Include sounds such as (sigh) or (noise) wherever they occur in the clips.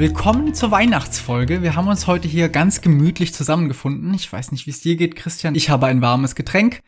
Willkommen zur Weihnachtsfolge. Wir haben uns heute hier ganz gemütlich zusammengefunden. Ich weiß nicht, wie es dir geht, Christian. Ich habe ein warmes Getränk,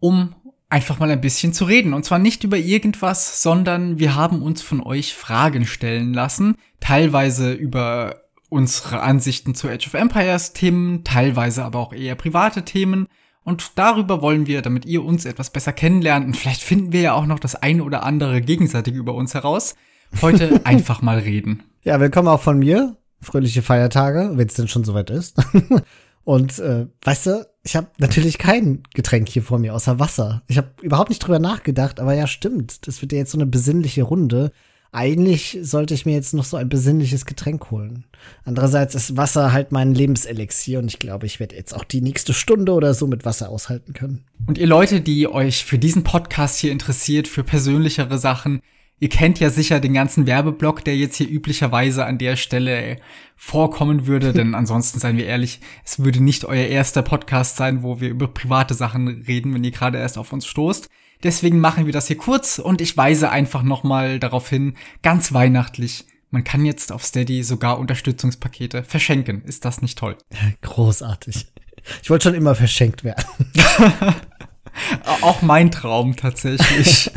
um einfach mal ein bisschen zu reden. Und zwar nicht über irgendwas, sondern wir haben uns von euch Fragen stellen lassen. Teilweise über unsere Ansichten zu Age of Empires Themen, teilweise aber auch eher private Themen. Und darüber wollen wir, damit ihr uns etwas besser kennenlernt, und vielleicht finden wir ja auch noch das eine oder andere gegenseitig über uns heraus, heute (laughs) einfach mal reden. Ja, willkommen auch von mir. Fröhliche Feiertage, wenn es denn schon soweit ist. (laughs) Und äh, weißt du, ich habe natürlich kein Getränk hier vor mir außer Wasser. Ich habe überhaupt nicht drüber nachgedacht, aber ja, stimmt. Das wird ja jetzt so eine besinnliche Runde. Eigentlich sollte ich mir jetzt noch so ein besinnliches Getränk holen. Andererseits ist Wasser halt mein Lebenselixier und ich glaube, ich werde jetzt auch die nächste Stunde oder so mit Wasser aushalten können. Und ihr Leute, die euch für diesen Podcast hier interessiert, für persönlichere Sachen, Ihr kennt ja sicher den ganzen Werbeblock, der jetzt hier üblicherweise an der Stelle vorkommen würde, denn (laughs) ansonsten seien wir ehrlich, es würde nicht euer erster Podcast sein, wo wir über private Sachen reden, wenn ihr gerade erst auf uns stoßt. Deswegen machen wir das hier kurz und ich weise einfach nochmal darauf hin, ganz weihnachtlich. Man kann jetzt auf Steady sogar Unterstützungspakete verschenken. Ist das nicht toll? (laughs) Großartig. Ich wollte schon immer verschenkt werden. (laughs) Auch mein Traum tatsächlich.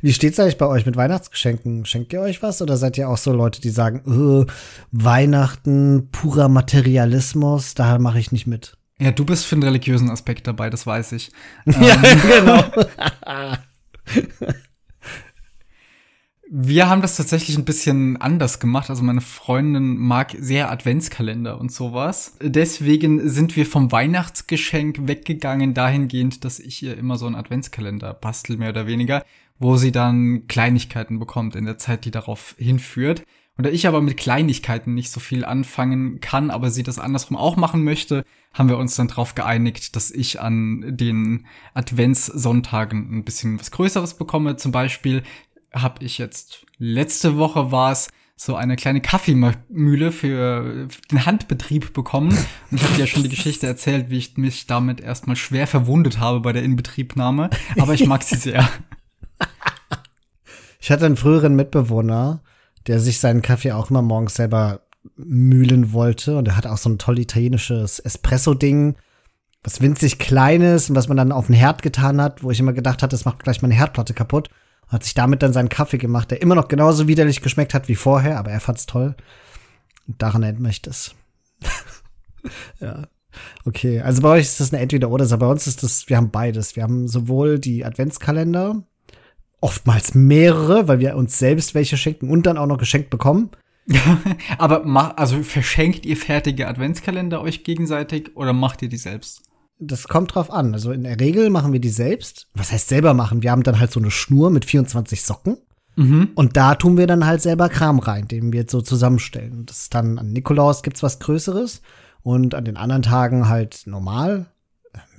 Wie steht's eigentlich bei euch mit Weihnachtsgeschenken? Schenkt ihr euch was oder seid ihr auch so Leute, die sagen, äh, Weihnachten, purer Materialismus, da mache ich nicht mit? Ja, du bist für den religiösen Aspekt dabei, das weiß ich. (laughs) ja, Ähm, genau. Wir haben das tatsächlich ein bisschen anders gemacht. Also meine Freundin mag sehr Adventskalender und sowas. Deswegen sind wir vom Weihnachtsgeschenk weggegangen dahingehend, dass ich ihr immer so einen Adventskalender bastel, mehr oder weniger, wo sie dann Kleinigkeiten bekommt in der Zeit, die darauf hinführt. Und da ich aber mit Kleinigkeiten nicht so viel anfangen kann, aber sie das andersrum auch machen möchte, haben wir uns dann darauf geeinigt, dass ich an den Adventssonntagen ein bisschen was Größeres bekomme. Zum Beispiel habe ich jetzt letzte Woche war es so eine kleine Kaffeemühle für den Handbetrieb bekommen. Und ich habe dir ja schon die Geschichte erzählt, wie ich mich damit erstmal schwer verwundet habe bei der Inbetriebnahme. Aber ich mag sie sehr. Ich hatte einen früheren Mitbewohner, der sich seinen Kaffee auch immer morgens selber mühlen wollte. Und er hat auch so ein toll italienisches Espresso-Ding, was winzig kleines und was man dann auf den Herd getan hat, wo ich immer gedacht hatte, das macht gleich meine Herdplatte kaputt. Hat sich damit dann seinen Kaffee gemacht, der immer noch genauso widerlich geschmeckt hat wie vorher, aber er fand's toll. Und daran erinnert mich das. (laughs) ja. Okay, also bei euch ist das eine Entweder-Oder, aber bei uns ist das, wir haben beides. Wir haben sowohl die Adventskalender, oftmals mehrere, weil wir uns selbst welche schenken und dann auch noch geschenkt bekommen. (laughs) Aber also verschenkt ihr fertige Adventskalender euch gegenseitig oder macht ihr die selbst? Das kommt drauf an. Also in der Regel machen wir die selbst. Was heißt selber machen? Wir haben dann halt so eine Schnur mit 24 Socken. Mhm. Und da tun wir dann halt selber Kram rein, den wir jetzt so zusammenstellen. Das ist dann an Nikolaus gibt's was Größeres und an den anderen Tagen halt normal.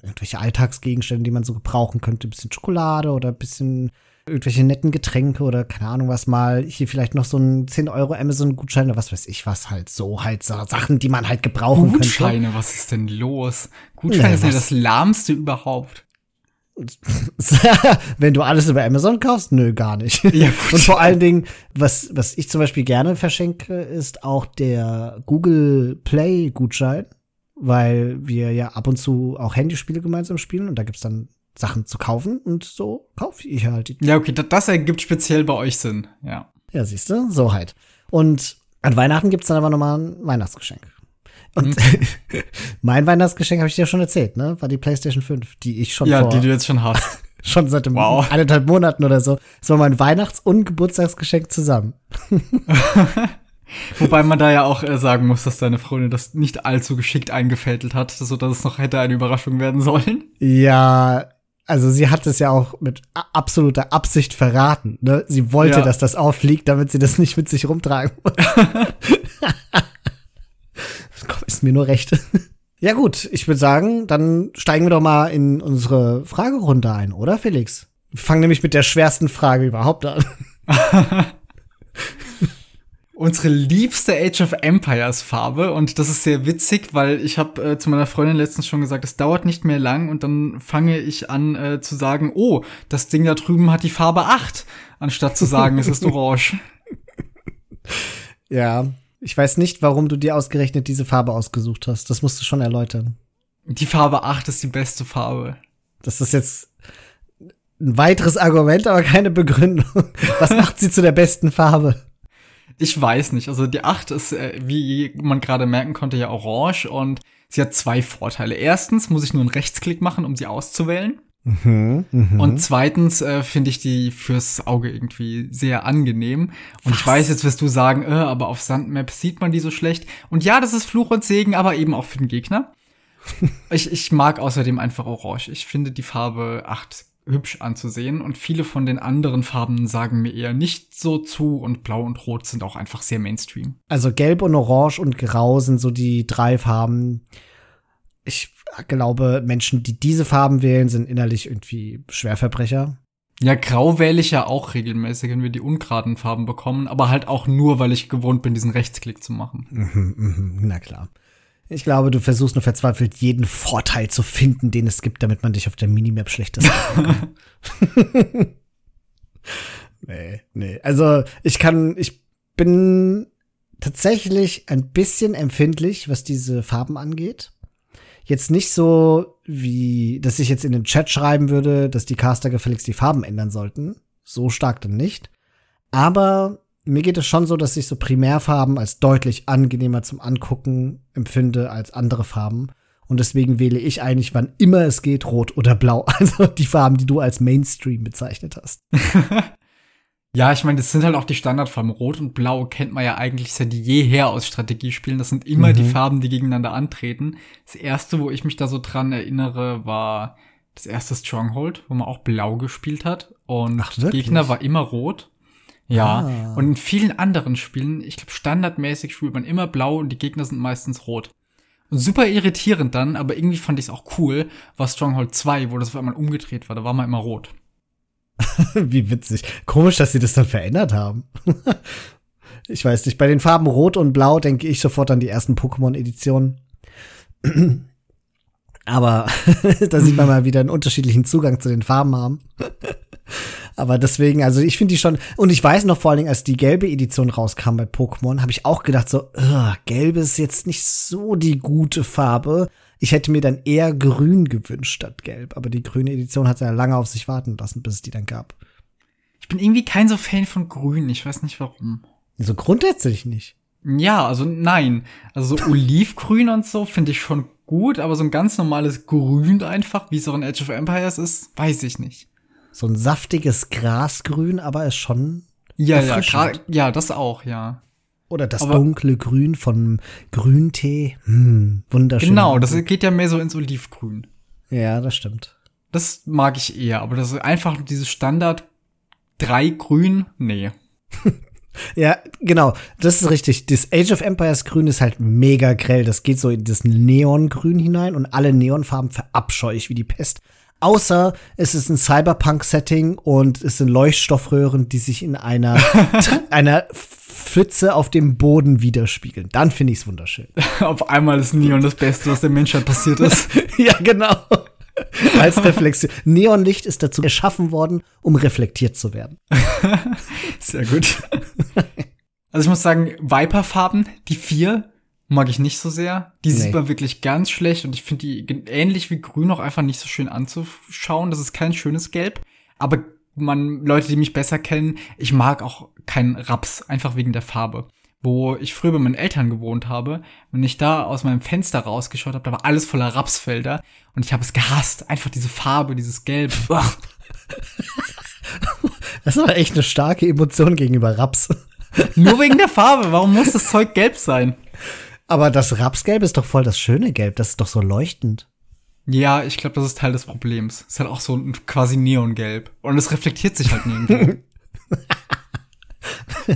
Irgendwelche Alltagsgegenstände, die man so gebrauchen könnte. Ein bisschen Schokolade oder ein bisschen irgendwelche netten Getränke oder keine Ahnung was mal. Hier vielleicht noch so ein 10 Euro Amazon-Gutschein oder was weiß ich was halt so. Halt so Sachen, die man halt gebrauchen könnte. Gutscheine, was ist denn los? Gutscheine sind ja das lahmste überhaupt. (laughs) Wenn du alles über Amazon kaufst? Nö, gar nicht. Ja. (laughs) Und vor allen Dingen, was, was ich zum Beispiel gerne verschenke, ist auch der Google Play Gutschein, weil wir ja ab und zu auch Handyspiele gemeinsam spielen und da gibt's dann Sachen zu kaufen und so kaufe ich halt die. Ja, okay, da- das ergibt speziell bei euch Sinn. Ja. Ja, siehst du, so halt. Und an Weihnachten gibt's dann aber nochmal ein Weihnachtsgeschenk. Und (laughs) mein Weihnachtsgeschenk habe ich dir schon erzählt, ne? War die PlayStation 5, die ich schon Ja, vor die du jetzt schon hast. (laughs) schon seit Wow. eineinhalb Monaten oder so. Das war mein Weihnachts- und Geburtstagsgeschenk zusammen. (laughs) Wobei man da ja auch äh, sagen muss, dass deine Freundin das nicht allzu geschickt eingefädelt hat, so dass es noch hätte eine Überraschung werden sollen. Ja, also sie hat es ja auch mit absoluter Absicht verraten. Ne? Sie wollte, Ja. dass das auffliegt, damit sie das nicht mit sich rumtragen muss. (laughs) Komm, ist mir nur recht. Ja gut, ich würde sagen, dann steigen wir doch mal in unsere Fragerunde ein, oder Felix? Wir fangen nämlich mit der schwersten Frage überhaupt an. (laughs) Unsere liebste Age of Empires Farbe und das ist sehr witzig, weil ich habe äh, zu meiner Freundin letztens schon gesagt, es dauert nicht mehr lang und dann fange ich an äh, zu sagen, oh, das Ding da drüben hat die Farbe 8, anstatt zu sagen, es ist (laughs) orange. Ja, Ich weiß nicht, warum du dir ausgerechnet diese Farbe ausgesucht hast. Das musst du schon erläutern. Die Farbe 8 ist die beste Farbe. Das ist jetzt ein weiteres Argument, aber keine Begründung. Was macht sie zu der besten Farbe? Ich weiß nicht. Also die 8 ist, äh, wie man gerade merken konnte, ja orange und sie hat zwei Vorteile. Erstens muss ich nur einen Rechtsklick machen, um sie auszuwählen. Mhm, mh. Und zweitens äh, finde ich die fürs Auge irgendwie sehr angenehm. Und Was? ich weiß, jetzt wirst du sagen, äh, aber auf Sandmaps sieht man die so schlecht. Und ja, das ist Fluch und Segen, aber eben auch für den Gegner. (laughs) ich, ich mag außerdem einfach Orange. Ich finde die Farbe 8 hübsch anzusehen und viele von den anderen Farben sagen mir eher nicht so zu und Blau und Rot sind auch einfach sehr Mainstream. Also Gelb und Orange und Grau sind so die drei Farben. Ich glaube, Menschen, die diese Farben wählen, sind innerlich irgendwie Schwerverbrecher. Ja, grau wähle ich ja auch regelmäßig, wenn wir die ungeraden Farben bekommen, aber halt auch nur, weil ich gewohnt bin, diesen Rechtsklick zu machen. Mhm, mhm, na klar. Ich glaube, du versuchst nur verzweifelt, jeden Vorteil zu finden, den es gibt, damit man dich auf der Minimap schlechter kann. (laughs) nee, nee. Also, ich kann, ich bin tatsächlich ein bisschen empfindlich, was diese Farben angeht jetzt nicht so, wie, dass ich jetzt in den Chat schreiben würde, dass die Caster gefälligst die Farben ändern sollten. So stark dann nicht. Aber mir geht es schon so, dass ich so Primärfarben als deutlich angenehmer zum Angucken empfinde als andere Farben. Und deswegen wähle ich eigentlich, wann immer es geht, rot oder blau. (laughs) Also die Farben, die du als Mainstream bezeichnet hast. (laughs) Ja, ich meine, das sind halt auch die Standardfarben. Rot und Blau kennt man ja eigentlich seit jeher aus Strategiespielen. Das sind immer mhm. die Farben, die gegeneinander antreten. Das erste, wo ich mich da so dran erinnere, war das erste Stronghold, wo man auch Blau gespielt hat. Und Ach, Gegner war immer Rot. Ja. Ah. Und in vielen anderen Spielen, ich glaube, standardmäßig spielt man immer Blau und die Gegner sind meistens Rot. Und super irritierend dann, aber irgendwie fand ich es auch cool, war Stronghold 2, wo das auf einmal umgedreht war. Da war man immer Rot. (laughs) Wie witzig. Komisch, dass sie das dann verändert haben. (laughs) ich weiß nicht. Bei den Farben Rot und Blau denke ich sofort an die ersten Pokémon-Editionen. (clears throat) Aber (laughs) da sieht man mal wieder einen unterschiedlichen Zugang zu den Farben haben. (laughs) Aber deswegen, also ich finde die schon, und ich weiß noch vor allen Dingen, als die gelbe Edition rauskam bei Pokémon, habe ich auch gedacht, so, gelb ist jetzt nicht so die gute Farbe. Ich hätte mir dann eher grün gewünscht statt gelb, aber die grüne Edition hat ja lange auf sich warten lassen, bis es die dann gab. Ich bin irgendwie kein so Fan von grün, ich weiß nicht warum. So grundsätzlich nicht. Ja, also nein. Also so Olivgrün und so finde ich schon gut, aber so ein ganz normales Grün einfach, wie es auch in Age of Empires ist, weiß ich nicht. So ein saftiges Grasgrün, aber ist schon. Ja, ja, ja, das auch, ja. Oder das Aber dunkle Grün von Grüntee. Hm, wunderschön. Genau, das geht ja mehr so ins Olivgrün. Ja, das stimmt. Das mag ich eher, aber das ist einfach dieses Standard drei Grün, nee. (laughs) ja, genau, das ist richtig. Das Age of Empires Grün ist halt mega grell. Das geht so in das Neongrün hinein und alle Neonfarben verabscheue ich wie die Pest. Außer es ist ein Cyberpunk-Setting und es sind Leuchtstoffröhren, die sich in einer, (laughs) einer Pfütze auf dem Boden widerspiegeln. Dann finde ich es wunderschön. auf einmal ist Neon das Beste, was der Menschheit passiert ist. (laughs) ja, genau. (laughs) Als Reflexion. Neonlicht ist dazu erschaffen worden, um reflektiert zu werden. (laughs) Sehr gut. Also ich muss sagen, Viperfarben, die vier, mag ich nicht so sehr. Die nee. sieht man wirklich ganz schlecht und ich finde die ähnlich wie grün auch einfach nicht so schön anzuschauen. Das ist kein schönes Gelb. Aber man, Leute, die mich besser kennen, ich mag auch keinen Raps, einfach wegen der Farbe. Wo ich früher bei meinen Eltern gewohnt habe, wenn ich da aus meinem Fenster rausgeschaut habe, da war alles voller Rapsfelder und ich habe es gehasst. Einfach diese Farbe, dieses Gelb. (laughs) das aber echt eine starke Emotion gegenüber Raps. Nur wegen der (laughs) Farbe. Warum muss das Zeug gelb sein? Aber das Rapsgelb ist doch voll das schöne Gelb. Das ist doch so leuchtend. Ja, ich glaube, das ist Teil des Problems. Es ist halt auch so ein quasi Neongelb. Und es reflektiert sich halt nirgendwo. (laughs)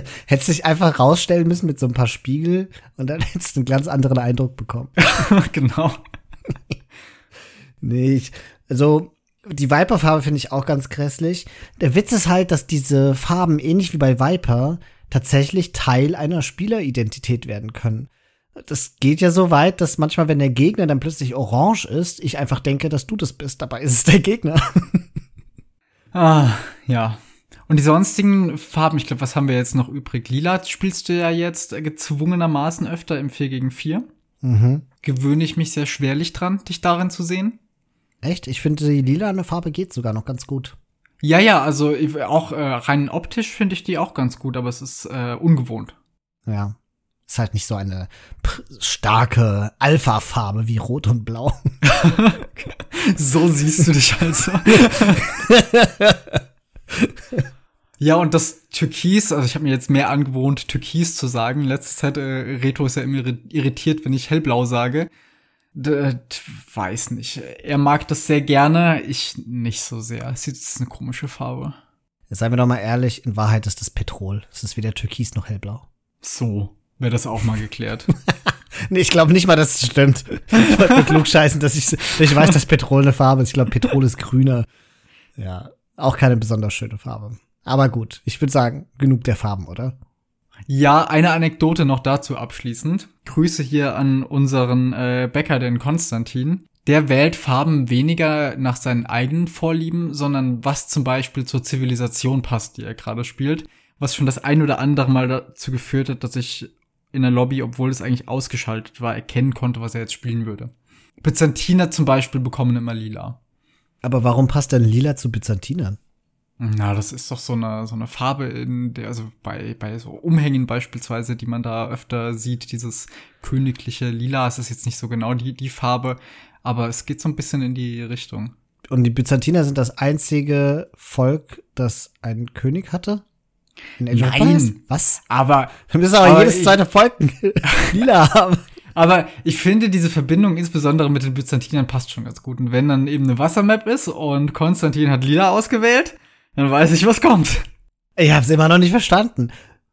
(laughs) hättest dich einfach rausstellen müssen mit so ein paar Spiegel und dann (laughs) hättest du einen ganz anderen Eindruck bekommen. (laughs) genau. nee, ich, also die Viper-Farbe finde ich auch ganz grässlich. Der Witz ist halt, dass diese Farben, ähnlich wie bei Viper, tatsächlich Teil einer Spieleridentität werden können das geht ja so weit, dass manchmal, wenn der Gegner dann plötzlich orange ist, ich einfach denke, dass du das bist. Dabei ist es der Gegner. ah, ja. Und die sonstigen Farben, ich glaube, was haben wir jetzt noch übrig? Lila spielst du ja jetzt gezwungenermaßen öfter im 4 gegen 4. Mhm. Gewöhne ich mich sehr schwerlich dran, dich darin zu sehen. Echt? Ich finde, die lila Farbe geht sogar noch ganz gut. Ja, ja, also auch äh, rein optisch finde ich die auch ganz gut, aber es ist äh, ungewohnt. Ja. Ist halt nicht so eine starke Alpha-Farbe wie Rot und Blau. (laughs) so siehst du dich also. (laughs) (laughs) ja, und das Türkis, also ich habe mir jetzt mehr angewohnt, Türkis zu sagen. Letzte Zeit, äh, Reto ist ja immer irritiert, wenn ich hellblau sage. D weiß nicht. Er mag das sehr gerne, ich nicht so sehr. Es ist eine komische Farbe. Jetzt seien wir doch mal ehrlich, in Wahrheit ist das Petrol. Es ist weder Türkis noch hellblau. So, wäre das auch mal geklärt. (laughs) nee, ich glaube nicht mal, dass es stimmt. Ich wollte mir klug scheißen, dass ich, ich weiß, dass Petrol eine Farbe ist. Ich glaube, Petrol ist grüner. Ja, auch keine besonders schöne Farbe. Aber gut, ich würde sagen, genug der Farben, oder? Ja, eine Anekdote noch dazu abschließend. Grüße hier an unseren äh, Bäcker, den Konstantin. Der wählt Farben weniger nach seinen eigenen Vorlieben, sondern was zum Beispiel zur Zivilisation passt, die er gerade spielt. Was schon das ein oder andere Mal dazu geführt hat, dass ich in der Lobby, obwohl es eigentlich ausgeschaltet war, erkennen konnte, was er jetzt spielen würde. Byzantiner zum Beispiel bekommen immer lila. Aber warum passt denn lila zu Byzantinern? Na, das ist doch so eine, so eine Farbe in der, also bei, bei so Umhängen beispielsweise, die man da öfter sieht, dieses königliche Lila, es ist jetzt nicht so genau die, die Farbe, aber es geht so ein bisschen in die Richtung. Und die Byzantiner sind das einzige Volk, das einen König hatte? In Age Nein. Was? Aber. Wir müssen aber, aber jedes zweite Volk (laughs) lila haben. Aber ich finde, diese Verbindung insbesondere mit den Byzantinern passt schon ganz gut. Und wenn dann eben eine Wassermap ist und Konstantin hat lila ausgewählt, dann weiß ich, was kommt. Ich hab's immer noch nicht verstanden.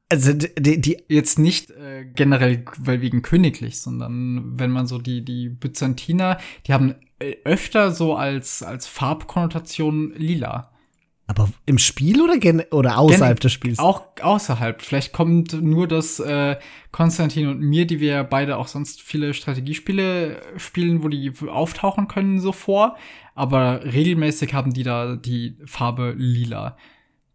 Also die, die jetzt nicht äh, generell weil wegen königlich, sondern wenn man so die die Byzantiner, die haben äh, öfter so als als Farbkonnotation lila. Aber im Spiel oder gen oder außerhalb Gen des Spiels? Auch außerhalb. Vielleicht kommt nur das äh, Konstantin und mir, die wir beide auch sonst viele Strategiespiele spielen, wo die auftauchen können, so vor. Aber regelmäßig haben die da die Farbe lila.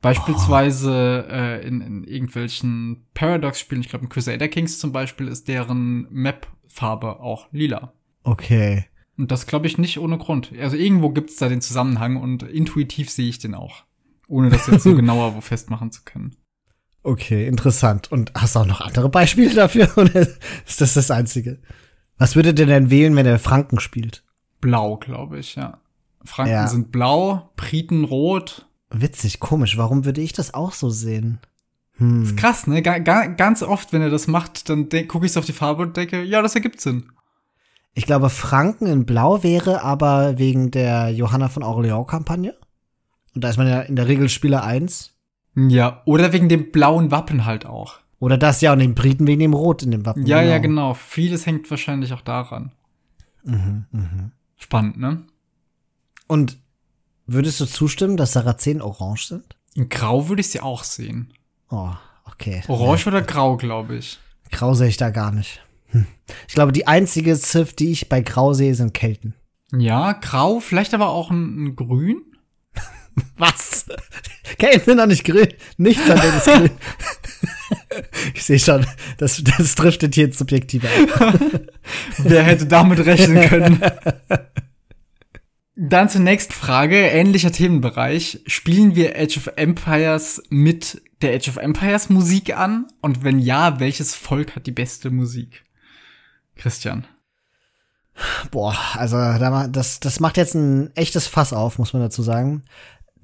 Beispielsweise oh. äh, in, in irgendwelchen Paradox-Spielen, ich glaube in Crusader Kings zum Beispiel, ist deren Map-Farbe auch lila. Okay. Und das glaube ich nicht ohne Grund. Also irgendwo gibt es da den Zusammenhang und intuitiv sehe ich den auch. Ohne das jetzt so (laughs) genauer wo festmachen zu können. Okay, interessant. Und hast du auch noch andere Beispiele dafür? (laughs) Oder ist das das Einzige? Was würdet ihr denn wählen, wenn er Franken spielt? Blau, glaube ich, ja. Franken ja. sind blau, Briten rot. Witzig, komisch. Warum würde ich das auch so sehen? Hm. ist krass, ne? Ga ganz oft, wenn er das macht, dann gucke ich so auf die Farbe und denke, ja, das ergibt Sinn. Ich glaube, Franken in Blau wäre aber wegen der Johanna von Orleans-Kampagne. Und da ist man ja in der Regel Spieler 1. Ja, oder wegen dem blauen Wappen halt auch. Oder das ja und den Briten wegen dem Rot in dem Wappen. Ja, genau. ja, genau. Vieles hängt wahrscheinlich auch daran. Mhm, mh. Spannend, ne? Und würdest du zustimmen, dass Sarazenen orange sind? In Grau würde ich sie auch sehen. Oh, okay. Orange ja. oder Grau, glaube ich. Grau sehe ich da gar nicht. Hm. Ich glaube, die einzige Ziff, die ich bei Grau sehe, sind Kelten. Ja, Grau, vielleicht aber auch ein, ein Grün. (laughs) Was? Kelten sind doch nicht grün. Nichts an denen ist grün. (laughs) ich sehe schon, das, das driftet hier ins Subjektive. (laughs) Wer hätte damit rechnen können? Dann zur nächsten Frage, ähnlicher Themenbereich. Spielen wir Age of Empires mit der Age of Empires Musik an? Und wenn ja, welches Volk hat die beste Musik? Christian. Boah, also das, das macht jetzt ein echtes Fass auf, muss man dazu sagen.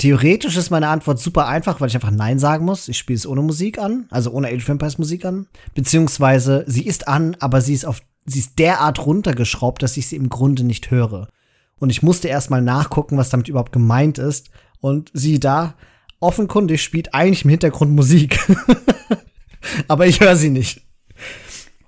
Theoretisch ist meine Antwort super einfach, weil ich einfach Nein sagen muss. Ich spiele es ohne Musik an, also ohne Age of Empires Musik an. Beziehungsweise sie ist an, aber sie ist auf, sie ist derart runtergeschraubt, dass ich sie im Grunde nicht höre. Und ich musste erstmal nachgucken, was damit überhaupt gemeint ist. Und sie da, offenkundig spielt eigentlich im Hintergrund Musik. (laughs) Aber ich höre sie nicht.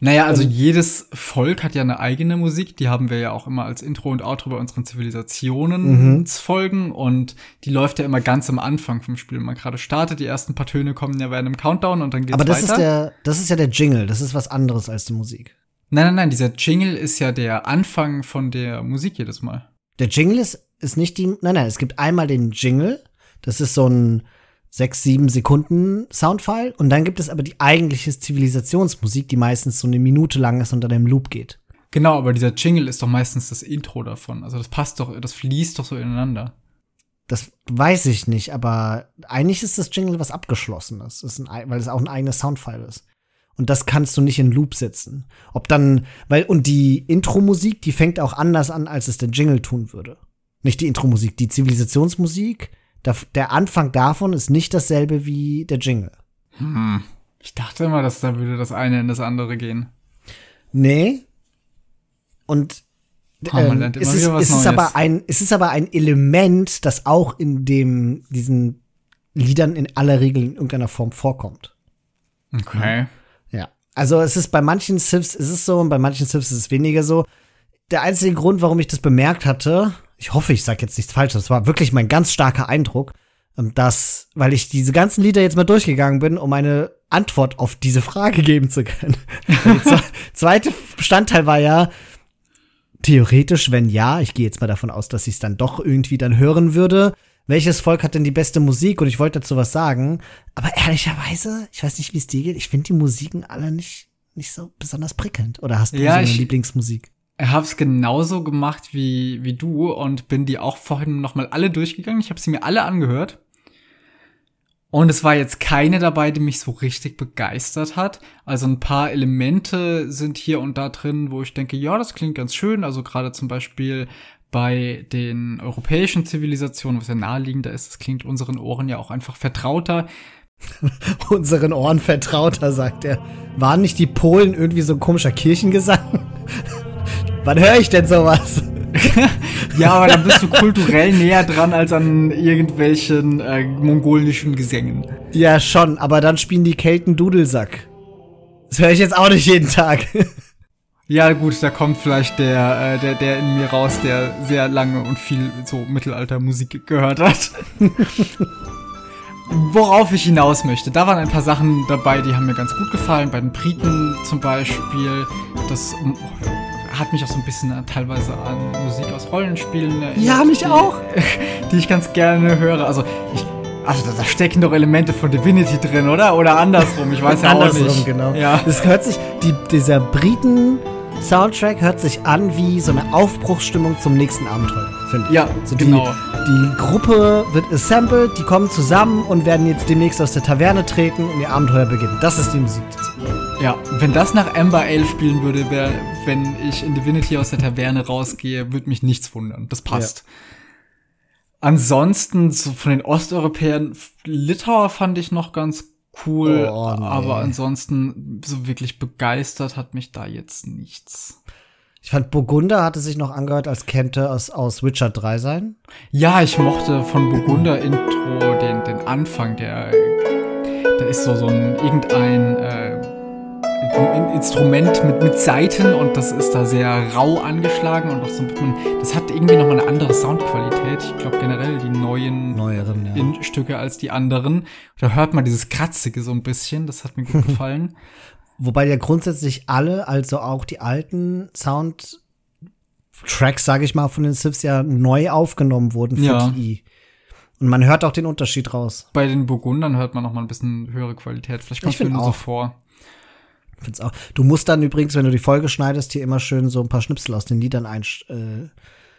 Naja, also jedes Volk hat ja eine eigene Musik. Die haben wir ja auch immer als Intro und Outro bei unseren Zivilisationen mhm. folgen. Und die läuft ja immer ganz am Anfang vom Spiel. Wenn man gerade startet, die ersten paar Töne kommen ja während einem Countdown und dann geht's Aber das weiter. ist der, das ist ja der Jingle. Das ist was anderes als die Musik. Nein, nein, nein. Dieser Jingle ist ja der Anfang von der Musik jedes Mal. Der Jingle ist, ist nicht die, nein, nein, es gibt einmal den Jingle. Das ist so ein, sechs, sieben Sekunden Soundfile. Und dann gibt es aber die eigentliche Zivilisationsmusik, die meistens so eine Minute lang ist und dann im Loop geht. Genau, aber dieser Jingle ist doch meistens das Intro davon. Also das passt doch, das fließt doch so ineinander. Das weiß ich nicht, aber eigentlich ist das Jingle was Abgeschlossenes, ist ein, weil es auch ein eigenes Soundfile ist. Und das kannst du nicht in Loop setzen. Ob dann, weil, und die Intro-Musik, die fängt auch anders an, als es der Jingle tun würde. Nicht die Intro-Musik, die Zivilisationsmusik, der, Anfang davon ist nicht dasselbe wie der Jingle. Hm. Ich dachte immer, dass da würde das eine in das andere gehen. Nee. Und man ähm, es, ist, es, ist aber ein, es ist aber ein Element, das auch in dem, diesen Liedern in aller Regel in irgendeiner Form vorkommt. Okay. Ja. Also es ist bei manchen Sifs ist es so und bei manchen Sifs ist es weniger so. Der einzige Grund, warum ich das bemerkt hatte, ich hoffe, ich sage jetzt nichts Falsches, das war wirklich mein ganz starker Eindruck, ähm, dass, weil ich diese ganzen Lieder jetzt mal durchgegangen bin, um eine Antwort auf diese Frage geben zu können. Der zwe- (laughs) zweite Bestandteil war ja, theoretisch, wenn ja, ich gehe jetzt mal davon aus, dass ich es dann doch irgendwie dann hören würde. Welches Volk hat denn die beste Musik? Und ich wollte dazu was sagen. Aber ehrlicherweise, ich weiß nicht, wie es dir geht, ich finde die Musiken alle nicht, nicht so besonders prickelnd. Oder hast du Ja, so eine ich- Lieblingsmusik? Ich hab's genauso gemacht wie, wie du und bin die auch vorhin nochmal alle durchgegangen. Ich habe sie mir alle angehört. Und es war jetzt keine dabei, die mich so richtig begeistert hat. Also ein paar Elemente sind hier und da drin, wo ich denke, ja, das klingt ganz schön. Also gerade zum Beispiel bei den europäischen Zivilisationen, was ja naheliegender ist, das klingt unseren Ohren ja auch einfach vertrauter. (laughs) Unseren Ohren vertrauter, sagt er. Waren nicht die Polen irgendwie so ein komischer Kirchengesang? Wann höre ich denn sowas? (laughs) Ja, aber dann bist du kulturell näher dran als an irgendwelchen äh, mongolischen Gesängen. Ja, schon, aber dann spielen die Kelten Dudelsack. Das höre ich jetzt auch nicht jeden Tag. (laughs) Ja, gut, da kommt vielleicht der, äh, der, der in mir raus, der sehr lange und viel so Mittelaltermusik gehört hat. (laughs) Worauf ich hinaus möchte, da waren ein paar Sachen dabei, die haben mir ganz gut gefallen. Bei den Briten zum Beispiel, das ähm, hat mich auch so ein bisschen äh, teilweise an Musik aus Rollenspielen erinnert. Ja, mich die, auch. (laughs) Die ich ganz gerne höre. Also, ich, also da, stecken doch Elemente von Divinity drin, oder? Oder andersrum, ich weiß ja auch Andersrum, nicht. genau. Ja. Das hört sich, die, dieser Briten-Soundtrack hört sich an wie so eine Aufbruchsstimmung zum nächsten Abenteuer, finde ich. Ja, so die, genau. Die Gruppe wird assembled, die kommen zusammen und werden jetzt demnächst aus der Taverne treten und ihr Abenteuer beginnen. Das ist die Musik. Ja, wenn das nach Amber Ale spielen würde, wär, wenn ich in Divinity aus der Taverne rausgehe, würde mich nichts wundern. Das passt. Ansonsten, so von den Osteuropäern, Litauer fand ich noch ganz cool, Oh, aber ansonsten so wirklich begeistert hat mich da jetzt nichts. Ich fand, Burgunder hatte sich noch angehört, als könnte es aus Witcher 3 sein. Ja, ich mochte von Burgunder Intro den, den Anfang, der, da ist so, so ein, irgendein, äh, ein Instrument mit, mit Saiten und das ist da sehr rau angeschlagen und auch so, mit man, das hat irgendwie nochmal eine andere Soundqualität. Ich glaube generell die neuen Neueren, ja. Stücke als die anderen. Da hört man dieses Kratzige so ein bisschen, das hat mir gut (laughs) gefallen. Wobei ja grundsätzlich alle, also auch die alten Soundtracks, sage ich mal, von den Sifs ja neu aufgenommen wurden für Ja. TI. Und man hört auch den Unterschied raus. Bei den Burgundern hört man nochmal ein bisschen höhere Qualität. Vielleicht kommt es mir nur so vor. Find's auch. Du musst dann übrigens, wenn du die Folge schneidest, hier immer schön so ein paar Schnipsel aus den Liedern einsch äh,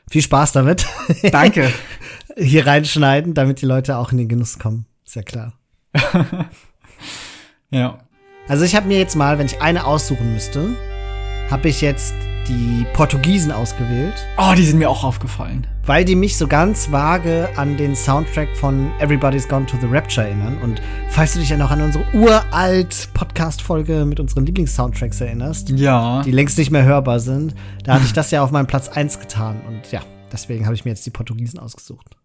viel Spaß damit. (laughs) Danke. hier reinschneiden, damit die Leute auch in den Genuss kommen. Ist ja klar. (laughs) ja. Also ich habe mir jetzt mal, wenn ich eine aussuchen müsste, habe ich jetzt die Portugiesen ausgewählt, Oh, die sind mir auch aufgefallen. Weil die mich so ganz vage an den Soundtrack von Everybody's Gone to the Rapture erinnern. Und falls du dich ja noch an unsere uralt Podcast-Folge mit unseren Lieblings-Soundtracks erinnerst, Ja. die längst nicht mehr hörbar sind, da hatte ich das ja auf meinen Platz 1 getan. Und ja, deswegen habe ich mir jetzt die Portugiesen ausgesucht.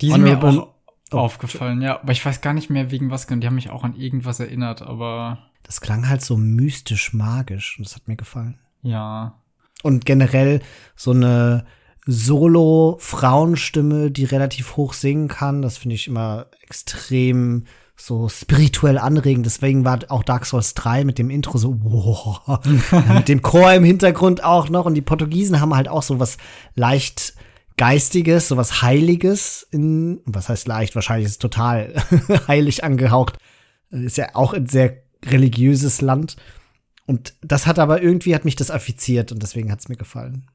Die sind mir auch aufgefallen, ja. Aber ich weiß gar nicht mehr wegen was. genau. Die haben mich auch an irgendwas erinnert, aber Das klang halt so mystisch magisch und das hat mir gefallen. ja. Und generell so eine Solo-Frauenstimme, die relativ hoch singen kann, das finde ich immer extrem so spirituell anregend. Deswegen war auch Dark Souls 3 mit dem Intro so, wow. (laughs) mit dem Chor im Hintergrund auch noch. Und die Portugiesen haben halt auch so was leicht Geistiges, sowas Heiliges in, was heißt leicht, wahrscheinlich ist es total (laughs) heilig angehaucht. Ist ja auch ein sehr religiöses Land. Und das hat aber irgendwie hat mich das affiziert und deswegen hat es mir gefallen.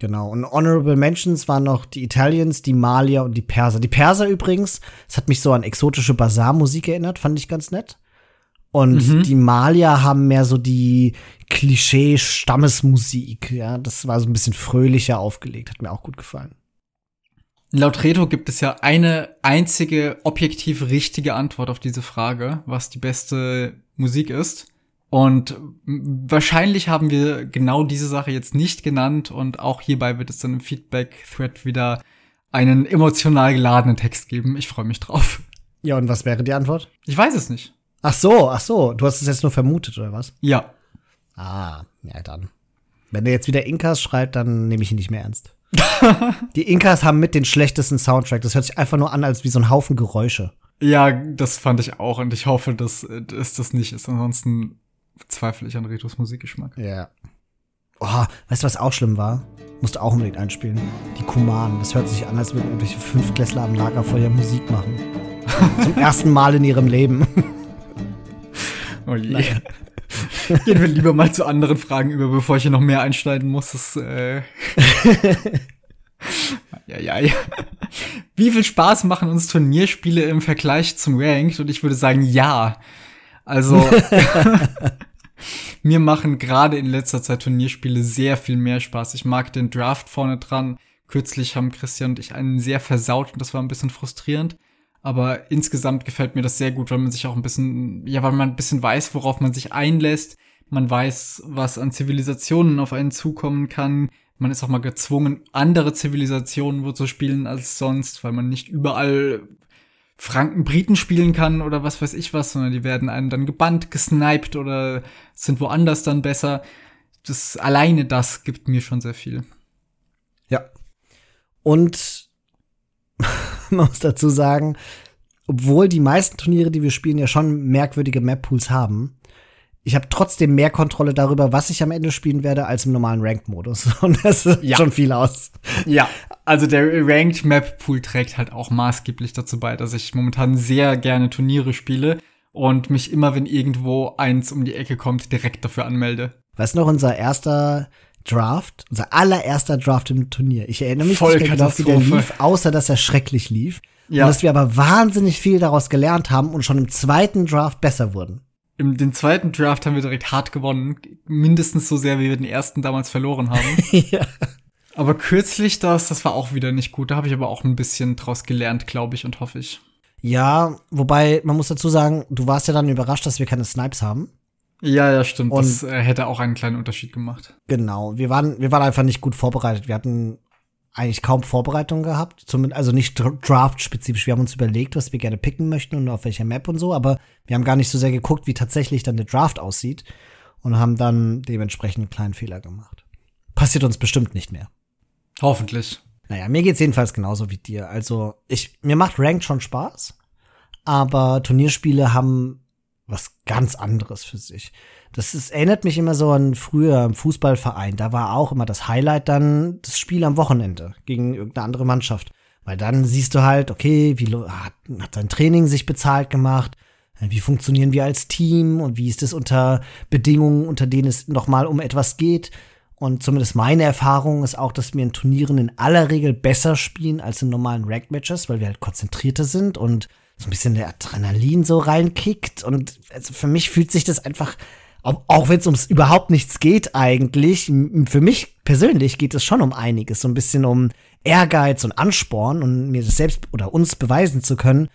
Genau. Und Honorable Mentions waren noch die Italians, die Malier und die Perser. Die Perser übrigens, das hat mich so an exotische Bazar-Musik erinnert, fand ich ganz nett. Und mhm. die Malier haben mehr so die Klischee-Stammesmusik. Ja, das war so ein bisschen fröhlicher aufgelegt, hat mir auch gut gefallen. Laut Reto gibt es ja eine einzige objektiv richtige Antwort auf diese Frage, was die beste Musik ist. Und wahrscheinlich haben wir genau diese Sache jetzt nicht genannt und auch hierbei wird es dann im Feedback-Thread wieder einen emotional geladenen Text geben. Ich freue mich drauf. Ja, und was wäre die Antwort? Ich weiß es nicht. Ach so, ach so. Du hast es jetzt nur vermutet, oder was? Ja. Ah, ja, dann. Wenn der jetzt wieder Inkas schreibt, dann nehme ich ihn nicht mehr ernst. (laughs) die Inkas haben mit den schlechtesten Soundtrack. Das hört sich einfach nur an, als wie so ein Haufen Geräusche. Ja, das fand ich auch und ich hoffe, dass es das nicht ist. Ansonsten zweifle ich an Retos Musikgeschmack. Ja. Oh, weißt du, was auch schlimm war? Musste auch unbedingt einspielen. Die Kumanen. Das hört sich an, als würden irgendwelche Fünftklässler am Lagerfeuer Musik machen. (laughs) Zum ersten Mal in ihrem Leben. (laughs) oh je. Naja. (laughs) Gehen wir lieber mal zu anderen Fragen über, bevor ich hier noch mehr einschneiden muss. Das, äh ja, ja, ja. Wie viel Spaß machen uns Turnierspiele im Vergleich zum Ranked? Und ich würde sagen, ja. Also (laughs) (laughs) mir machen gerade in letzter Zeit Turnierspiele sehr viel mehr Spaß. Ich mag den Draft vorne dran. Kürzlich haben Christian und ich einen sehr versaut und das war ein bisschen frustrierend. Aber insgesamt gefällt mir das sehr gut, weil man sich auch ein bisschen, ja, weil man ein bisschen weiß, worauf man sich einlässt. Man weiß, was an Zivilisationen auf einen zukommen kann. Man ist auch mal gezwungen, andere Zivilisationen wo zu spielen als sonst, weil man nicht überall Franken-Briten spielen kann oder was weiß ich was, sondern die werden einen dann gebannt, gesniped oder sind woanders dann besser. Das alleine das gibt mir schon sehr viel. Ja. Und (laughs) man muss dazu sagen, obwohl die meisten Turniere, die wir spielen, ja schon merkwürdige Map-Pools haben, ich habe trotzdem mehr Kontrolle darüber, was ich am Ende spielen werde, als im normalen Ranked-Modus. (laughs) Und das ist ja. schon viel aus. Ja, also der Ranked Map Pool trägt halt auch maßgeblich dazu bei, dass ich momentan sehr gerne Turniere spiele und mich immer, wenn irgendwo eins um die Ecke kommt, direkt dafür anmelde. Weißt du noch, unser erster Draft, unser allererster Draft im Turnier. Ich erinnere mich Voll nicht genau, wie der lief, außer dass er schrecklich lief. Ja. Und dass wir aber wahnsinnig viel daraus gelernt haben und schon im zweiten Draft besser wurden im den zweiten Draft haben wir direkt hart gewonnen. Mindestens so sehr, wie wir den ersten damals verloren haben. (laughs) ja. Aber kürzlich das, das war auch wieder nicht gut. Da habe ich aber auch ein bisschen draus gelernt, glaube ich und hoffe ich. Ja, wobei man muss dazu sagen, du warst ja dann überrascht, dass wir keine Snipes haben. Ja, ja, stimmt. Und das äh, hätte auch einen kleinen Unterschied gemacht. Genau. Wir waren, wir waren einfach nicht gut vorbereitet. Wir hatten eigentlich kaum Vorbereitung gehabt, zumindest, also nicht Draft-spezifisch. Wir haben uns überlegt, was wir gerne picken möchten und auf welcher Map und so, aber wir haben gar nicht so sehr geguckt, wie tatsächlich dann der Draft aussieht und haben dann dementsprechend einen kleinen Fehler gemacht. Passiert uns bestimmt nicht mehr. Hoffentlich. Naja, mir geht's jedenfalls genauso wie dir. Also, ich, mir macht Ranked schon Spaß, aber Turnierspiele haben was ganz anderes für sich. Das ist, erinnert mich immer so an früher im Fußballverein. Da war auch immer das Highlight dann das Spiel am Wochenende gegen irgendeine andere Mannschaft. Weil dann siehst du halt, okay, wie hat, hat sein Training sich bezahlt gemacht? Wie funktionieren wir als Team und wie ist es unter Bedingungen, unter denen es nochmal um etwas geht? Und zumindest meine Erfahrung ist auch, dass wir in Turnieren in aller Regel besser spielen als in normalen Ranked-Matches, weil wir halt konzentrierter sind und so ein bisschen der Adrenalin so reinkickt. Und also für mich fühlt sich das einfach, auch, wenn es ums überhaupt nichts geht eigentlich, für mich persönlich geht es schon um einiges. So ein bisschen um Ehrgeiz und Ansporn und mir das selbst oder uns beweisen zu können.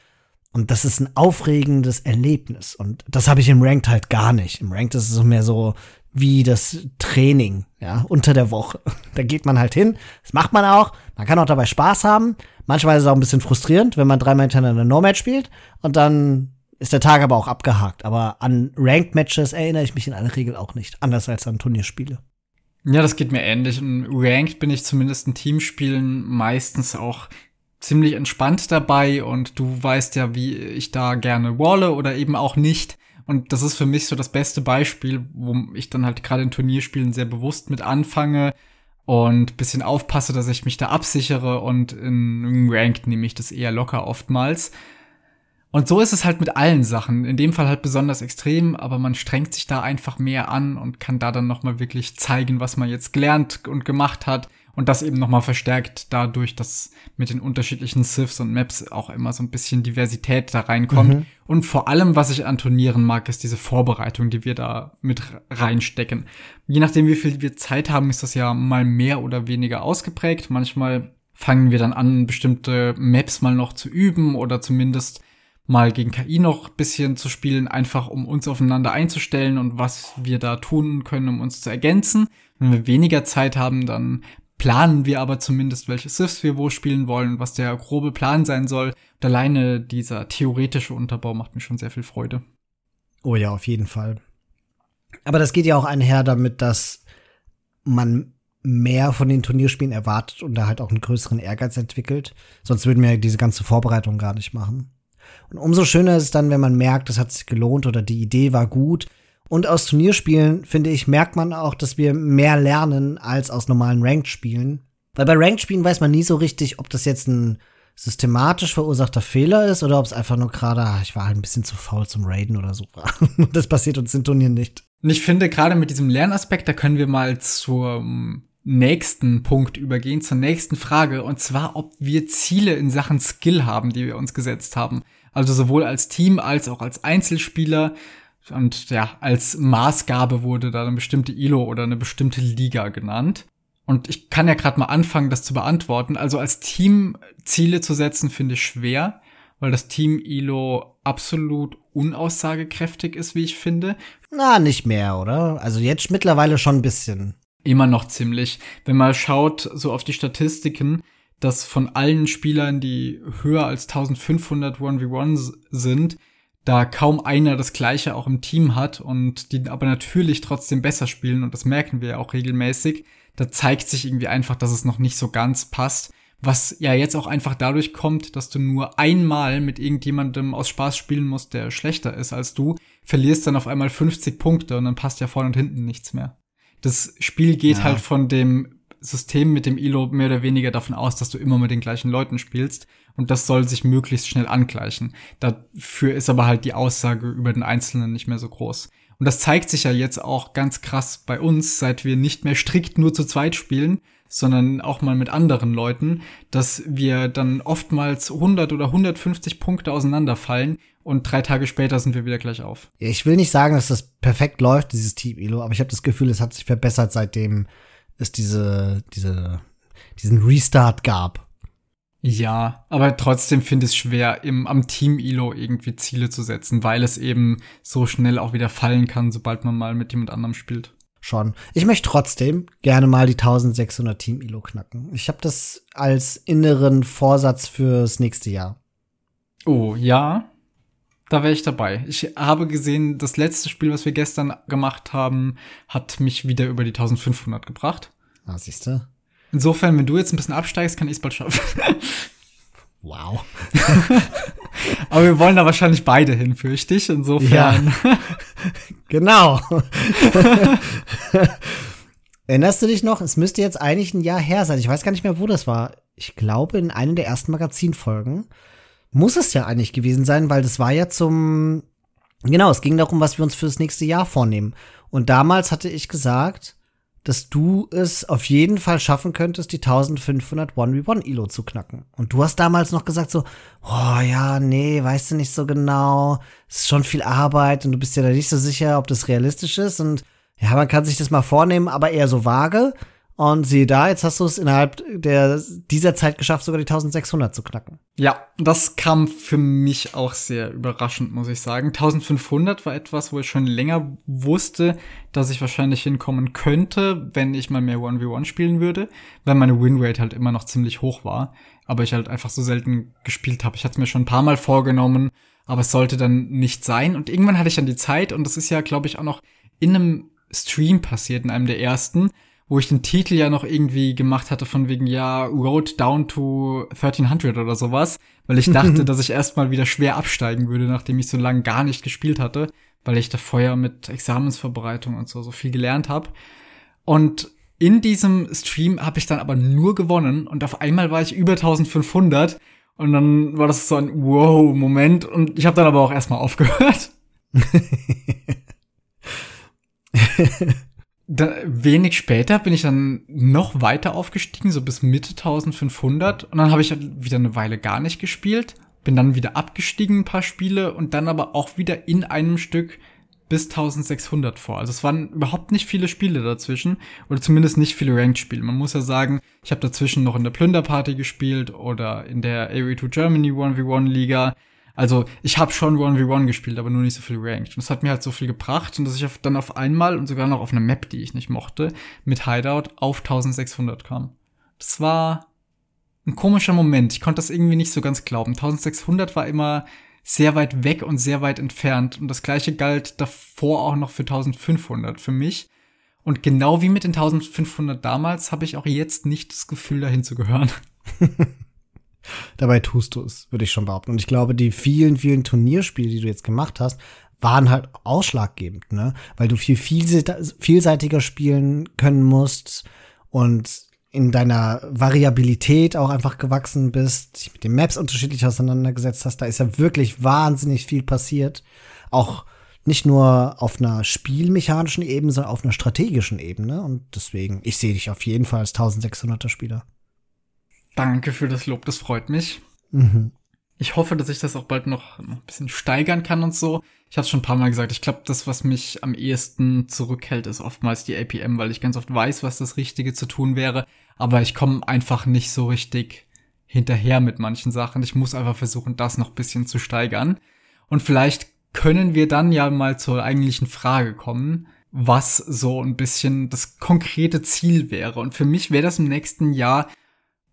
Und das ist ein aufregendes Erlebnis. Und das habe ich im Ranked halt gar nicht. Im Ranked ist es mehr so wie das Training, ja, unter der Woche. (laughs) Da geht man halt hin. Das macht man auch. Man kann auch dabei Spaß haben. Manchmal ist es auch ein bisschen frustrierend, wenn man dreimal hintereinander No-Match spielt und dann ist der Tag aber auch abgehakt. Aber an Ranked-Matches erinnere ich mich in aller Regel auch nicht, anders als an Turnierspiele. Ja, das geht mir ähnlich. Und Ranked bin ich zumindest in Teamspielen meistens auch ziemlich entspannt dabei und du weißt ja, wie ich da gerne walle oder eben auch nicht. Und das ist für mich so das beste Beispiel, wo ich dann halt gerade in Turnierspielen sehr bewusst mit anfange und bisschen aufpasse, dass ich mich da absichere und in Ranked nehme ich das eher locker oftmals. Und so ist es halt mit allen Sachen. In dem Fall halt besonders extrem, aber man strengt sich da einfach mehr an und kann da dann nochmal wirklich zeigen, was man jetzt gelernt und gemacht hat. Und das eben nochmal verstärkt dadurch, dass mit den unterschiedlichen Sifs und Maps auch immer so ein bisschen Diversität da reinkommt. Mhm. Und vor allem, was ich an Turnieren mag, ist diese Vorbereitung, die wir da mit reinstecken. Je nachdem, wie viel wir Zeit haben, ist das ja mal mehr oder weniger ausgeprägt. Manchmal fangen wir dann an, bestimmte Maps mal noch zu üben oder zumindest mal gegen KI noch bisschen zu spielen, einfach um uns aufeinander einzustellen und was wir da tun können, um uns zu ergänzen. Wenn wir weniger Zeit haben, dann planen wir aber zumindest, welche Sifs wir wo spielen wollen, was der grobe Plan sein soll. Und alleine dieser theoretische Unterbau macht mir schon sehr viel Freude. Oh ja, auf jeden Fall. Aber das geht ja auch einher damit, dass man mehr von den Turnierspielen erwartet und da halt auch einen größeren Ehrgeiz entwickelt. Sonst würden wir diese ganze Vorbereitung gar nicht machen. Und umso schöner ist es dann, wenn man merkt, es hat sich gelohnt oder die Idee war gut. Und aus Turnierspielen, finde ich, merkt man auch, dass wir mehr lernen als aus normalen Ranked-Spielen. Weil bei Ranked-Spielen weiß man nie so richtig, ob das jetzt ein systematisch verursachter Fehler ist oder ob es einfach nur gerade, ah, ich war halt ein bisschen zu faul zum Raiden oder so (laughs) das passiert uns in Turnieren nicht. Und ich finde, gerade mit diesem Lernaspekt, da können wir mal zum nächsten Punkt übergehen, zur nächsten Frage, und zwar, ob wir Ziele in Sachen Skill haben, die wir uns gesetzt haben. Also sowohl als Team als auch als Einzelspieler. Und ja, als Maßgabe wurde da eine bestimmte ILO oder eine bestimmte Liga genannt. Und ich kann ja gerade mal anfangen, das zu beantworten. Also als Team Ziele zu setzen, finde ich schwer, weil das Team ILO absolut unaussagekräftig ist, wie ich finde. Na, nicht mehr, oder? Also jetzt mittlerweile schon ein bisschen. Immer noch ziemlich. Wenn man schaut, so auf die Statistiken, dass von allen Spielern, die höher als 1500 1v1 sind, da kaum einer das gleiche auch im Team hat und die aber natürlich trotzdem besser spielen und das merken wir ja auch regelmäßig, da zeigt sich irgendwie einfach, dass es noch nicht so ganz passt. Was ja jetzt auch einfach dadurch kommt, dass du nur einmal mit irgendjemandem aus Spaß spielen musst, der schlechter ist als du, verlierst dann auf einmal 50 Punkte und dann passt ja vorne und hinten nichts mehr. Das Spiel geht ja. halt von dem System mit dem ILO mehr oder weniger davon aus, dass du immer mit den gleichen Leuten spielst und das soll sich möglichst schnell angleichen. Dafür ist aber halt die Aussage über den Einzelnen nicht mehr so groß. Und das zeigt sich ja jetzt auch ganz krass bei uns, seit wir nicht mehr strikt nur zu zweit spielen, sondern auch mal mit anderen Leuten, dass wir dann oftmals 100 oder 150 Punkte auseinanderfallen und drei Tage später sind wir wieder gleich auf. Ich will nicht sagen, dass das perfekt läuft, dieses Team Elo, aber ich habe das Gefühl, es hat sich verbessert, seitdem es diese, diese, diesen Restart gab. Ja, aber trotzdem finde ich es schwer, im, am Team-Elo irgendwie Ziele zu setzen, weil es eben so schnell auch wieder fallen kann, sobald man mal mit jemand anderem spielt. Schon. Ich möchte trotzdem gerne mal die 1600 Team-Elo knacken. Ich habe das als inneren Vorsatz fürs nächste Jahr. Oh, ja. Da wäre ich dabei. Ich habe gesehen, das letzte Spiel, was wir gestern gemacht haben, hat mich wieder über die 1500 gebracht. Ah, siehst du? Insofern, wenn du jetzt ein bisschen absteigst, kann ich es bald schaffen. Wow. (laughs) Aber wir wollen da wahrscheinlich beide hin, fürchte ich. Insofern. Ja. genau. (laughs) Erinnerst du dich noch? Es müsste jetzt eigentlich ein Jahr her sein. Ich weiß gar nicht mehr, wo das war. Ich glaube, in einer der ersten Magazinfolgen muss es ja eigentlich gewesen sein, weil das war ja zum. Genau, es ging darum, was wir uns fürs nächste Jahr vornehmen. Und damals hatte ich gesagt, dass du es auf jeden Fall schaffen könntest, die 1500 1v1 Elo zu knacken. Und du hast damals noch gesagt so, oh ja, nee, weißt du nicht so genau, es ist schon viel Arbeit und du bist ja da nicht so sicher, ob das realistisch ist und ja, man kann sich das mal vornehmen, aber eher so vage. Und siehe da, jetzt hast du es innerhalb der, dieser Zeit geschafft, sogar die 1600 zu knacken. Ja, das kam für mich auch sehr überraschend, muss ich sagen. 1500 war etwas, wo ich schon länger wusste, dass ich wahrscheinlich hinkommen könnte, wenn ich mal mehr 1v1 spielen würde, weil meine Winrate halt immer noch ziemlich hoch war, aber ich halt einfach so selten gespielt habe. Ich hatte es mir schon ein paar Mal vorgenommen, aber es sollte dann nicht sein. Und irgendwann hatte ich dann die Zeit, und das ist ja, glaube ich, auch noch in einem Stream passiert, in einem der ersten, wo ich den Titel ja noch irgendwie gemacht hatte von wegen, ja, Road Down to 1300 oder sowas, weil ich dachte, (laughs) dass ich erstmal wieder schwer absteigen würde, nachdem ich so lange gar nicht gespielt hatte, weil ich da vorher mit Examensvorbereitung und so so viel gelernt habe. Und in diesem Stream habe ich dann aber nur gewonnen und auf einmal war ich über 1500 und dann war das so ein Wow-Moment und ich habe dann aber auch erstmal aufgehört. (laughs) (laughs) da, wenig später bin ich dann noch weiter aufgestiegen, so bis Mitte 1500 und dann habe ich wieder eine Weile gar nicht gespielt, bin dann wieder abgestiegen ein paar Spiele und dann aber auch wieder in einem Stück bis 1600 vor. Also es waren überhaupt nicht viele Spiele dazwischen oder zumindest nicht viele Ranked-Spiele. Man muss ja sagen, ich habe dazwischen noch in der Plünderparty gespielt oder in der ARE2 Germany 1v1 Liga. Also ich habe schon 1v1 gespielt, aber nur nicht so viel Ranked. Und das hat mir halt so viel gebracht und dass ich dann auf einmal und sogar noch auf einer Map, die ich nicht mochte, mit Hideout auf 1600 kam. Das war ein komischer Moment. Ich konnte das irgendwie nicht so ganz glauben. 1600 war immer sehr weit weg und sehr weit entfernt. Und das gleiche galt davor auch noch für 1500 für mich. Und genau wie mit den 1500 damals habe ich auch jetzt nicht das Gefühl, dahin zu gehören. (laughs) Dabei tust du es, würde ich schon behaupten. Und ich glaube, die vielen, vielen Turnierspiele, die du jetzt gemacht hast, waren halt ausschlaggebend, ne? Weil du viel vielseitiger spielen können musst und in deiner Variabilität auch einfach gewachsen bist, dich mit den Maps unterschiedlich auseinandergesetzt hast, da ist ja wirklich wahnsinnig viel passiert. Auch nicht nur auf einer spielmechanischen Ebene, sondern auf einer strategischen Ebene. Und deswegen, ich sehe dich auf jeden Fall als 1600er Spieler. Danke für das Lob, das freut mich. Mhm. Ich hoffe, dass ich das auch bald noch, noch ein bisschen steigern kann und so. Ich habe schon ein paar Mal gesagt, ich glaube, das, was mich am ehesten zurückhält, ist oftmals die APM, weil ich ganz oft weiß, was das Richtige zu tun wäre, aber ich komme einfach nicht so richtig hinterher mit manchen Sachen. Ich muss einfach versuchen, das noch ein bisschen zu steigern. Und vielleicht können wir dann ja mal zur eigentlichen Frage kommen, was so ein bisschen das konkrete Ziel wäre. Und für mich wäre das im nächsten Jahr,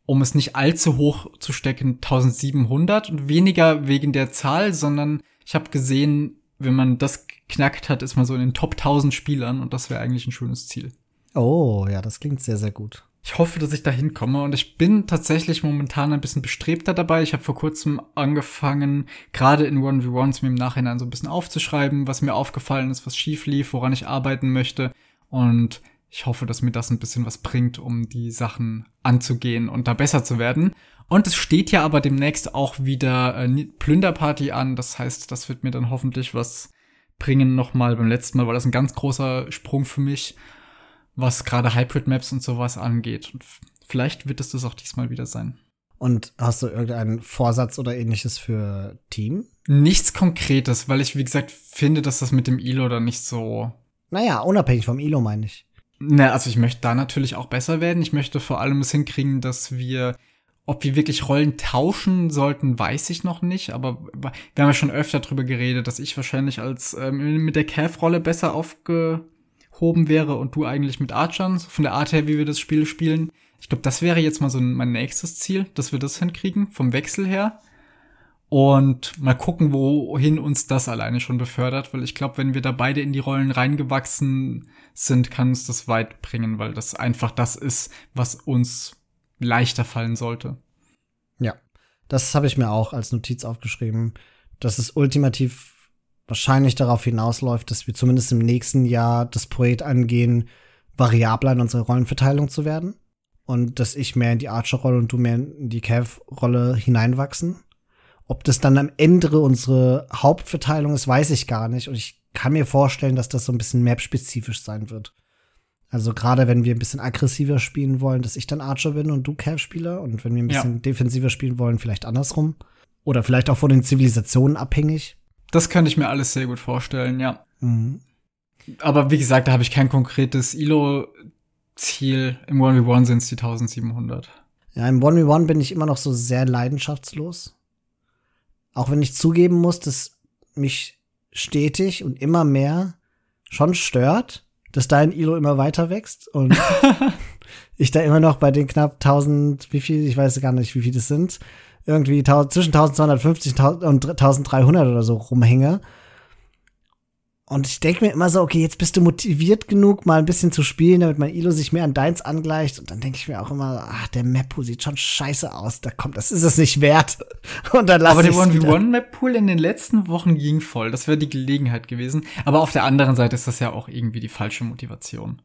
um es nicht allzu hoch zu stecken, 1700 und weniger wegen der Zahl, sondern ich habe gesehen, wenn man das knackt hat, ist man so in den Top 1000 Spielern und das wäre eigentlich ein schönes Ziel. Oh, ja, das klingt sehr, sehr gut. Ich hoffe, dass ich da hinkomme und ich bin tatsächlich momentan ein bisschen bestrebter dabei. Ich habe vor kurzem angefangen, gerade in 1v1s mir im Nachhinein so ein bisschen aufzuschreiben, was mir aufgefallen ist, was schief lief, woran ich arbeiten möchte und ich hoffe, dass mir das ein bisschen was bringt, um die Sachen anzugehen und da besser zu werden. Und es steht ja aber demnächst auch wieder äh, Plünderparty an. Das heißt, das wird mir dann hoffentlich was bringen nochmal. Beim letzten Mal war das ein ganz großer Sprung für mich, was gerade Hybrid Maps und sowas angeht. Und vielleicht wird es das auch diesmal wieder sein. Und hast du irgendeinen Vorsatz oder ähnliches für Team? Nichts Konkretes, weil ich, wie gesagt, finde, dass das mit dem ILO da nicht so. Naja, unabhängig vom ILO meine ich. Na, also ich möchte da natürlich auch besser werden. Ich möchte vor allem es hinkriegen, dass wir ob wir wirklich Rollen tauschen sollten, weiß ich noch nicht, aber wir haben ja schon öfter drüber geredet, dass ich wahrscheinlich als ähm, mit der Cav-Rolle besser aufgehoben wäre und du eigentlich mit Archern, so von der Art her, wie wir das Spiel spielen. Ich glaube, das wäre jetzt mal so mein nächstes Ziel, dass wir das hinkriegen, vom Wechsel her. Und mal gucken, wohin uns das alleine schon befördert, weil ich glaube, wenn wir da beide in die Rollen reingewachsen sind, kann uns das weit bringen, weil das einfach das ist, was uns leichter fallen sollte. Ja, das habe ich mir auch als Notiz aufgeschrieben, dass es ultimativ wahrscheinlich darauf hinausläuft, dass wir zumindest im nächsten Jahr das Projekt angehen, variabler in unsere Rollenverteilung zu werden. Und dass ich mehr in die Archer-Rolle und du mehr in die Cav-Rolle hineinwachsen. Ob das dann am Ende unsere Hauptverteilung ist, weiß ich gar nicht. Und ich kann mir vorstellen, dass das so ein bisschen map-spezifisch sein wird. Also gerade wenn wir ein bisschen aggressiver spielen wollen, dass ich dann Archer bin und du Cav-Spieler und wenn wir ein bisschen ja. defensiver spielen wollen, vielleicht andersrum. Oder vielleicht auch von den Zivilisationen abhängig. Das könnte ich mir alles sehr gut vorstellen, ja. Mhm. Aber wie gesagt, da habe ich kein konkretes ILO-Ziel. Im 1v1 sind es die 1700. Ja, im 1v1 bin ich immer noch so sehr leidenschaftslos. Auch wenn ich zugeben muss, dass mich stetig und immer mehr schon stört, dass dein Ilo immer weiter wächst und (laughs) ich da immer noch bei den knapp 1000, wie viel, ich weiß gar nicht, wie viel das sind, irgendwie zwischen 1250 und 1300 oder so rumhänge und ich denke mir immer so, okay, jetzt bist du motiviert genug, mal ein bisschen zu spielen, damit mein Ilo sich mehr an deins angleicht. Und dann denke ich mir auch immer, ach, der Map-Pool sieht schon scheiße aus. Da kommt, das ist es nicht wert. (laughs) Und dann lass Aber der 1v1-Map-Pool in den letzten Wochen ging voll. Das wäre die Gelegenheit gewesen. Aber auf der anderen Seite ist das ja auch irgendwie die falsche Motivation.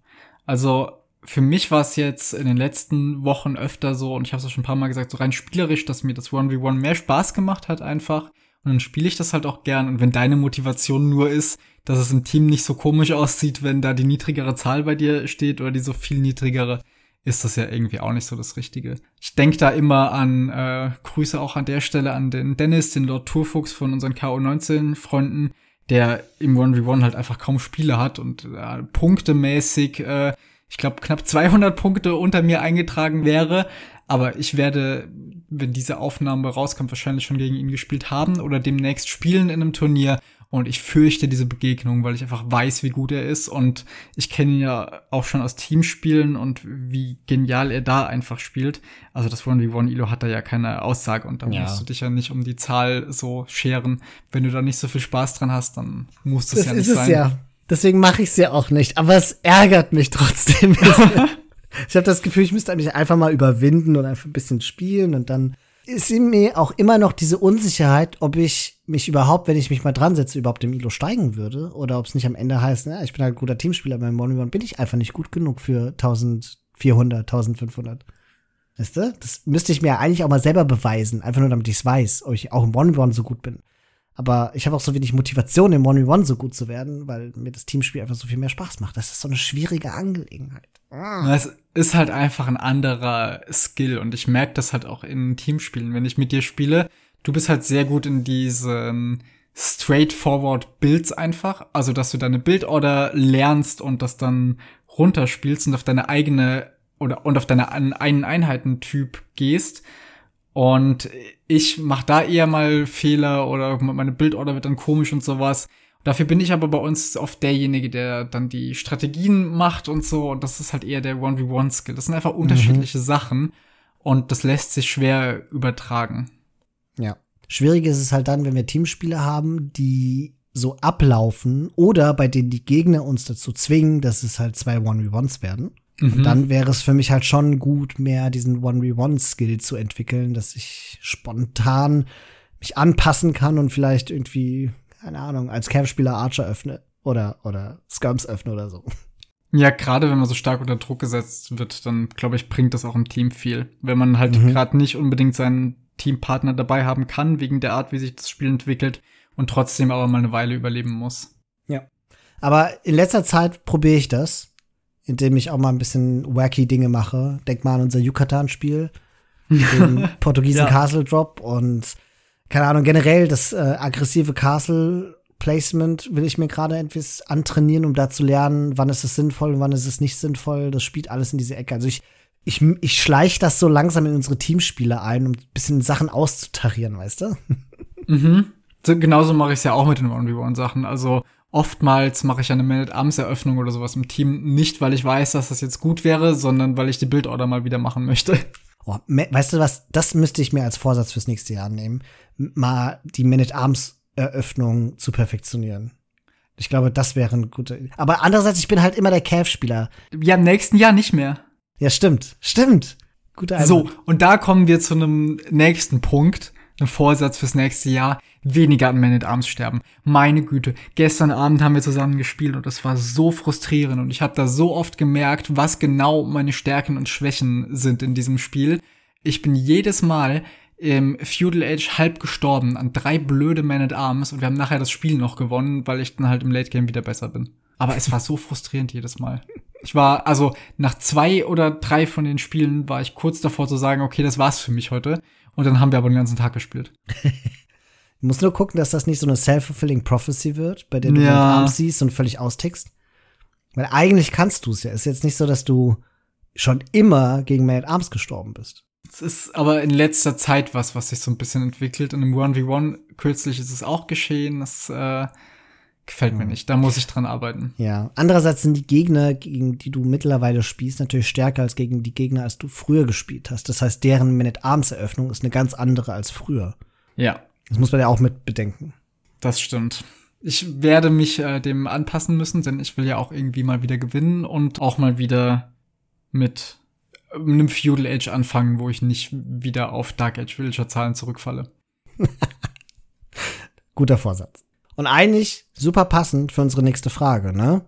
Also, für mich war es jetzt in den letzten Wochen öfter so, und ich habe es schon ein paar Mal gesagt, so rein spielerisch, dass mir das 1v1 mehr Spaß gemacht hat einfach. Und dann spiele ich das halt auch gern. Und wenn deine Motivation nur ist, dass es im Team nicht so komisch aussieht, wenn da die niedrigere Zahl bei dir steht oder die so viel niedrigere, ist das ja irgendwie auch nicht so das Richtige. Ich denke da immer an, äh, Grüße auch an der Stelle an den Dennis, den Lord Turfuchs von unseren KO19-Freunden, der im 1v1 halt einfach kaum Spiele hat und äh, punktemäßig, äh, ich glaube, knapp 200 Punkte unter mir eingetragen wäre. Aber ich werde, wenn diese Aufnahme rauskommt, wahrscheinlich schon gegen ihn gespielt haben oder demnächst spielen in einem Turnier. Und ich fürchte diese Begegnung, weil ich einfach weiß, wie gut er ist. Und ich kenne ihn ja auch schon aus Teamspielen und wie genial er da einfach spielt. Also das 1v1 Ilo hat da ja keine Aussage und da ja. musst du dich ja nicht um die Zahl so scheren. Wenn du da nicht so viel Spaß dran hast, dann muss das, das ja nicht sein. Ja. Deswegen mache ich es ja auch nicht. Aber es ärgert mich trotzdem. (laughs) ich habe das Gefühl, ich müsste mich einfach mal überwinden und einfach ein bisschen spielen und dann ist in mir auch immer noch diese Unsicherheit, ob ich mich überhaupt, wenn ich mich mal dran setze, überhaupt im Ilo steigen würde oder ob es nicht am Ende heißt, na, ich bin halt ein guter Teamspieler beim One bin ich einfach nicht gut genug für 1400, 1500. Weißt du? Das müsste ich mir eigentlich auch mal selber beweisen, einfach nur damit ich es weiß, ob ich auch im One so gut bin. Aber ich habe auch so wenig Motivation, im One so gut zu werden, weil mir das Teamspiel einfach so viel mehr Spaß macht. Das ist so eine schwierige Angelegenheit. Ah. Es ist halt einfach ein anderer Skill und ich merke das halt auch in Teamspielen. Wenn ich mit dir spiele, du bist halt sehr gut in diesen straightforward Builds einfach. Also, dass du deine Bildorder lernst und das dann runterspielst und auf deine eigene oder und auf deine einen Einheitentyp gehst. Und ich mach da eher mal Fehler oder meine Bildorder wird dann komisch und sowas. Dafür bin ich aber bei uns oft derjenige, der dann die Strategien macht und so. Und das ist halt eher der 1v1-Skill. Das sind einfach unterschiedliche mhm. Sachen. Und das lässt sich schwer übertragen. Ja. Schwierig ist es halt dann, wenn wir Teamspiele haben, die so ablaufen oder bei denen die Gegner uns dazu zwingen, dass es halt zwei 1v1s werden. Mhm. Dann wäre es für mich halt schon gut, mehr diesen 1v1-Skill zu entwickeln, dass ich spontan mich anpassen kann und vielleicht irgendwie keine Ahnung, als Campspieler Archer öffne oder, oder Skirms öffne oder so. Ja, gerade wenn man so stark unter Druck gesetzt wird, dann glaube ich, bringt das auch im Team viel. Wenn man halt mhm. gerade nicht unbedingt seinen Teampartner dabei haben kann, wegen der Art, wie sich das Spiel entwickelt und trotzdem aber mal eine Weile überleben muss. Ja. Aber in letzter Zeit probiere ich das, indem ich auch mal ein bisschen wacky Dinge mache. Denk mal an unser Yucatan-Spiel, den (laughs) portugiesen ja. Castle Drop und keine Ahnung, generell das äh, aggressive Castle Placement will ich mir gerade etwas antrainieren, um da zu lernen, wann ist es sinnvoll und wann ist es nicht sinnvoll. Das spielt alles in diese Ecke. Also ich, ich, ich schleich das so langsam in unsere Teamspiele ein, um ein bisschen Sachen auszutarieren, weißt du? Mhm. So, genauso mache ich es ja auch mit den One-v-One-Sachen. Also oftmals mache ich eine Man-at-Arms-Eröffnung oder sowas im Team nicht, weil ich weiß, dass das jetzt gut wäre, sondern weil ich die Bildorder mal wieder machen möchte. Oh, weißt du was? Das müsste ich mir als Vorsatz fürs nächste Jahr nehmen mal die Man-at-Arms-Eröffnung zu perfektionieren. Ich glaube, das wäre ein guter. Aber andererseits, ich bin halt immer der Cav-Spieler. Ja, im nächsten Jahr nicht mehr. Ja, stimmt. Stimmt. Guter Einwand. So, und da kommen wir zu einem nächsten Punkt. Ein Vorsatz fürs nächste Jahr. Weniger an Man at Arms sterben. Meine Güte. Gestern Abend haben wir zusammen gespielt und das war so frustrierend und ich habe da so oft gemerkt, was genau meine Stärken und Schwächen sind in diesem Spiel. Ich bin jedes Mal im Feudal Age halb gestorben an drei blöde Man at Arms und wir haben nachher das Spiel noch gewonnen, weil ich dann halt im Late Game wieder besser bin. Aber es war so frustrierend jedes Mal. Ich war, also nach zwei oder drei von den Spielen war ich kurz davor zu sagen, okay, das war's für mich heute. Und dann haben wir aber den ganzen Tag gespielt. (laughs) du musst nur gucken, dass das nicht so eine self-fulfilling prophecy wird, bei der du ja. Man Arms siehst und völlig austickst. Weil eigentlich kannst du es ja. Es ist jetzt nicht so, dass du schon immer gegen Man at Arms gestorben bist. Es ist aber in letzter Zeit was, was sich so ein bisschen entwickelt. Und im 1v1 kürzlich ist es auch geschehen. Das äh, gefällt mir nicht. Da muss ich dran arbeiten. Ja. Andererseits sind die Gegner, gegen die du mittlerweile spielst, natürlich stärker als gegen die Gegner, als du früher gespielt hast. Das heißt, deren Minute-Arms-Eröffnung ist eine ganz andere als früher. Ja. Das muss man ja auch mit bedenken. Das stimmt. Ich werde mich äh, dem anpassen müssen, denn ich will ja auch irgendwie mal wieder gewinnen und auch mal wieder mit einem Feudal Age anfangen, wo ich nicht wieder auf Dark Age Villager Zahlen zurückfalle. (laughs) Guter Vorsatz. Und eigentlich super passend für unsere nächste Frage, ne?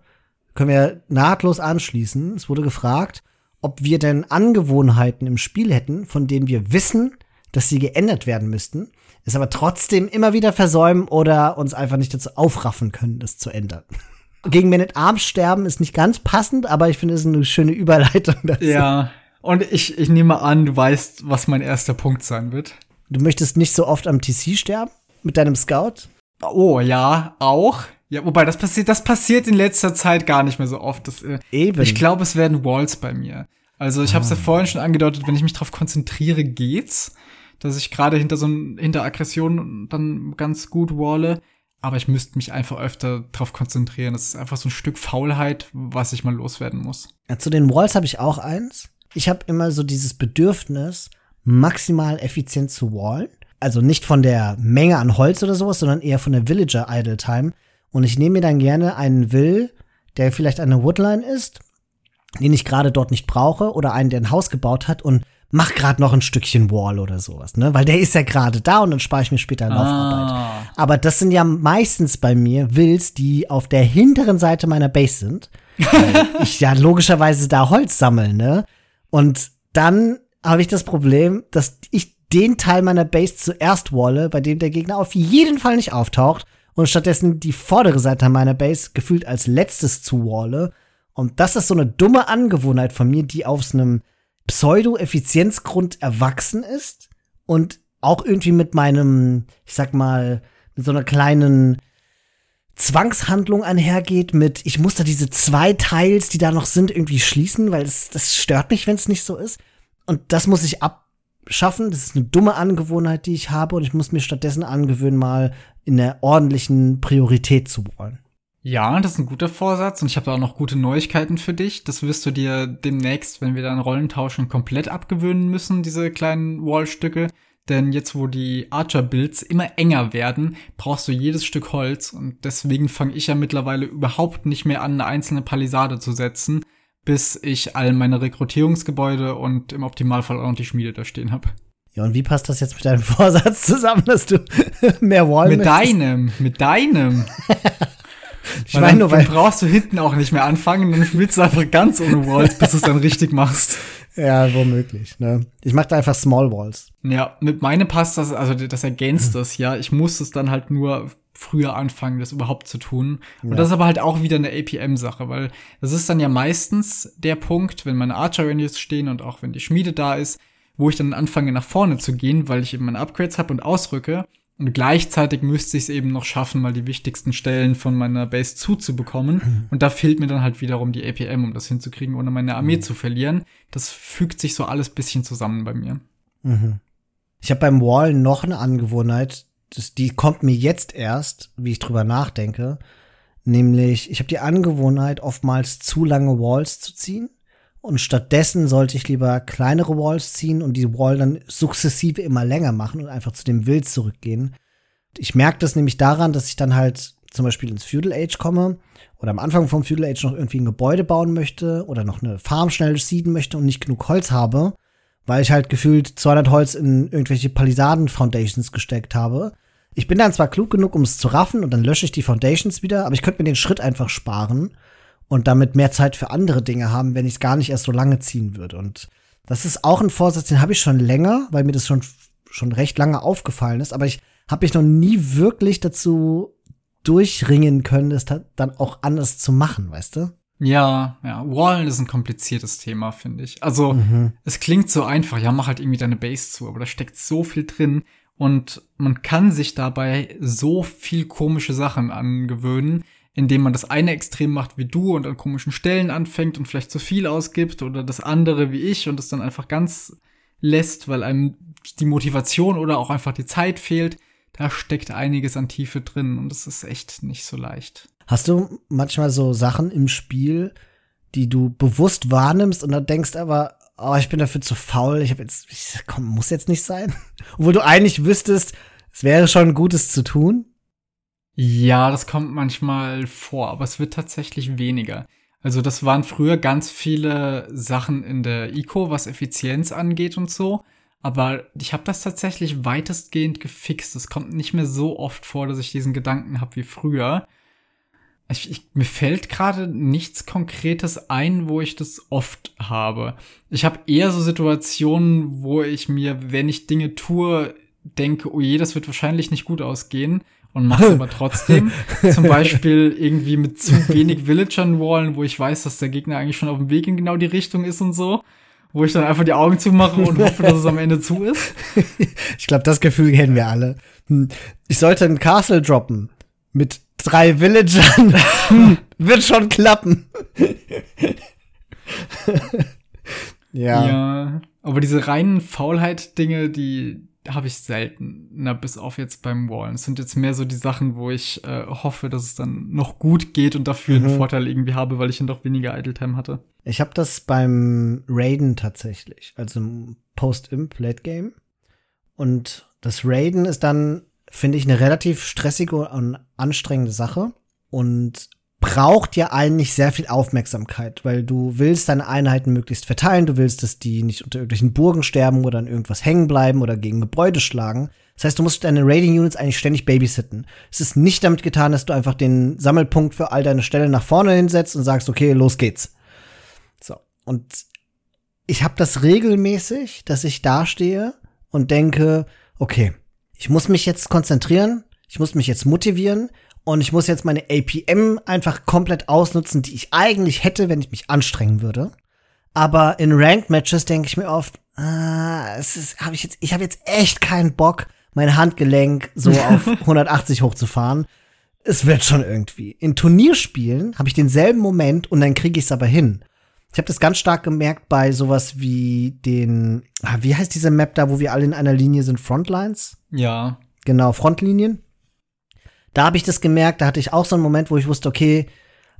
können wir nahtlos anschließen. Es wurde gefragt, ob wir denn Angewohnheiten im Spiel hätten, von denen wir wissen, dass sie geändert werden müssten, es aber trotzdem immer wieder versäumen oder uns einfach nicht dazu aufraffen können, das zu ändern. (laughs) Gegen Man at Arms sterben ist nicht ganz passend, aber ich finde es eine schöne Überleitung (laughs) dazu. Ja, und ich, ich nehme an, du weißt, was mein erster Punkt sein wird. Du möchtest nicht so oft am TC sterben? Mit deinem Scout? Oh, ja, auch. Ja, wobei das passiert, das passiert in letzter Zeit gar nicht mehr so oft. Das, äh, Eben. Ich glaube, es werden Walls bei mir. Also ich habe es ja ah. vorhin schon angedeutet, wenn ich mich darauf konzentriere, geht's, dass ich gerade hinter so hinter Aggression dann ganz gut walle. Aber ich müsste mich einfach öfter darauf konzentrieren. Das ist einfach so ein Stück Faulheit, was ich mal loswerden muss. Ja, zu den Walls habe ich auch eins. Ich habe immer so dieses Bedürfnis, maximal effizient zu wallen. Also nicht von der Menge an Holz oder sowas, sondern eher von der Villager Idle Time. Und ich nehme mir dann gerne einen Will, der vielleicht eine Woodline ist, den ich gerade dort nicht brauche, oder einen, der ein Haus gebaut hat und mach gerade noch ein Stückchen Wall oder sowas, ne? Weil der ist ja gerade da und dann spare ich mir später Laufarbeit. Ah. Aber das sind ja meistens bei mir Wills, die auf der hinteren Seite meiner Base sind. (laughs) weil ich ja logischerweise da Holz sammle, ne? Und dann habe ich das Problem, dass ich den Teil meiner Base zuerst walle, bei dem der Gegner auf jeden Fall nicht auftaucht und stattdessen die vordere Seite meiner Base gefühlt als letztes zu walle. Und das ist so eine dumme Angewohnheit von mir, die aus einem Pseudo-Effizienzgrund erwachsen ist und auch irgendwie mit meinem, ich sag mal, mit so einer kleinen Zwangshandlung einhergeht mit, ich muss da diese zwei Teils, die da noch sind, irgendwie schließen, weil das, das stört mich, wenn es nicht so ist. Und das muss ich abschaffen. Das ist eine dumme Angewohnheit, die ich habe. Und ich muss mir stattdessen angewöhnen, mal in der ordentlichen Priorität zu wollen. Ja, das ist ein guter Vorsatz und ich habe auch noch gute Neuigkeiten für dich. Das wirst du dir demnächst, wenn wir dann Rollen tauschen, komplett abgewöhnen müssen, diese kleinen Wallstücke. Denn jetzt, wo die Archer-Builds immer enger werden, brauchst du jedes Stück Holz und deswegen fange ich ja mittlerweile überhaupt nicht mehr an, eine einzelne Palisade zu setzen, bis ich all meine Rekrutierungsgebäude und im Optimalfall auch noch die Schmiede da stehen habe. Ja, und wie passt das jetzt mit deinem (laughs) Vorsatz zusammen, dass du (laughs) mehr Wall Mit möchtest? deinem, mit deinem. (laughs) ich meine nur, weil brauchst du hinten auch nicht mehr anfangen, dann spielst du einfach ganz ohne Walls, bis du es dann richtig machst. (laughs) Ja, womöglich. Ne? Ich mache da einfach Small Walls. Ja, mit meinem passt das, also das ergänzt das, ja. Ich muss es dann halt nur früher anfangen, das überhaupt zu tun. Und ja. das ist aber halt auch wieder eine APM-Sache, weil das ist dann ja meistens der Punkt, wenn meine Archer Rangers stehen und auch wenn die Schmiede da ist, wo ich dann anfange nach vorne zu gehen, weil ich eben meine Upgrades habe und ausrücke. Und gleichzeitig müsste ich es eben noch schaffen, mal die wichtigsten Stellen von meiner Base zuzubekommen. Mhm. Und da fehlt mir dann halt wiederum die APM, um das hinzukriegen, ohne meine Armee mhm. zu verlieren. Das fügt sich so alles bisschen zusammen bei mir. Mhm. Ich habe beim Wall noch eine Angewohnheit, das, die kommt mir jetzt erst, wie ich drüber nachdenke. Nämlich, ich habe die Angewohnheit, oftmals zu lange Walls zu ziehen. Und stattdessen sollte ich lieber kleinere Walls ziehen und die Wall dann sukzessive immer länger machen und einfach zu dem Wild zurückgehen. Ich merke das nämlich daran, dass ich dann halt zum Beispiel ins Feudal Age komme oder am Anfang vom Feudal Age noch irgendwie ein Gebäude bauen möchte oder noch eine Farm schnell sieden möchte und nicht genug Holz habe, weil ich halt gefühlt 200 Holz in irgendwelche Palisaden Foundations gesteckt habe. Ich bin dann zwar klug genug, um es zu raffen und dann lösche ich die Foundations wieder, aber ich könnte mir den Schritt einfach sparen und damit mehr Zeit für andere Dinge haben, wenn ich es gar nicht erst so lange ziehen würde. Und das ist auch ein Vorsatz, den habe ich schon länger, weil mir das schon, schon recht lange aufgefallen ist, aber ich habe mich noch nie wirklich dazu durchringen können, das dann auch anders zu machen, weißt du? Ja, ja. Wallen ist ein kompliziertes Thema, finde ich. Also, mhm. es klingt so einfach, ja, mach halt irgendwie deine Base zu, aber da steckt so viel drin und man kann sich dabei so viel komische Sachen angewöhnen, indem man das eine Extrem macht wie du und an komischen Stellen anfängt und vielleicht zu viel ausgibt oder das andere wie ich und es dann einfach ganz lässt, weil einem die Motivation oder auch einfach die Zeit fehlt. Da steckt einiges an Tiefe drin und es ist echt nicht so leicht. Hast du manchmal so Sachen im Spiel, die du bewusst wahrnimmst und dann denkst aber, oh, ich bin dafür zu faul, ich habe jetzt, ich, komm, muss jetzt nicht sein. (laughs) Obwohl du eigentlich wüsstest, es wäre schon Gutes zu tun. Ja, das kommt manchmal vor, aber es wird tatsächlich weniger. Also das waren früher ganz viele Sachen in der Eco, was Effizienz angeht und so. Aber ich habe das tatsächlich weitestgehend gefixt. Es kommt nicht mehr so oft vor, dass ich diesen Gedanken habe wie früher. Ich, ich, mir fällt gerade nichts Konkretes ein, wo ich das oft habe. Ich habe eher so Situationen, wo ich mir, wenn ich Dinge tue, denke, oh je, das wird wahrscheinlich nicht gut ausgehen und mach's aber trotzdem. (laughs) Zum Beispiel irgendwie mit zu wenig Villagern wallen, wo ich weiß, dass der Gegner eigentlich schon auf dem Weg in genau die Richtung ist und so. Wo ich dann einfach die Augen zumache und hoffe, dass es am Ende zu ist. (laughs) Ich glaube, das Gefühl kennen wir alle. Hm, ich sollte ein Castle droppen mit drei Villagern. Hm, wird schon klappen. (laughs) ja. Ja. Aber diese reinen Faulheit-Dinge, die, habe ich selten, na, bis auf jetzt beim Wallen. Es sind jetzt mehr so die Sachen, wo ich äh, hoffe, dass es dann noch gut geht und dafür mhm. einen Vorteil irgendwie habe, weil ich dann doch weniger Idle-Time hatte. Ich habe das beim Raiden tatsächlich, also im Post-Imp-Late-Game. Und das Raiden ist dann, finde ich, eine relativ stressige und anstrengende Sache. Und braucht ja eigentlich sehr viel Aufmerksamkeit, weil du willst deine Einheiten möglichst verteilen, du willst, dass die nicht unter irgendwelchen Burgen sterben oder an irgendwas hängen bleiben oder gegen Gebäude schlagen. Das heißt, du musst deine Raiding Units eigentlich ständig babysitten. Es ist nicht damit getan, dass du einfach den Sammelpunkt für all deine Stellen nach vorne hinsetzt und sagst, okay, los geht's. So. Und ich habe das regelmäßig, dass ich dastehe und denke, okay, ich muss mich jetzt konzentrieren, ich muss mich jetzt motivieren, und ich muss jetzt meine APM einfach komplett ausnutzen, die ich eigentlich hätte, wenn ich mich anstrengen würde. Aber in Ranked Matches denke ich mir oft, ah, es ist, hab ich jetzt, ich habe jetzt echt keinen Bock, mein Handgelenk so (laughs) auf 180 hochzufahren. Es wird schon irgendwie. In Turnierspielen habe ich denselben Moment und dann kriege ich es aber hin. Ich habe das ganz stark gemerkt bei sowas wie den, ah, wie heißt diese Map da, wo wir alle in einer Linie sind? Frontlines? Ja. Genau, Frontlinien da habe ich das gemerkt, da hatte ich auch so einen Moment, wo ich wusste, okay,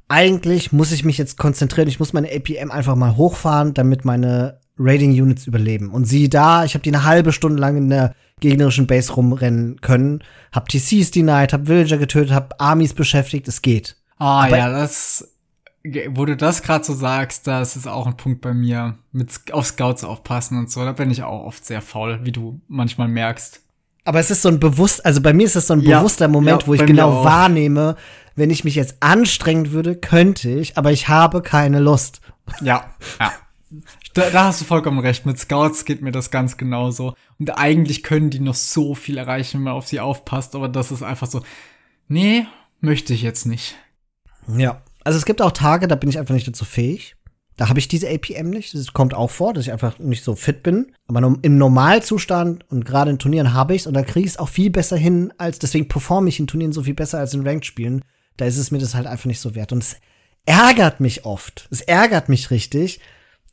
eigentlich muss ich mich jetzt konzentrieren, ich muss meine APM einfach mal hochfahren, damit meine Raiding Units überleben. Und sieh da, ich habe die eine halbe Stunde lang in der gegnerischen Base rumrennen können, hab TCs denied, hab Villager getötet, hab Armies beschäftigt, es geht. Ah Aber ja, das wo du das gerade so sagst, das ist auch ein Punkt bei mir mit auf Scouts aufpassen und so, da bin ich auch oft sehr faul, wie du manchmal merkst. Aber es ist so ein bewusst, also bei mir ist es so ein ja, bewusster Moment, ja, wo ich genau wahrnehme, wenn ich mich jetzt anstrengen würde, könnte ich, aber ich habe keine Lust. Ja, ja. Da, da hast du vollkommen recht. Mit Scouts geht mir das ganz genauso. Und eigentlich können die noch so viel erreichen, wenn man auf sie aufpasst, aber das ist einfach so, nee, möchte ich jetzt nicht. Ja. Also es gibt auch Tage, da bin ich einfach nicht dazu fähig. Da habe ich diese APM nicht. Das kommt auch vor, dass ich einfach nicht so fit bin. Aber im Normalzustand und gerade in Turnieren habe ich es und da kriege ich es auch viel besser hin, als deswegen performe ich in Turnieren so viel besser als in Ranked-Spielen. Da ist es mir das halt einfach nicht so wert. Und es ärgert mich oft. Es ärgert mich richtig.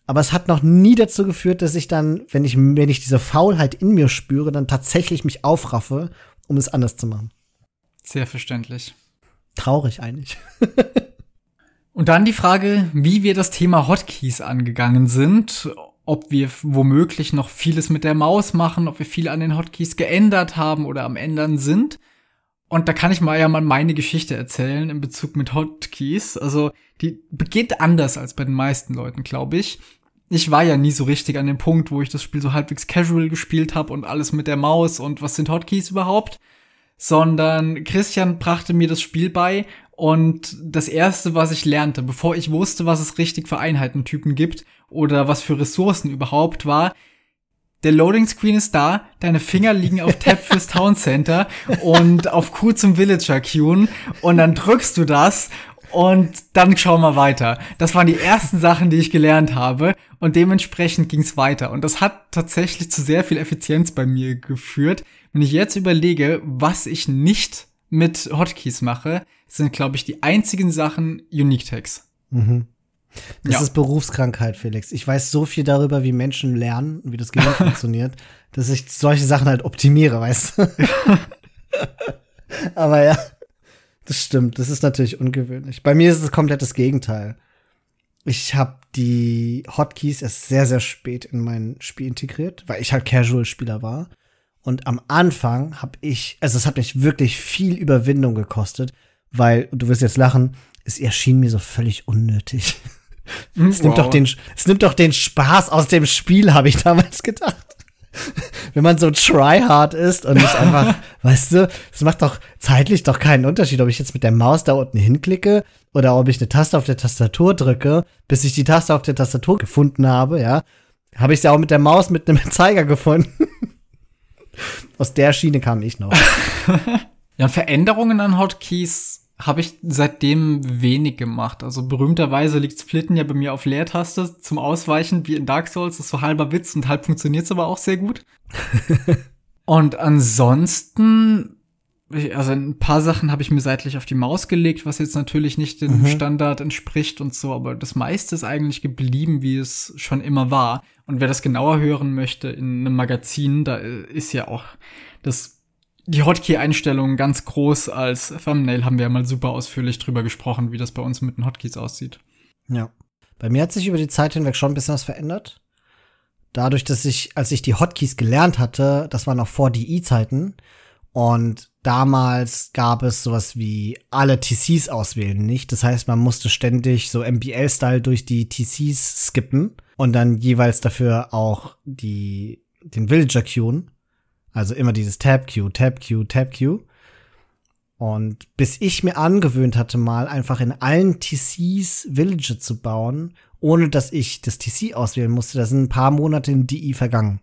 Aber es hat noch nie dazu geführt, dass ich dann, wenn ich, wenn ich diese Faulheit in mir spüre, dann tatsächlich mich aufraffe, um es anders zu machen. Sehr verständlich. Traurig eigentlich. (laughs) Und dann die Frage, wie wir das Thema Hotkeys angegangen sind, ob wir womöglich noch vieles mit der Maus machen, ob wir viel an den Hotkeys geändert haben oder am ändern sind. Und da kann ich mal ja mal meine Geschichte erzählen in Bezug mit Hotkeys. Also, die beginnt anders als bei den meisten Leuten, glaube ich. Ich war ja nie so richtig an dem Punkt, wo ich das Spiel so halbwegs casual gespielt habe und alles mit der Maus und was sind Hotkeys überhaupt, sondern Christian brachte mir das Spiel bei und das erste, was ich lernte, bevor ich wusste, was es richtig für Einheitentypen gibt oder was für Ressourcen überhaupt war, der Loading Screen ist da, deine Finger liegen auf Tab (laughs) fürs Town Center und auf Q zum Villager queuen und dann drückst du das und dann schau mal weiter. Das waren die ersten Sachen, die ich gelernt habe und dementsprechend ging's weiter und das hat tatsächlich zu sehr viel Effizienz bei mir geführt. Wenn ich jetzt überlege, was ich nicht mit Hotkeys mache, sind, glaube ich, die einzigen Sachen Unique Tags. Mhm. Das ja. ist Berufskrankheit, Felix. Ich weiß so viel darüber, wie Menschen lernen, wie das Gehirn (laughs) funktioniert, dass ich solche Sachen halt optimiere, weißt du? (laughs) Aber ja, das stimmt. Das ist natürlich ungewöhnlich. Bei mir ist es komplett das Gegenteil. Ich habe die Hotkeys erst sehr, sehr spät in mein Spiel integriert, weil ich halt Casual-Spieler war. Und am Anfang habe ich, also es hat mich wirklich viel Überwindung gekostet, weil, du wirst jetzt lachen, es erschien mir so völlig unnötig. es, wow. nimmt doch den, es nimmt doch den Spaß aus dem Spiel, habe ich damals gedacht. wenn man so tryhard ist und nicht einfach, (laughs) weißt du, es macht doch zeitlich doch keinen Unterschied, ob ich jetzt mit der Maus da unten hinklicke oder ob ich eine Taste auf der Tastatur drücke, bis ich die Taste auf der Tastatur gefunden habe, ja. Habe ich sie auch mit der Maus mit einem (laughs) Zeiger gefunden. Aus der Schiene kam ich noch. (laughs) ja, Veränderungen an Hotkeys habe ich seitdem wenig gemacht. Also berühmterweise liegt Splitten ja bei mir auf Leertaste zum Ausweichen, wie in Dark Souls. Das ist so halber Witz und halb funktioniert es aber auch sehr gut. (laughs) und ansonsten, also ein paar Sachen habe ich mir seitlich auf die Maus gelegt, was jetzt natürlich nicht dem mhm. Standard entspricht und so, aber das meiste ist eigentlich geblieben, wie es schon immer war. Und wer das genauer hören möchte in einem Magazin, da ist ja auch das die Hotkey-Einstellungen ganz groß als Thumbnail haben wir ja mal super ausführlich drüber gesprochen, wie das bei uns mit den Hotkeys aussieht. Ja. Bei mir hat sich über die Zeit hinweg schon ein bisschen was verändert. Dadurch, dass ich, als ich die Hotkeys gelernt hatte, das war noch vor DI-Zeiten. Und damals gab es sowas wie alle TCs auswählen nicht. Das heißt, man musste ständig so MBL-Style durch die TCs skippen und dann jeweils dafür auch die, den Villager queuen. Also immer dieses Tab Q, Tab Q, Tab Q. Und bis ich mir angewöhnt hatte, mal einfach in allen TCs Villager zu bauen, ohne dass ich das TC auswählen musste, da sind ein paar Monate in DI vergangen.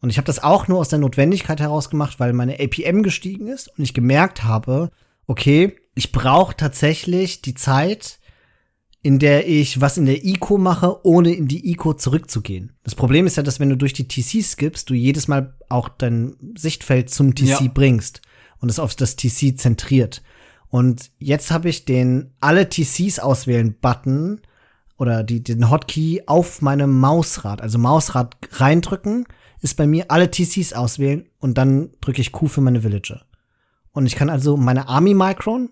Und ich habe das auch nur aus der Notwendigkeit heraus gemacht, weil meine APM gestiegen ist und ich gemerkt habe, okay, ich brauche tatsächlich die Zeit, in der ich was in der ICO mache, ohne in die ICO zurückzugehen. Das Problem ist ja, dass wenn du durch die TC skippst, du jedes Mal auch dein Sichtfeld zum TC ja. bringst und es auf das TC zentriert. Und jetzt habe ich den alle TCs auswählen Button oder die, den Hotkey auf meinem Mausrad, also Mausrad reindrücken, ist bei mir alle TCs auswählen und dann drücke ich Q für meine Villager. Und ich kann also meine Army Micron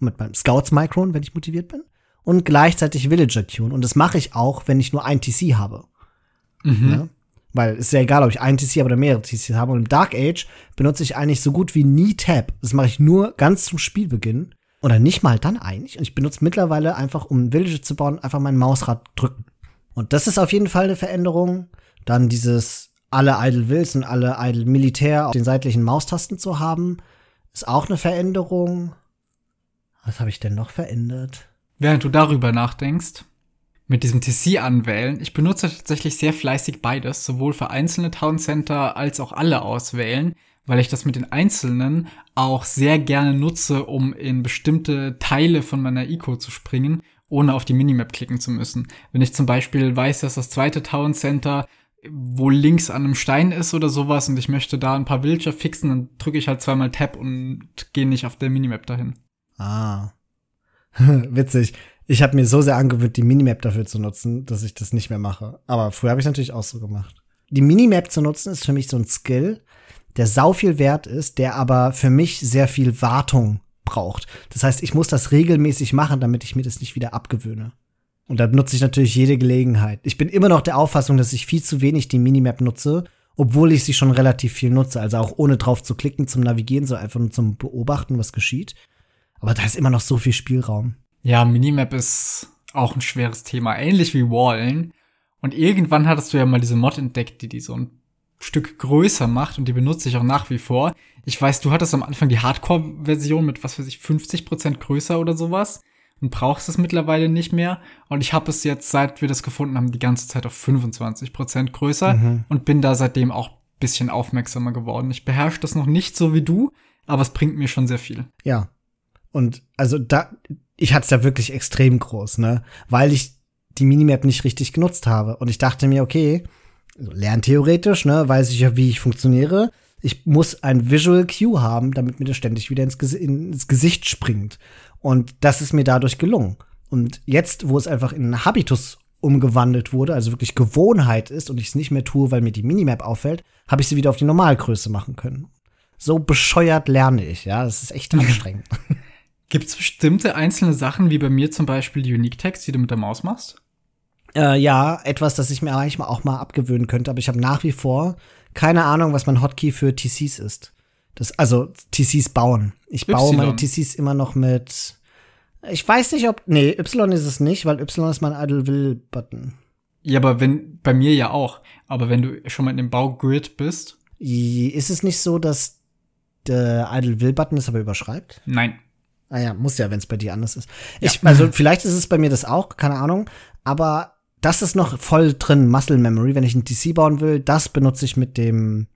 mit meinem Scouts Micron, wenn ich motiviert bin, und gleichzeitig Villager queuen. Und das mache ich auch, wenn ich nur ein TC habe. Mhm. Ja? Weil es ist ja egal, ob ich ein TC oder mehrere TCs habe. Und im Dark Age benutze ich eigentlich so gut wie nie Tab. Das mache ich nur ganz zum Spielbeginn. Oder nicht mal dann eigentlich. Und ich benutze mittlerweile einfach, um Villager zu bauen, einfach mein Mausrad drücken. Und das ist auf jeden Fall eine Veränderung. Dann dieses alle Idle Wills und alle Idle Militär auf den seitlichen Maustasten zu haben, ist auch eine Veränderung. Was habe ich denn noch verändert? Während du darüber nachdenkst, mit diesem TC anwählen, ich benutze tatsächlich sehr fleißig beides, sowohl für einzelne Town Center als auch alle auswählen, weil ich das mit den einzelnen auch sehr gerne nutze, um in bestimmte Teile von meiner Eco zu springen, ohne auf die Minimap klicken zu müssen. Wenn ich zum Beispiel weiß, dass das zweite Town Center wo links an einem Stein ist oder sowas und ich möchte da ein paar Villager fixen, dann drücke ich halt zweimal Tab und gehe nicht auf der Minimap dahin. Ah, (laughs) Witzig. Ich habe mir so sehr angewöhnt, die Minimap dafür zu nutzen, dass ich das nicht mehr mache. Aber früher habe ich natürlich auch so gemacht. Die Minimap zu nutzen ist für mich so ein Skill, der sau viel wert ist, der aber für mich sehr viel Wartung braucht. Das heißt, ich muss das regelmäßig machen, damit ich mir das nicht wieder abgewöhne. Und da nutze ich natürlich jede Gelegenheit. Ich bin immer noch der Auffassung, dass ich viel zu wenig die Minimap nutze, obwohl ich sie schon relativ viel nutze. Also auch ohne drauf zu klicken zum Navigieren, so einfach nur zum Beobachten, was geschieht. Aber da ist immer noch so viel Spielraum. Ja, Minimap ist auch ein schweres Thema, ähnlich wie Wallen. Und irgendwann hattest du ja mal diese Mod entdeckt, die die so ein Stück größer macht und die benutze ich auch nach wie vor. Ich weiß, du hattest am Anfang die Hardcore-Version mit, was weiß ich, 50% größer oder sowas und brauchst es mittlerweile nicht mehr. Und ich habe es jetzt, seit wir das gefunden haben, die ganze Zeit auf 25% größer mhm. und bin da seitdem auch bisschen aufmerksamer geworden. Ich beherrsche das noch nicht so wie du, aber es bringt mir schon sehr viel. Ja, und also da, ich hatte es ja wirklich extrem groß, ne? Weil ich die Minimap nicht richtig genutzt habe. Und ich dachte mir, okay, also lerntheoretisch, ne, weiß ich ja, wie ich funktioniere. Ich muss ein Visual Cue haben, damit mir das ständig wieder ins, Ges ins Gesicht springt. Und das ist mir dadurch gelungen. Und jetzt, wo es einfach in Habitus umgewandelt wurde, also wirklich Gewohnheit ist und ich es nicht mehr tue, weil mir die Minimap auffällt, habe ich sie wieder auf die Normalgröße machen können. So bescheuert lerne ich, ja, das ist echt (laughs) anstrengend. Gibt es bestimmte einzelne Sachen, wie bei mir zum Beispiel die Unique Text, die du mit der Maus machst? Äh, ja, etwas, das ich mir eigentlich auch mal abgewöhnen könnte, aber ich habe nach wie vor keine Ahnung, was mein Hotkey für TCs ist. Das, also TCs bauen. Ich baue y. meine TCs immer noch mit. Ich weiß nicht, ob. Nee, Y ist es nicht, weil Y ist mein Idle Will-Button. Ja, aber wenn, bei mir ja auch. Aber wenn du schon mal in dem Baugrid bist, Ist es nicht so, dass der Idle Will Button es aber überschreibt? Nein. Ah ja, muss ja, wenn es bei dir anders ist. Ja. Ich, also vielleicht ist es bei mir das auch, keine Ahnung. Aber das ist noch voll drin, Muscle Memory. Wenn ich ein DC bauen will, das benutze ich mit dem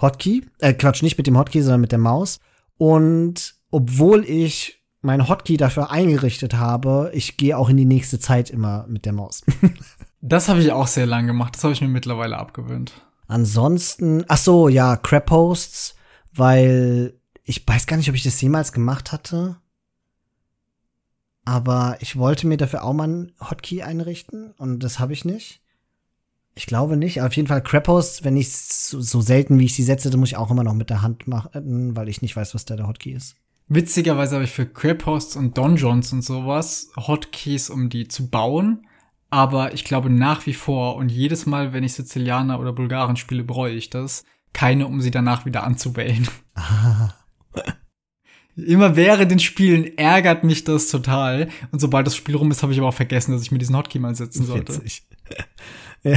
Hotkey. Äh, Quatsch, nicht mit dem Hotkey, sondern mit der Maus. Und obwohl ich mein Hotkey dafür eingerichtet habe, ich gehe auch in die nächste Zeit immer mit der Maus. (laughs) das habe ich auch sehr lang gemacht. Das habe ich mir mittlerweile abgewöhnt. Ansonsten, ach so, ja, Crap Posts, weil ich weiß gar nicht, ob ich das jemals gemacht hatte. Aber ich wollte mir dafür auch mal einen Hotkey einrichten und das habe ich nicht. Ich glaube nicht. Auf jeden Fall Crapos, wenn ich so, so, selten wie ich sie setze, dann muss ich auch immer noch mit der Hand machen, weil ich nicht weiß, was da der Hotkey ist. Witzigerweise habe ich für Craphosts und Donjons und sowas Hotkeys, um die zu bauen. Aber ich glaube nach wie vor und jedes Mal, wenn ich Sizilianer oder Bulgaren spiele, bereue ich das. Keine, um sie danach wieder anzuwählen. Ah. (laughs) Immer während den Spielen ärgert mich das total. Und sobald das Spiel rum ist, habe ich aber auch vergessen, dass ich mir diesen Hotkey mal setzen sollte. Witzig. (laughs)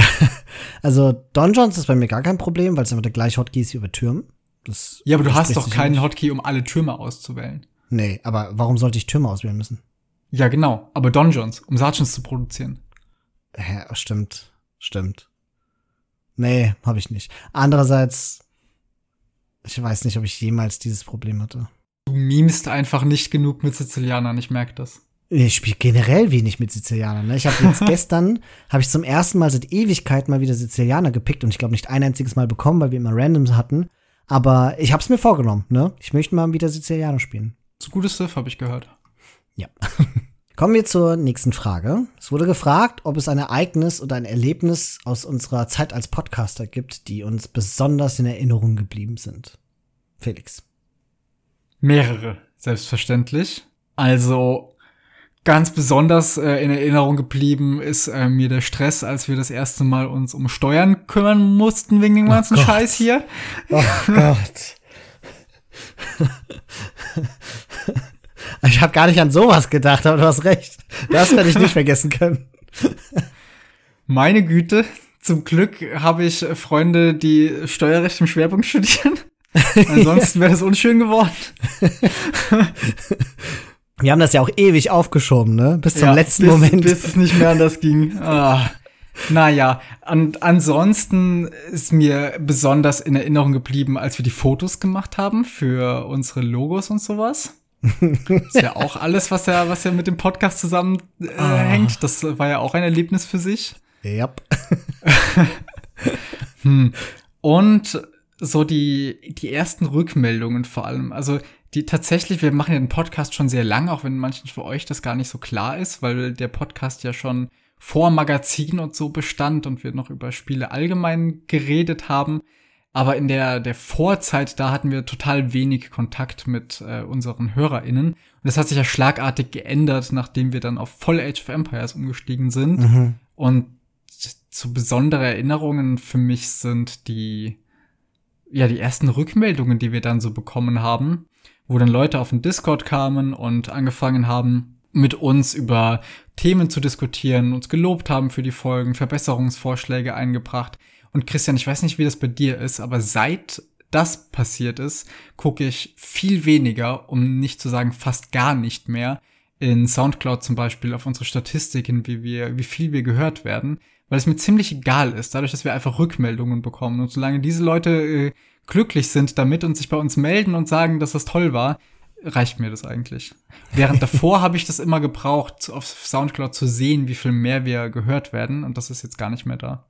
Also Donjons ist bei mir gar kein Problem, weil es einfach der gleiche Hotkey ist wie bei Türmen. Das ja, aber du hast doch keinen nicht. Hotkey, um alle Türme auszuwählen. Nee, aber warum sollte ich Türme auswählen müssen? Ja, genau. Aber Donjons, um Sergeants zu produzieren. Ja, stimmt. Stimmt. Nee, habe ich nicht. Andererseits, ich weiß nicht, ob ich jemals dieses Problem hatte. Du memest einfach nicht genug mit Sizilianern, ich merke das. Ich spiele generell wenig mit Sizilianern. Ne? Ich habe jetzt (laughs) gestern, habe ich zum ersten Mal seit Ewigkeit mal wieder Sizilianer gepickt und ich glaube nicht ein einziges Mal bekommen, weil wir immer Randoms hatten. Aber ich habe es mir vorgenommen. Ne? Ich möchte mal wieder Sizilianer spielen. Zu gutes Surf habe ich gehört. Ja. (laughs) Kommen wir zur nächsten Frage. Es wurde gefragt, ob es ein Ereignis oder ein Erlebnis aus unserer Zeit als Podcaster gibt, die uns besonders in Erinnerung geblieben sind. Felix. Mehrere, selbstverständlich. Also ganz besonders äh, in Erinnerung geblieben ist äh, mir der Stress, als wir das erste Mal uns um Steuern kümmern mussten wegen dem oh ganzen Gott. Scheiß hier. Oh Gott. ich habe gar nicht an sowas gedacht, aber du hast recht. Das werde ich nicht vergessen können. Meine Güte, zum Glück habe ich Freunde, die Steuerrecht im Schwerpunkt studieren. (laughs) Ansonsten wäre das unschön geworden. (laughs) Wir haben das ja auch ewig aufgeschoben, ne? Bis zum ja, letzten bis, Moment. Bis es nicht mehr anders ging. Ah. Naja, und ansonsten ist mir besonders in Erinnerung geblieben, als wir die Fotos gemacht haben für unsere Logos und sowas. ist ja auch alles, was ja, was ja mit dem Podcast zusammenhängt. Äh, ah. Das war ja auch ein Erlebnis für sich. Ja. Yep. (laughs) hm. Und so die, die ersten Rückmeldungen vor allem. Also die tatsächlich, wir machen ja den Podcast schon sehr lang, auch wenn manchen für euch das gar nicht so klar ist, weil der Podcast ja schon vor Magazin und so bestand und wir noch über Spiele allgemein geredet haben. Aber in der, der Vorzeit, da hatten wir total wenig Kontakt mit äh, unseren HörerInnen. Und das hat sich ja schlagartig geändert, nachdem wir dann auf Voll Age of Empires umgestiegen sind. Mhm. Und zu besondere Erinnerungen für mich sind die ja, die ersten Rückmeldungen, die wir dann so bekommen haben, wo dann Leute auf den Discord kamen und angefangen haben, mit uns über Themen zu diskutieren, uns gelobt haben für die Folgen, Verbesserungsvorschläge eingebracht. Und Christian, ich weiß nicht, wie das bei dir ist, aber seit das passiert ist, gucke ich viel weniger, um nicht zu sagen fast gar nicht mehr, in Soundcloud zum Beispiel auf unsere Statistiken, wie wir, wie viel wir gehört werden, weil es mir ziemlich egal ist, dadurch, dass wir einfach Rückmeldungen bekommen. Und solange diese Leute äh, glücklich sind damit und sich bei uns melden und sagen, dass das toll war, reicht mir das eigentlich. Während davor (laughs) habe ich das immer gebraucht, auf Soundcloud zu sehen, wie viel mehr wir gehört werden. Und das ist jetzt gar nicht mehr da.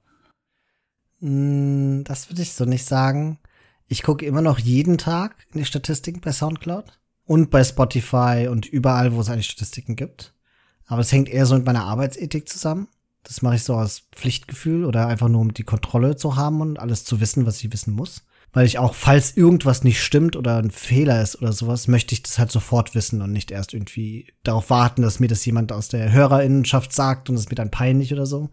Mm, das würde ich so nicht sagen. Ich gucke immer noch jeden Tag in die Statistiken bei Soundcloud und bei Spotify und überall, wo es eigentlich Statistiken gibt. Aber es hängt eher so mit meiner Arbeitsethik zusammen. Das mache ich so aus Pflichtgefühl oder einfach nur, um die Kontrolle zu haben und alles zu wissen, was ich wissen muss. Weil ich auch, falls irgendwas nicht stimmt oder ein Fehler ist oder sowas, möchte ich das halt sofort wissen und nicht erst irgendwie darauf warten, dass mir das jemand aus der Hörerinnenschaft sagt und es mir dann peinlich oder so.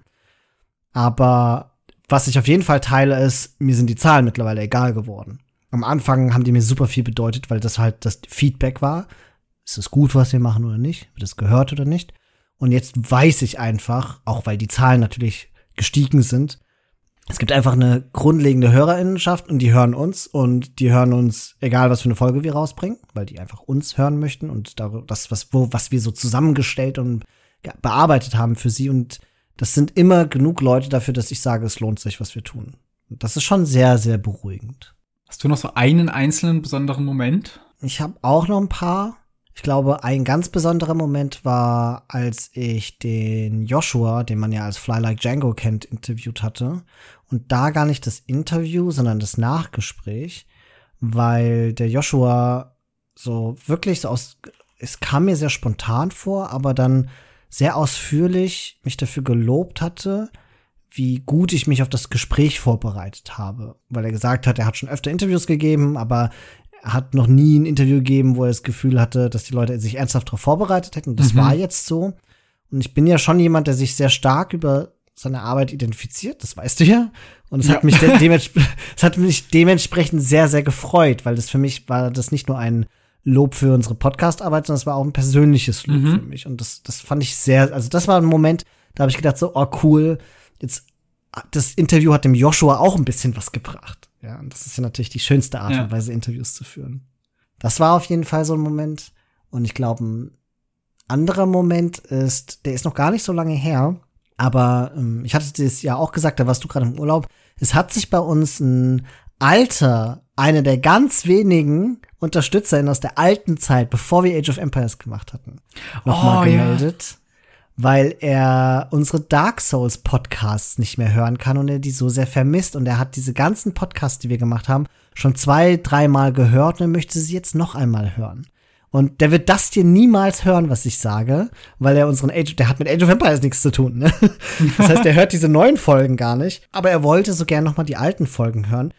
Aber was ich auf jeden Fall teile, ist, mir sind die Zahlen mittlerweile egal geworden. Am Anfang haben die mir super viel bedeutet, weil das halt das Feedback war. Ist es gut, was wir machen oder nicht? Wird es gehört oder nicht? Und jetzt weiß ich einfach, auch weil die Zahlen natürlich gestiegen sind, es gibt einfach eine grundlegende Hörerinnenschaft und die hören uns und die hören uns, egal was für eine Folge wir rausbringen, weil die einfach uns hören möchten und das, was, wo, was wir so zusammengestellt und bearbeitet haben für sie. Und das sind immer genug Leute dafür, dass ich sage, es lohnt sich, was wir tun. Und das ist schon sehr, sehr beruhigend. Hast du noch so einen einzelnen besonderen Moment? Ich habe auch noch ein paar. Ich glaube, ein ganz besonderer Moment war, als ich den Joshua, den man ja als Fly Like Django kennt, interviewt hatte. Und da gar nicht das Interview, sondern das Nachgespräch, weil der Joshua so wirklich so aus, es kam mir sehr spontan vor, aber dann sehr ausführlich mich dafür gelobt hatte, wie gut ich mich auf das Gespräch vorbereitet habe. Weil er gesagt hat, er hat schon öfter Interviews gegeben, aber hat noch nie ein Interview gegeben, wo er das Gefühl hatte, dass die Leute sich ernsthaft darauf vorbereitet hätten. Das mhm. war jetzt so. Und ich bin ja schon jemand, der sich sehr stark über seine Arbeit identifiziert, das weißt du ja. Und es ja. hat mich (laughs) es hat mich dementsprechend sehr, sehr gefreut, weil das für mich war das nicht nur ein Lob für unsere Podcast-Arbeit, sondern es war auch ein persönliches Lob mhm. für mich. Und das, das fand ich sehr, also das war ein Moment, da habe ich gedacht so, oh cool, jetzt das Interview hat dem Joshua auch ein bisschen was gebracht. Ja, und das ist ja natürlich die schönste Art ja. und Weise, Interviews zu führen. Das war auf jeden Fall so ein Moment. Und ich glaube, ein anderer Moment ist, der ist noch gar nicht so lange her, aber ähm, ich hatte das ja auch gesagt, da warst du gerade im Urlaub. Es hat sich bei uns ein alter, einer der ganz wenigen UnterstützerInnen aus der alten Zeit, bevor wir Age of Empires gemacht hatten, nochmal oh, gemeldet. Ja weil er unsere Dark Souls Podcasts nicht mehr hören kann und er die so sehr vermisst und er hat diese ganzen Podcasts, die wir gemacht haben, schon zwei, dreimal gehört und er möchte sie jetzt noch einmal hören. Und der wird das hier niemals hören, was ich sage, weil er unseren Age, der hat mit Age of Empires nichts zu tun. Ne? (laughs) Das heißt, er hört diese neuen Folgen gar nicht, aber er wollte so gern noch mal die alten Folgen hören.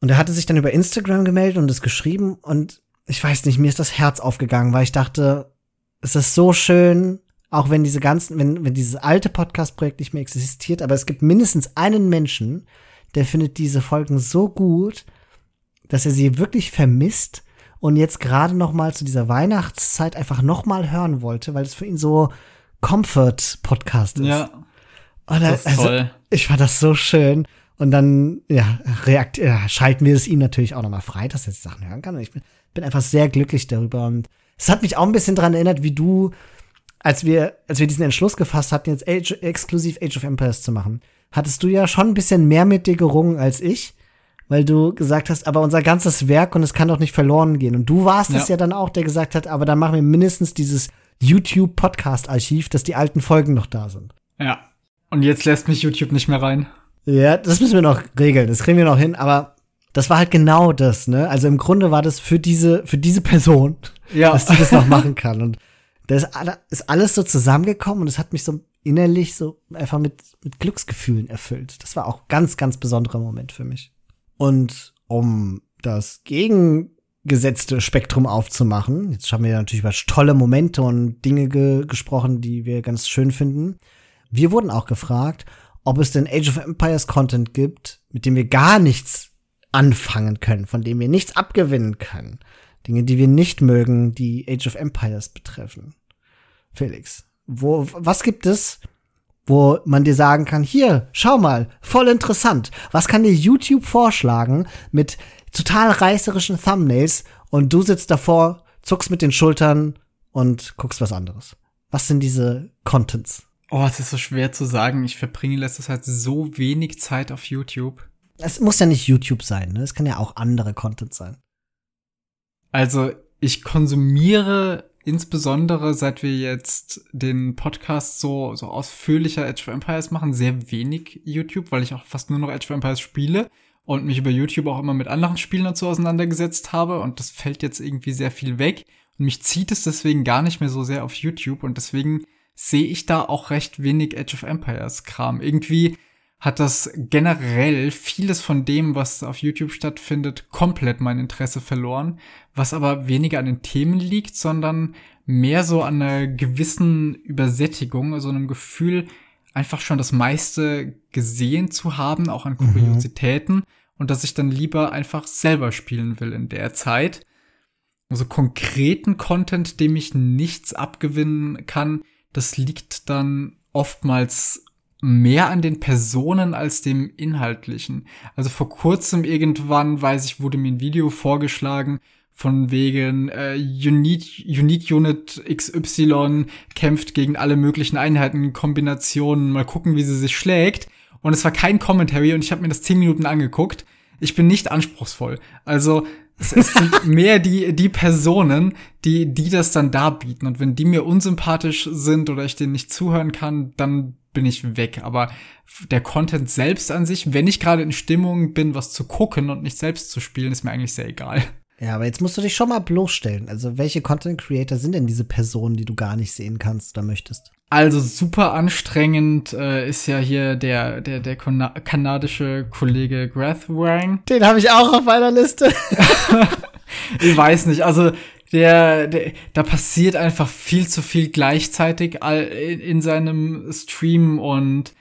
Und er hatte sich dann über Instagram gemeldet und es geschrieben und ich weiß nicht, mir ist das Herz aufgegangen, weil ich dachte, es ist so schön, auch wenn diese ganzen, wenn, wenn dieses alte Podcast-Projekt nicht mehr existiert, aber es gibt mindestens einen Menschen, der findet diese Folgen so gut, dass er sie wirklich vermisst und jetzt gerade noch mal zu dieser Weihnachtszeit einfach noch mal hören wollte, weil es für ihn so Comfort-Podcast ist. Ja. Und das ist also, toll. Ich fand das so schön. Und dann, ja, reakt, ja, schalten wir es ihm natürlich auch noch mal frei, dass er die Sachen hören kann. Und ich bin, bin einfach sehr glücklich darüber. Und es hat mich auch ein bisschen dran erinnert, wie du als wir, als wir diesen Entschluss gefasst hatten, jetzt Age, exklusiv Age of Empires zu machen, hattest du ja schon ein bisschen mehr mit dir gerungen als ich, weil du gesagt hast, aber unser ganzes Werk und es kann doch nicht verloren gehen. Und du warst es ja. ja dann auch, der gesagt hat, aber dann machen wir mindestens dieses YouTube-Podcast-Archiv, dass die alten Folgen noch da sind. Ja. Und jetzt lässt mich YouTube nicht mehr rein. Ja, das müssen wir noch regeln. Das kriegen wir noch hin, aber das war halt genau das, ne? Also im Grunde war das für diese, für diese Person, (laughs) ja. dass die das noch machen kann. Und das ist alles so zusammengekommen und es hat mich so innerlich so einfach mit, mit Glücksgefühlen erfüllt. Das war auch ganz, ganz besonderer Moment für mich. Und um das gegengesetzte Spektrum aufzumachen, jetzt haben wir natürlich über tolle Momente und Dinge ge gesprochen, die wir ganz schön finden. Wir wurden auch gefragt, ob es denn Age of Empires Content gibt, mit dem wir gar nichts anfangen können, von dem wir nichts abgewinnen können. Dinge, die wir nicht mögen, die Age of Empires betreffen. Felix, wo, was gibt es, wo man dir sagen kann, hier, schau mal, voll interessant. Was kann dir YouTube vorschlagen mit total reißerischen Thumbnails und du sitzt davor, zuckst mit den Schultern und guckst was anderes? Was sind diese Contents? Oh, es ist so schwer zu sagen. Ich verbringe letztes Zeit so wenig Zeit auf YouTube. Es muss ja nicht YouTube sein, ne? Es kann ja auch andere Content sein. Also, ich konsumiere insbesondere seit wir jetzt den Podcast so, so ausführlicher Edge of Empires machen, sehr wenig YouTube, weil ich auch fast nur noch Edge of Empires spiele und mich über YouTube auch immer mit anderen Spielen dazu auseinandergesetzt habe und das fällt jetzt irgendwie sehr viel weg und mich zieht es deswegen gar nicht mehr so sehr auf YouTube und deswegen sehe ich da auch recht wenig Edge of Empires Kram. Irgendwie hat das generell vieles von dem, was auf YouTube stattfindet, komplett mein Interesse verloren, was aber weniger an den Themen liegt, sondern mehr so an einer gewissen Übersättigung, also einem Gefühl, einfach schon das meiste gesehen zu haben, auch an mhm. Kuriositäten, mhm. und dass ich dann lieber einfach selber spielen will in der Zeit. Also konkreten Content, dem ich nichts abgewinnen kann, das liegt dann oftmals mehr an den Personen als dem Inhaltlichen. Also vor kurzem irgendwann, weiß ich, wurde mir ein Video vorgeschlagen von wegen äh, Unique, Unique Unit XY kämpft gegen alle möglichen Einheiten, Kombinationen, mal gucken, wie sie sich schlägt. Und es war kein Commentary und ich habe mir das zehn Minuten angeguckt. Ich bin nicht anspruchsvoll. Also es, es sind (laughs) mehr die, die Personen, die, die das dann darbieten. Und wenn die mir unsympathisch sind oder ich denen nicht zuhören kann, dann bin ich weg. Aber der Content selbst an sich, wenn ich gerade in Stimmung bin, was zu gucken und nicht selbst zu spielen, ist mir eigentlich sehr egal. Ja, aber jetzt musst du dich schon mal bloßstellen. Also, welche Content Creator sind denn diese Personen, die du gar nicht sehen kannst oder möchtest? Also super anstrengend äh, ist ja hier der der der kanadische Kollege Grath Wang. Den habe ich auch auf meiner Liste. (laughs) ich weiß nicht, also der, der da passiert einfach viel zu viel gleichzeitig in seinem Stream und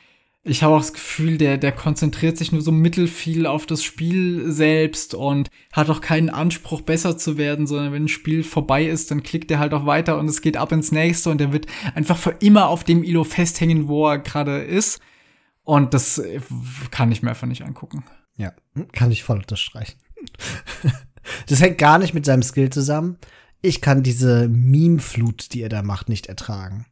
ich habe auch das Gefühl, der, der konzentriert sich nur so mittelfiel auf das Spiel selbst und hat auch keinen Anspruch, besser zu werden, sondern wenn ein Spiel vorbei ist, dann klickt er halt auch weiter und es geht ab ins nächste und er wird einfach für immer auf dem Ilo festhängen, wo er gerade ist. Und das kann ich mir einfach nicht angucken. Ja, kann ich voll unterstreichen. (laughs) das hängt gar nicht mit seinem Skill zusammen. Ich kann diese Meme-Flut, die er da macht, nicht ertragen.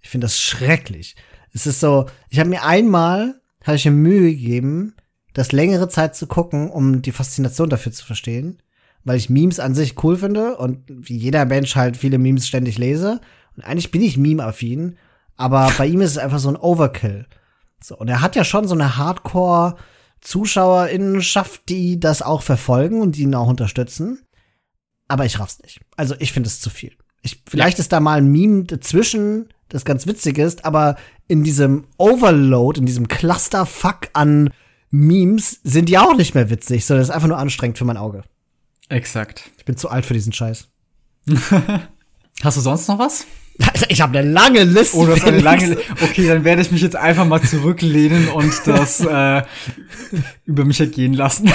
Ich finde das schrecklich. Es ist so, ich habe mir einmal, habe ich mir Mühe gegeben, das längere Zeit zu gucken, um die Faszination dafür zu verstehen, weil ich Memes an sich cool finde und wie jeder Mensch halt viele Memes ständig lese. Und eigentlich bin ich Meme-affin, aber bei ihm ist es einfach so ein Overkill. So, und er hat ja schon so eine Hardcore ZuschauerInnenschaft, die das auch verfolgen und die ihn auch unterstützen. Aber ich raff's nicht. Also ich finde es zu viel. Ich, vielleicht ja. ist da mal ein Meme dazwischen, das ganz witzig ist, aber in diesem Overload, in diesem Clusterfuck an Memes sind die auch nicht mehr witzig, sondern es ist einfach nur anstrengend für mein Auge. Exakt. Ich bin zu alt für diesen Scheiß. (laughs) Hast du sonst noch was? Ich habe eine lange Liste. Oh, das eine lange Okay, dann werde ich mich jetzt einfach mal zurücklehnen und das äh, über mich ergehen lassen.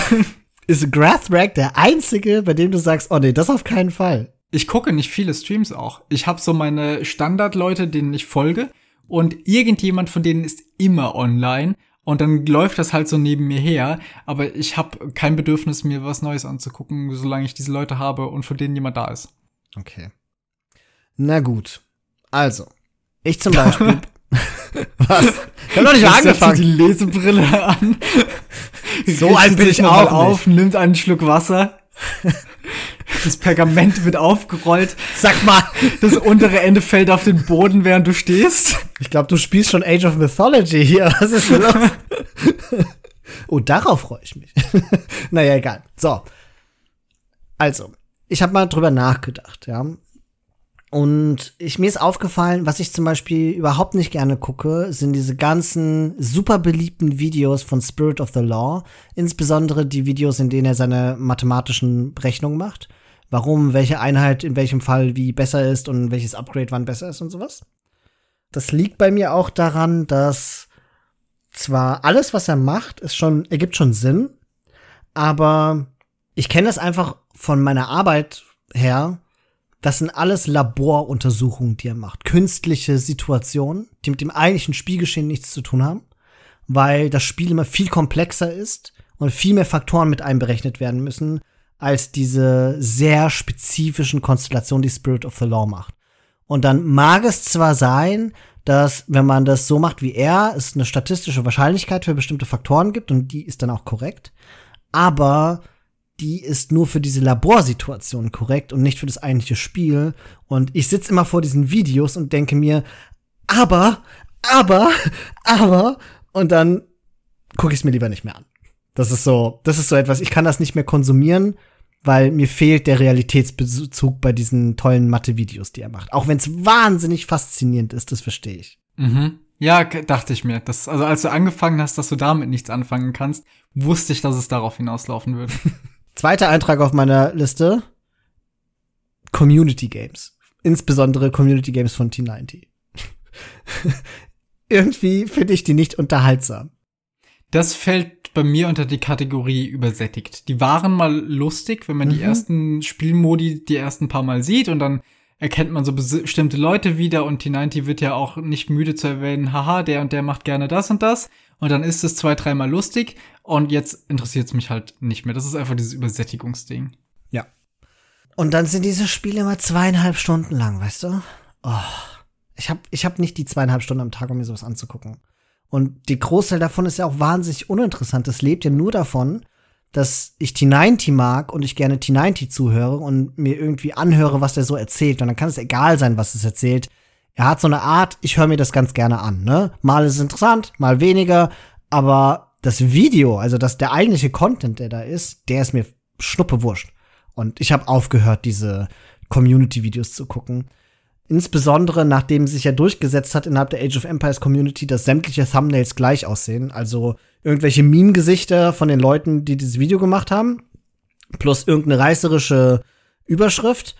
Ist Grathrack der einzige, bei dem du sagst, oh nee, das auf keinen Fall? Ich gucke nicht viele Streams auch. Ich habe so meine Standardleute, denen ich folge und irgendjemand von denen ist immer online und dann läuft das halt so neben mir her, aber ich habe kein Bedürfnis, mir was Neues anzugucken, solange ich diese Leute habe und von denen jemand da ist. Okay. Na gut. Also, ich zum Beispiel. (laughs) was? Ich hab noch nicht mal angefangen. die Lesebrille an. (laughs) So alt bin ich auch auf, nimmt einen Schluck Wasser. (laughs) Das Pergament wird aufgerollt. Sag mal, das untere Ende fällt auf den Boden, während du stehst. Ich glaube, du spielst schon Age of Mythology hier. Was ist denn los? (laughs) oh, darauf freue ich mich. naja, egal. So. Also, ich habe mal drüber nachgedacht, ja. Und ich, mir ist aufgefallen, was ich zum Beispiel überhaupt nicht gerne gucke, sind diese ganzen super beliebten Videos von Spirit of the Law. Insbesondere die Videos, in denen er seine mathematischen Rechnungen macht. Warum welche Einheit in welchem Fall wie besser ist und welches Upgrade wann besser ist und sowas. Das liegt bei mir auch daran, dass zwar alles, was er macht, ist schon, ergibt schon Sinn, aber ich kenne das einfach von meiner Arbeit her, das sind alles Laboruntersuchungen, die er macht. Künstliche Situationen, die mit dem eigentlichen Spielgeschehen nichts zu tun haben, weil das Spiel immer viel komplexer ist und viel mehr Faktoren mit einberechnet werden müssen, als diese sehr spezifischen Konstellationen, die Spirit of the Law macht. Und dann mag es zwar sein, dass, wenn man das so macht wie er, es eine statistische Wahrscheinlichkeit für bestimmte Faktoren gibt und die ist dann auch korrekt, aber die ist nur für diese Laborsituation korrekt und nicht für das eigentliche Spiel. Und ich sitze immer vor diesen Videos und denke mir, aber, aber, aber, und dann gucke ich es mir lieber nicht mehr an. Das ist so, das ist so etwas, ich kann das nicht mehr konsumieren, weil mir fehlt der Realitätsbezug bei diesen tollen Mathe-Videos, die er macht. Auch wenn es wahnsinnig faszinierend ist, das verstehe ich. Mhm. Ja, dachte ich mir. Das, also als du angefangen hast, dass du damit nichts anfangen kannst, wusste ich, dass es darauf hinauslaufen würde. (laughs) Zweiter Eintrag auf meiner Liste. Community Games. Insbesondere Community Games von T90. (laughs) Irgendwie finde ich die nicht unterhaltsam. Das fällt bei mir unter die Kategorie übersättigt. Die waren mal lustig, wenn man mhm. die ersten Spielmodi die ersten paar Mal sieht und dann erkennt man so bestimmte Leute wieder und T90 wird ja auch nicht müde zu erwähnen, haha, der und der macht gerne das und das. Und dann ist es zwei, dreimal lustig und jetzt interessiert es mich halt nicht mehr. Das ist einfach dieses Übersättigungsding. Ja. Und dann sind diese Spiele immer zweieinhalb Stunden lang, weißt du? Oh. Ich habe ich hab nicht die zweieinhalb Stunden am Tag, um mir sowas anzugucken. Und die Großteil davon ist ja auch wahnsinnig uninteressant. Das lebt ja nur davon, dass ich T90 mag und ich gerne T90 zuhöre und mir irgendwie anhöre, was der so erzählt. Und dann kann es egal sein, was es erzählt. Er hat so eine Art, ich höre mir das ganz gerne an. Ne? Mal ist es interessant, mal weniger. Aber das Video, also das der eigentliche Content, der da ist, der ist mir schnuppewurscht. Und ich habe aufgehört, diese Community-Videos zu gucken. Insbesondere nachdem sich ja durchgesetzt hat innerhalb der Age of Empires Community, dass sämtliche Thumbnails gleich aussehen. Also irgendwelche Meme-Gesichter von den Leuten, die dieses Video gemacht haben, plus irgendeine reißerische Überschrift.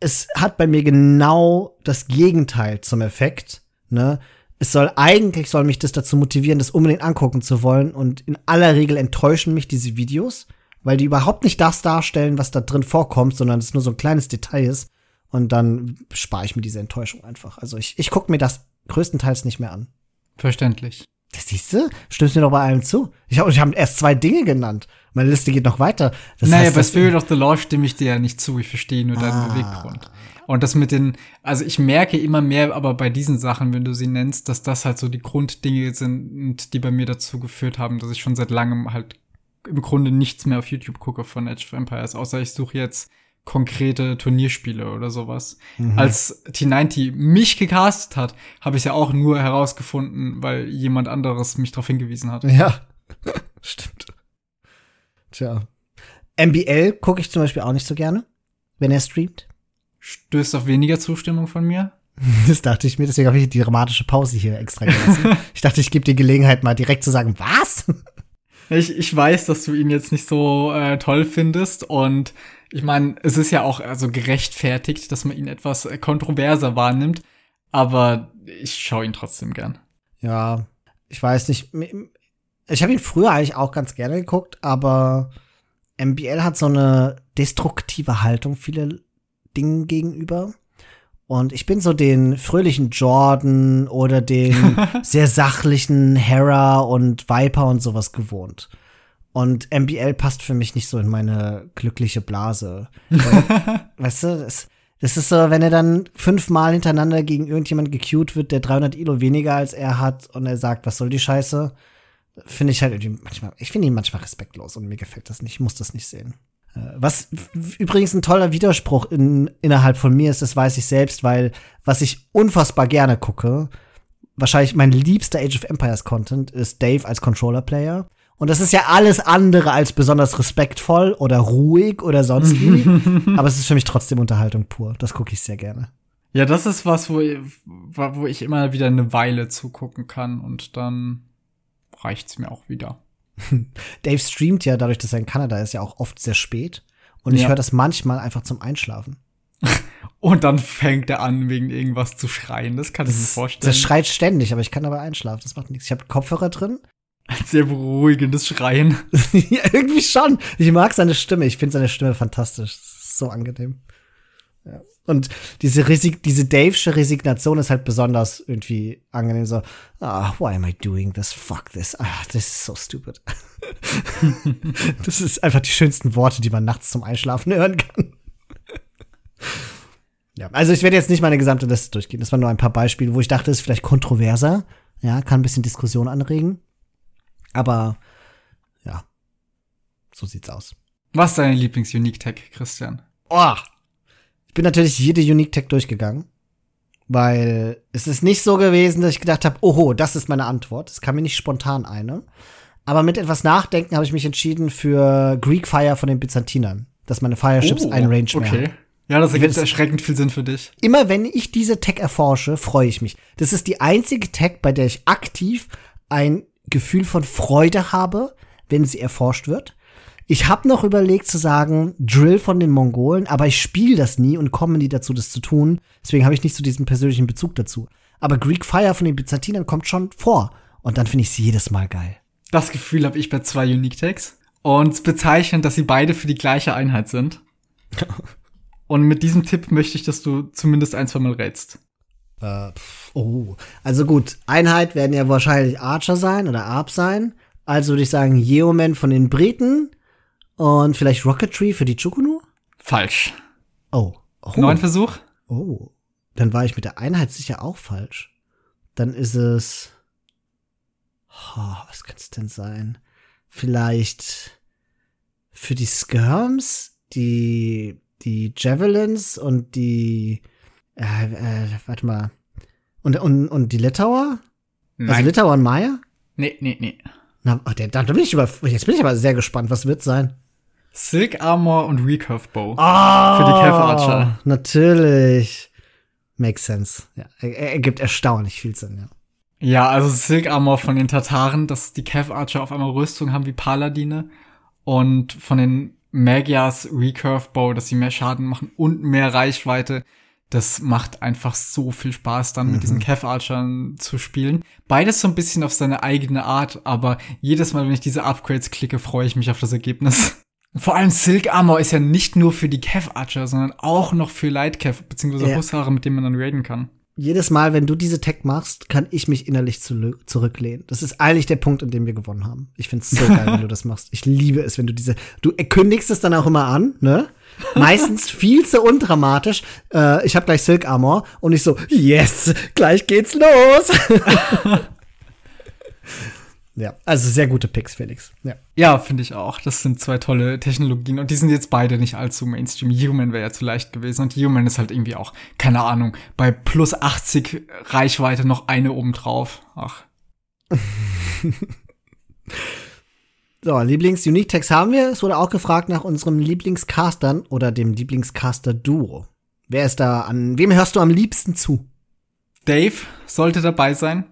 Es hat bei mir genau das Gegenteil zum Effekt. Ne? Es soll eigentlich soll mich das dazu motivieren, das unbedingt angucken zu wollen. Und in aller Regel enttäuschen mich diese Videos, weil die überhaupt nicht das darstellen, was da drin vorkommt, sondern es nur so ein kleines Detail ist. Und dann spare ich mir diese Enttäuschung einfach. Also ich, ich gucke mir das größtenteils nicht mehr an. Verständlich. Das siehst du? Stimmst mir doch bei allem zu. Ich habe ich hab erst zwei Dinge genannt. Meine Liste geht noch weiter. Das naja, heißt, bei Spirit of the Law stimme ich dir ja nicht zu. Ich verstehe nur deinen ah. Beweggrund. Und das mit den, also ich merke immer mehr, aber bei diesen Sachen, wenn du sie nennst, dass das halt so die Grunddinge sind, die bei mir dazu geführt haben, dass ich schon seit langem halt im Grunde nichts mehr auf YouTube gucke von Edge of Empires, außer ich suche jetzt konkrete Turnierspiele oder sowas. Mhm. Als T90 mich gecastet hat, habe ich ja auch nur herausgefunden, weil jemand anderes mich darauf hingewiesen hat. Ja, (laughs) stimmt. Tja. MBL gucke ich zum Beispiel auch nicht so gerne, wenn er streamt. Stößt auf weniger Zustimmung von mir. (laughs) Das dachte ich mir, deswegen habe ich die dramatische Pause hier extra gelassen. (laughs) ich dachte, ich gebe dir Gelegenheit, mal direkt zu sagen, was? Ich, ich weiß, dass du ihn jetzt nicht so äh, toll findest und ich meine, es ist ja auch also gerechtfertigt, dass man ihn etwas äh, kontroverser wahrnimmt, aber ich schaue ihn trotzdem gern. Ja, ich weiß nicht. Ich habe ihn früher eigentlich auch ganz gerne geguckt, aber MBL hat so eine destruktive Haltung viele Dingen gegenüber. Und ich bin so den fröhlichen Jordan oder den (laughs) sehr sachlichen Hera und Viper und sowas gewohnt. Und MBL passt für mich nicht so in meine glückliche Blase. (laughs) weißt du, das, das ist so, wenn er dann fünfmal hintereinander gegen irgendjemand gecued wird, der 300 Elo weniger als er hat und er sagt, was soll die Scheiße, finde ich halt irgendwie manchmal, ich finde ihn manchmal respektlos und mir gefällt das nicht, ich muss das nicht sehen. Äh, was übrigens ein toller Widerspruch in, innerhalb von mir ist, das weiß ich selbst, weil was ich unfassbar gerne gucke, wahrscheinlich mein liebster Age of Empires Content ist Dave als Controller Player. Und das ist ja alles andere als besonders respektvoll oder ruhig oder sonst wie. (laughs) Aber es ist für mich trotzdem Unterhaltung pur. Das gucke ich sehr gerne. Ja, das ist was, wo, wo ich immer wieder eine Weile zugucken kann und dann reicht's mir auch wieder. (laughs) Dave streamt ja dadurch, dass er in Kanada ist, ja auch oft sehr spät. Und ich ja. höre das manchmal einfach zum Einschlafen. (laughs) und dann fängt er an, wegen irgendwas zu schreien. Das kann das, ich mir vorstellen. Das schreit ständig, aber ich kann dabei einschlafen. Das macht nichts. Ich habe Kopfhörer drin ein sehr beruhigendes Schreien. (laughs) ja, irgendwie schon. Ich mag seine Stimme. Ich finde seine Stimme fantastisch. So angenehm. Ja. Und diese, Resig diese Davesche Resignation ist halt besonders irgendwie angenehm. So, ah, why am I doing this? Fuck this. Ah, this is so stupid. (laughs) das ist einfach die schönsten Worte, die man nachts zum Einschlafen hören kann. ja, also ich werde jetzt nicht meine gesamte Liste durchgehen. Das waren nur ein paar Beispiele, wo ich dachte, es ist vielleicht kontroverser. Ja, kann ein bisschen Diskussion anregen. Aber ja, so sieht's aus. Was ist deine Lieblings-Unique-Tag, Christian? Oh, ich bin natürlich jede Unique-Tag durchgegangen, weil es ist nicht so gewesen, dass ich gedacht habe, oho, das ist meine Antwort. Es kam mir nicht spontan eine. Aber mit etwas Nachdenken habe ich mich entschieden für Greek Fire von den Byzantinern, dass meine Fireships oh, einen Range mehr okay. haben. Ja, das ergibt erschreckend viel Sinn für dich. Immer wenn ich diese Tag erforsche, freue ich mich. Das ist die einzige Tag, bei der ich aktiv ein Gefühl von Freude habe, wenn sie erforscht wird. Ich habe noch überlegt zu sagen Drill von den Mongolen, aber ich spiele das nie und komme nie dazu, das zu tun. Deswegen habe ich nicht so diesen persönlichen Bezug dazu. Aber Greek Fire von den Byzantinern kommt schon vor. Und dann finde ich sie jedes Mal geil. Das Gefühl habe ich bei zwei Unique Tags. Und bezeichnend, dass sie beide für die gleiche Einheit sind. (laughs) Und mit diesem Tipp möchte ich, dass du zumindest ein, zwei Mal rätst. Äh, pf, oh. Also gut, Einheit werden ja wahrscheinlich Archer sein oder Arp sein. Also würde ich sagen Yeoman von den Briten und vielleicht Rocketry für die Chukunu? Falsch. Oh. oh. Neun Versuch? Oh. Dann war ich mit der Einheit sicher auch falsch. Dann ist es. Oh, was könnte es denn sein? Vielleicht für die Skirms, die, die Javelins und die. Äh, äh, warte mal. Und, und, und die Litauer? Also Nein. Litauer und Maya? nee, nee, nee. Na, oh, der, da bin ich über, jetzt bin ich aber sehr gespannt, was wird sein. Silk Armor und Recurve Bow. Ah, Für die Cav Archer. Natürlich. Makes sense. Ja, er, er ergibt erstaunlich viel Sinn, ja. Ja, also Silk Armor von den Tataren, dass die Cav Archer auf einmal Rüstung haben wie Paladine. Und von den Magyars Recurve Bow, dass sie mehr Schaden machen und mehr Reichweite. Das macht einfach so viel Spaß, dann mit diesen Cav Archern zu spielen. Beides so ein bisschen auf seine eigene Art, aber jedes Mal, wenn ich diese Upgrades klicke, freue ich mich auf das Ergebnis. (laughs) Vor allem Silk Armor ist ja nicht nur für die Cav Archer, sondern auch noch für Light Cav, beziehungsweise Ja. Hussare, mit denen man dann raiden kann. Jedes Mal, wenn du diese Tech machst, kann ich mich innerlich zu, zurücklehnen. Das ist eigentlich der Punkt, an dem wir gewonnen haben. Ich find's so geil, wenn du (laughs) das machst. Ich liebe es, wenn du diese, du kündigst es dann auch immer an, ne? Meistens viel zu undramatisch. Äh, ich habe gleich Silk Armor und ich so, yes, gleich geht's los. (laughs) (laughs) ja, also sehr gute Picks, Felix. Ja. Ja, finde ich auch. Das sind zwei tolle Technologien und die sind jetzt beide nicht allzu Mainstream. Human wäre ja zu leicht gewesen und Human ist halt irgendwie auch, keine Ahnung, bei plus 80 Reichweite noch eine obendrauf. Ach. (laughs) So, Lieblings-Unique-Tags haben wir. Es wurde auch gefragt nach unserem Lieblingscastern oder dem Lieblingscaster-Duo. Wer ist da an, wem hörst du am liebsten zu? Dave sollte dabei sein.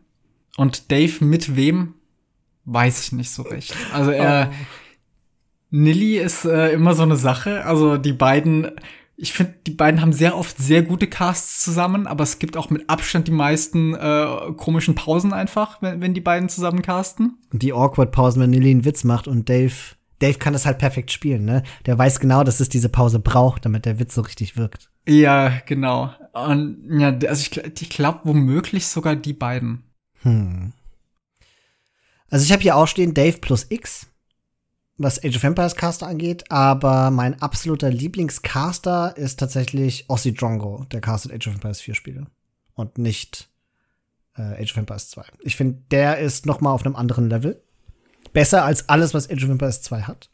Und Dave mit wem? Weiß ich nicht so recht. Also er, Nilly ist äh, immer so eine Sache. Also die beiden, ich finde, die beiden haben sehr oft sehr gute Casts zusammen, aber es gibt auch mit Abstand die meisten äh, komischen Pausen einfach, wenn, wenn die beiden zusammen casten. Die Awkward-Pausen, wenn Nilly einen Witz macht und Dave, Dave kann das halt perfekt spielen, ne? Der weiß genau, dass es diese Pause braucht, damit der Witz so richtig wirkt. Ja, genau. Und ja, also ich, ich glaube womöglich sogar die beiden. Hm. Also ich habe hier auch stehen Dave plus X, was Age of Empires Caster angeht, aber mein absoluter Lieblingscaster ist tatsächlich Ossi Drongo, der castet Age of Empires 4 Spiele und nicht äh, Age of Empires 2. Ich finde, der ist noch mal auf einem anderen Level. Besser als alles, was Age of Empires 2 hat.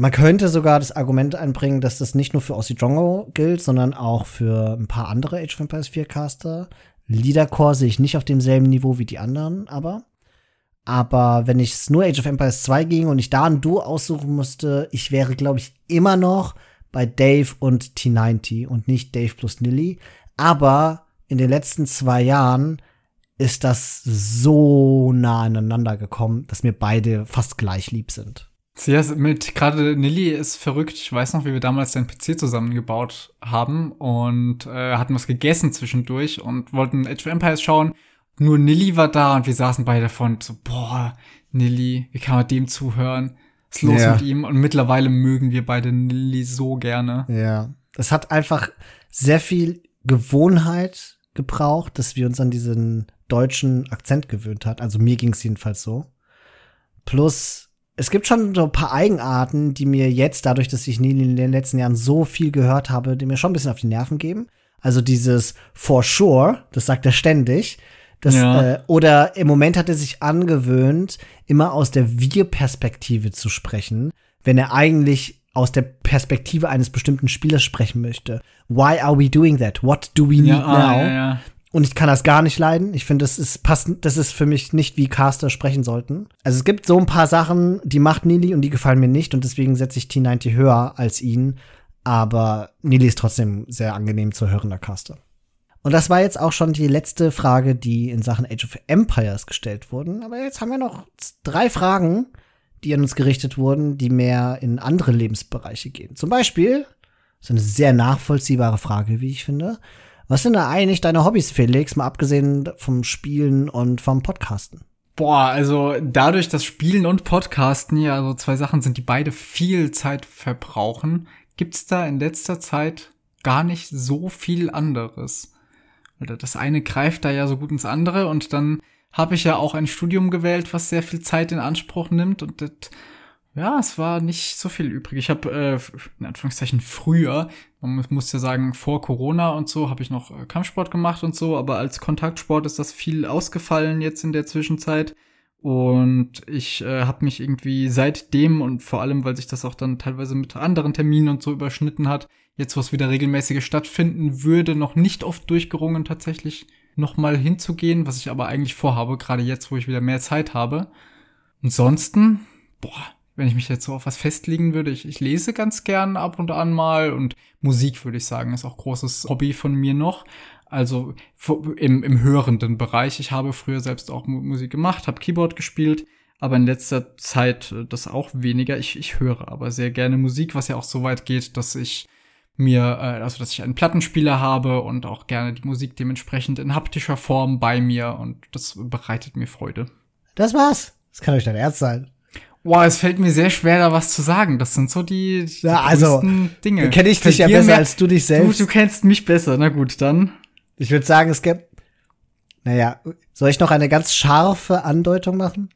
Man könnte sogar das Argument einbringen, dass das nicht nur für Ossi Drongo gilt, sondern auch für ein paar andere Age of Empires 4 Caster. Leadercore sehe ich nicht auf demselben Niveau wie die anderen, aber. Aber wenn ich es nur Age of Empires 2 ging und ich da ein Duo aussuchen musste, ich wäre, glaube ich, immer noch bei Dave und T90 und nicht Dave plus Nilly. Aber in den letzten zwei Jahren ist das so nah aneinander gekommen, dass mir beide fast gleich lieb sind. Ja, mit gerade Nilly ist verrückt. Ich weiß noch, wie wir damals den PC zusammengebaut haben und äh, hatten was gegessen zwischendurch und wollten Age of Empires schauen. Nur Nilly war da und wir saßen beide davon so, boah, Nilly, wie kann man dem zuhören? Was ist los Ja. mit ihm? Und mittlerweile mögen wir beide Nilly so gerne. Ja. Es hat einfach sehr viel Gewohnheit gebraucht, dass wir uns an diesen deutschen Akzent gewöhnt hat. Also mir ging es jedenfalls so. Plus, es gibt schon so ein paar Eigenarten, die mir jetzt, dadurch, dass ich Nili in den letzten Jahren so viel gehört habe, die mir schon ein bisschen auf die Nerven geben. Also dieses for sure, das sagt er ständig. Das, Ja. äh, oder im Moment hat er sich angewöhnt, immer aus der Wir-Perspektive zu sprechen, wenn er eigentlich aus der Perspektive eines bestimmten Spielers sprechen möchte. Why are we doing that? What do we need Ja, now? ah, ja, ja. Und ich kann das gar nicht leiden. Ich finde, das ist passend, das ist für mich nicht wie Caster sprechen sollten. Also es gibt so ein paar Sachen, die macht Nili und die gefallen mir nicht und deswegen setze ich T90 höher als ihn. Aber Nili ist trotzdem sehr angenehm zu hörender Caster. Und das war jetzt auch schon die letzte Frage, die in Sachen Age of Empires gestellt wurden. Aber jetzt haben wir noch drei Fragen, die an uns gerichtet wurden, die mehr in andere Lebensbereiche gehen. Zum Beispiel, ist eine sehr nachvollziehbare Frage, wie ich finde. Was sind da eigentlich deine Hobbys, Felix, mal abgesehen vom Spielen und vom Podcasten? Boah, also dadurch, dass Spielen und Podcasten ja so zwei Sachen sind, die beide viel Zeit verbrauchen, gibt's da in letzter Zeit gar nicht so viel anderes. Das eine greift da ja so gut ins andere und dann habe ich ja auch ein Studium gewählt, was sehr viel Zeit in Anspruch nimmt und das, ja, es war nicht so viel übrig. Ich habe äh, in Anführungszeichen früher, man muss ja sagen, vor Corona und so, habe ich noch äh, Kampfsport gemacht und so, aber als Kontaktsport ist das viel ausgefallen jetzt in der Zwischenzeit. Und ich äh, habe mich irgendwie seitdem und vor allem, weil sich das auch dann teilweise mit anderen Terminen und so überschnitten hat, jetzt wo es wieder regelmäßige stattfinden würde, noch nicht oft durchgerungen, tatsächlich nochmal hinzugehen, was ich aber eigentlich vorhabe, gerade jetzt, wo ich wieder mehr Zeit habe. Ansonsten, boah, wenn ich mich jetzt so auf was festlegen würde, ich, ich lese ganz gern ab und an mal und Musik, würde ich sagen, ist auch großes Hobby von mir noch. Also im, im hörenden Bereich. Ich habe früher selbst auch Musik gemacht, habe Keyboard gespielt, aber in letzter Zeit äh, das auch weniger. Ich, ich höre aber sehr gerne Musik, was ja auch so weit geht, dass ich mir, äh, also dass ich einen Plattenspieler habe und auch gerne die Musik dementsprechend in haptischer Form bei mir und das bereitet mir Freude. Das war's. Das kann euch dein Ernst sein. Wow, es fällt mir sehr schwer, da was zu sagen. Das sind so die, die ja, also, Dinge. Kenne ich dich ja besser mehr, als du dich selbst. Du, du kennst mich besser. Na gut, dann. Ich würde sagen, es gibt. Naja, soll ich noch eine ganz scharfe Andeutung machen?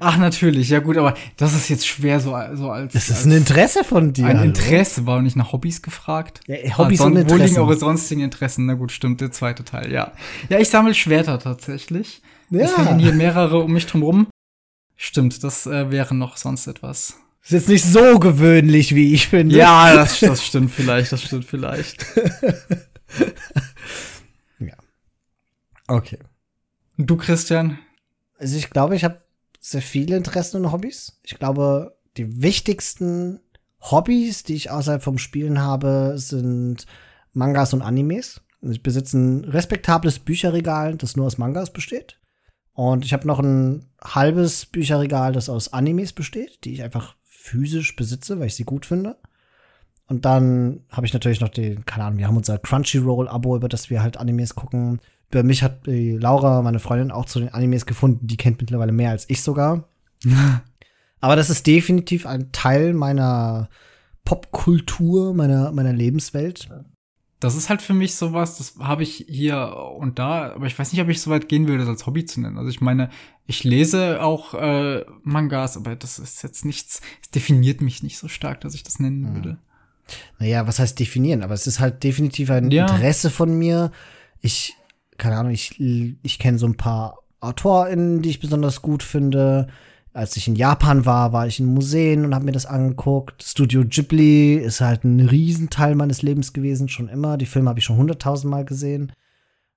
Ach, natürlich, ja gut, aber das ist jetzt schwer so, so als. Das ist ein Interesse von dir. Ein hallo? Interesse, war nicht nach Hobbys gefragt? Ja, Hobbys ah, und Interessen. Wo liegen eure sonstigen Interessen? Na gut, stimmt, der zweite Teil, ja. Ja, ich sammle Schwerter tatsächlich. Ja. Es hängen hier mehrere um mich drum rum. Stimmt, das äh, wäre noch sonst etwas. Ist jetzt nicht so gewöhnlich, wie ich finde. Ja, das, das stimmt vielleicht, das stimmt vielleicht. (laughs) ja. Okay. Und du, Christian? Also ich glaube, ich habe sehr viele Interessen und Hobbys. Ich glaube, die wichtigsten Hobbys, die ich außerhalb vom Spielen habe, sind Mangas und Animes. Ich besitze ein respektables Bücherregal, das nur aus Mangas besteht. Und ich habe noch ein halbes Bücherregal, das aus Animes besteht, die ich einfach physisch besitze, weil ich sie gut finde. Und dann habe ich natürlich noch den, keine Ahnung, wir haben unser Crunchyroll-Abo, über das wir halt Animes gucken. Über mich hat die Laura, meine Freundin, auch zu den Animes gefunden. Die kennt mittlerweile mehr als ich sogar. (laughs) Aber das ist definitiv ein Teil meiner Popkultur, meiner, meiner Lebenswelt das ist halt für mich sowas, das habe ich hier und da, aber ich weiß nicht, ob ich so weit gehen würde, das als Hobby zu nennen. Also ich meine, ich lese auch äh, Mangas, aber das ist jetzt nichts, es definiert mich nicht so stark, dass ich das nennen hm. würde. Naja, was heißt definieren? Aber es ist halt definitiv ein ja. Interesse von mir. Ich, keine Ahnung, ich, ich kenne so ein paar AutorInnen, die ich besonders gut finde als ich in Japan war, war ich in Museen und habe mir das angeguckt. Studio Ghibli ist halt ein Riesenteil meines Lebens gewesen, schon immer. Die Filme habe ich schon hunderttausendmal gesehen.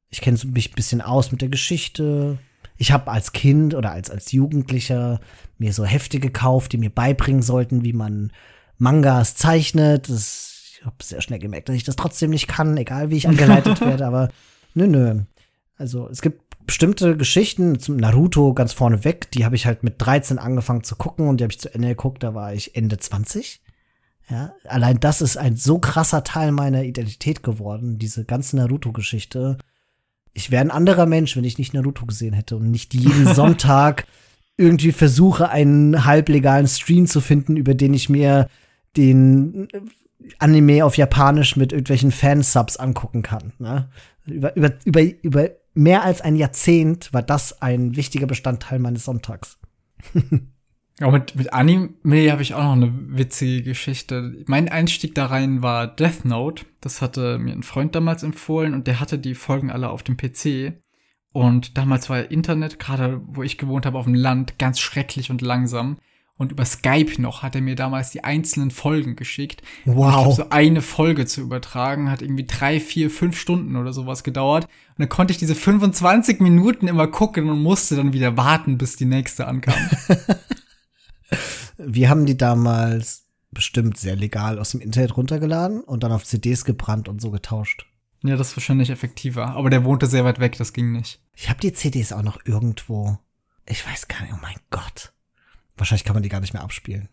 Ich kenne mich ein bisschen aus mit der Geschichte. Ich habe als Kind oder als, als Jugendlicher mir so Hefte gekauft, die mir beibringen sollten, wie man Mangas zeichnet. Das, ich habe sehr schnell gemerkt, dass ich das trotzdem nicht kann, egal wie ich (laughs) angeleitet werde. Aber nö, nö. Also es gibt bestimmte Geschichten, zum Naruto ganz vorne weg, die habe ich halt mit 13 angefangen zu gucken und die habe ich zu Ende geguckt, da war ich Ende 20. Ja, allein das ist ein so krasser Teil meiner Identität geworden, diese ganze Naruto-Geschichte. Ich wäre ein anderer Mensch, wenn ich nicht Naruto gesehen hätte und nicht jeden (laughs) Sonntag irgendwie versuche, einen halblegalen Stream zu finden, über den ich mir den Anime auf Japanisch mit irgendwelchen Fansubs angucken kann. Ne? Über, über, über, über mehr als ein Jahrzehnt war das ein wichtiger Bestandteil meines Sonntags. (laughs) Ja, mit, mit Anime habe ich auch noch eine witzige Geschichte. Mein Einstieg da rein war Death Note. Das hatte mir ein Freund damals empfohlen und der hatte die Folgen alle auf dem PC. Und damals war Internet, gerade wo ich gewohnt habe, auf dem Land, ganz schrecklich und langsam. Und über Skype noch hat er mir damals die einzelnen Folgen geschickt. Wow. Glaub, so eine Folge zu übertragen hat irgendwie drei, vier, fünf Stunden oder sowas gedauert. Und dann konnte ich diese 25 Minuten immer gucken und musste dann wieder warten, bis die nächste ankam. (laughs) Wir haben die damals bestimmt sehr legal aus dem Internet runtergeladen und dann auf CDs gebrannt und so getauscht. Ja, das ist wahrscheinlich effektiver. Aber der wohnte sehr weit weg, das ging nicht. Ich habe die CDs auch noch irgendwo. Ich weiß gar nicht, oh mein Gott. Wahrscheinlich kann man die gar nicht mehr abspielen.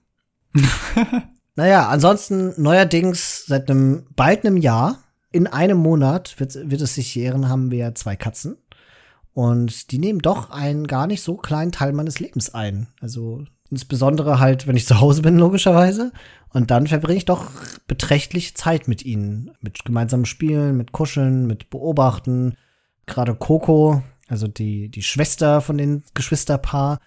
(laughs) naja, ansonsten neuerdings seit einem bald einem Jahr, in einem Monat wird, wird es sich jähren, haben wir zwei Katzen. Und die nehmen doch einen gar nicht so kleinen Teil meines Lebens ein. Also Insbesondere halt, wenn ich zu Hause bin, logischerweise. Und dann verbringe ich doch beträchtliche Zeit mit ihnen. Mit gemeinsamen Spielen, mit Kuscheln, mit Beobachten. Gerade Coco, also die, die Schwester von den Geschwisterpaar,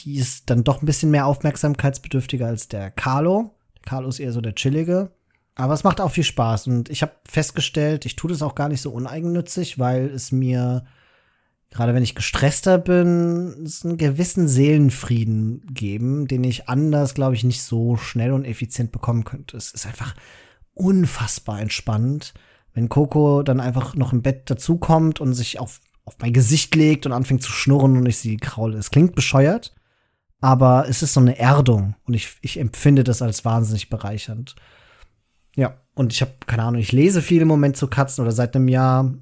die ist dann doch ein bisschen mehr aufmerksamkeitsbedürftiger als der Carlo. Der Carlo ist eher so der Chillige. Aber es macht auch viel Spaß. Und ich habe festgestellt, ich tue das auch gar nicht so uneigennützig, weil es mir gerade wenn ich gestresster bin, es einen gewissen Seelenfrieden geben, den ich anders, glaube ich, nicht so schnell und effizient bekommen könnte. Es ist einfach unfassbar entspannend, wenn Coco dann einfach noch im Bett dazukommt und sich auf, auf mein Gesicht legt und anfängt zu schnurren und ich sie kraule. Es klingt bescheuert, aber es ist so eine Erdung und ich, ich empfinde das als wahnsinnig bereichernd. Ja, und ich habe keine Ahnung, ich lese viel im Moment zu Katzen oder seit einem Jahr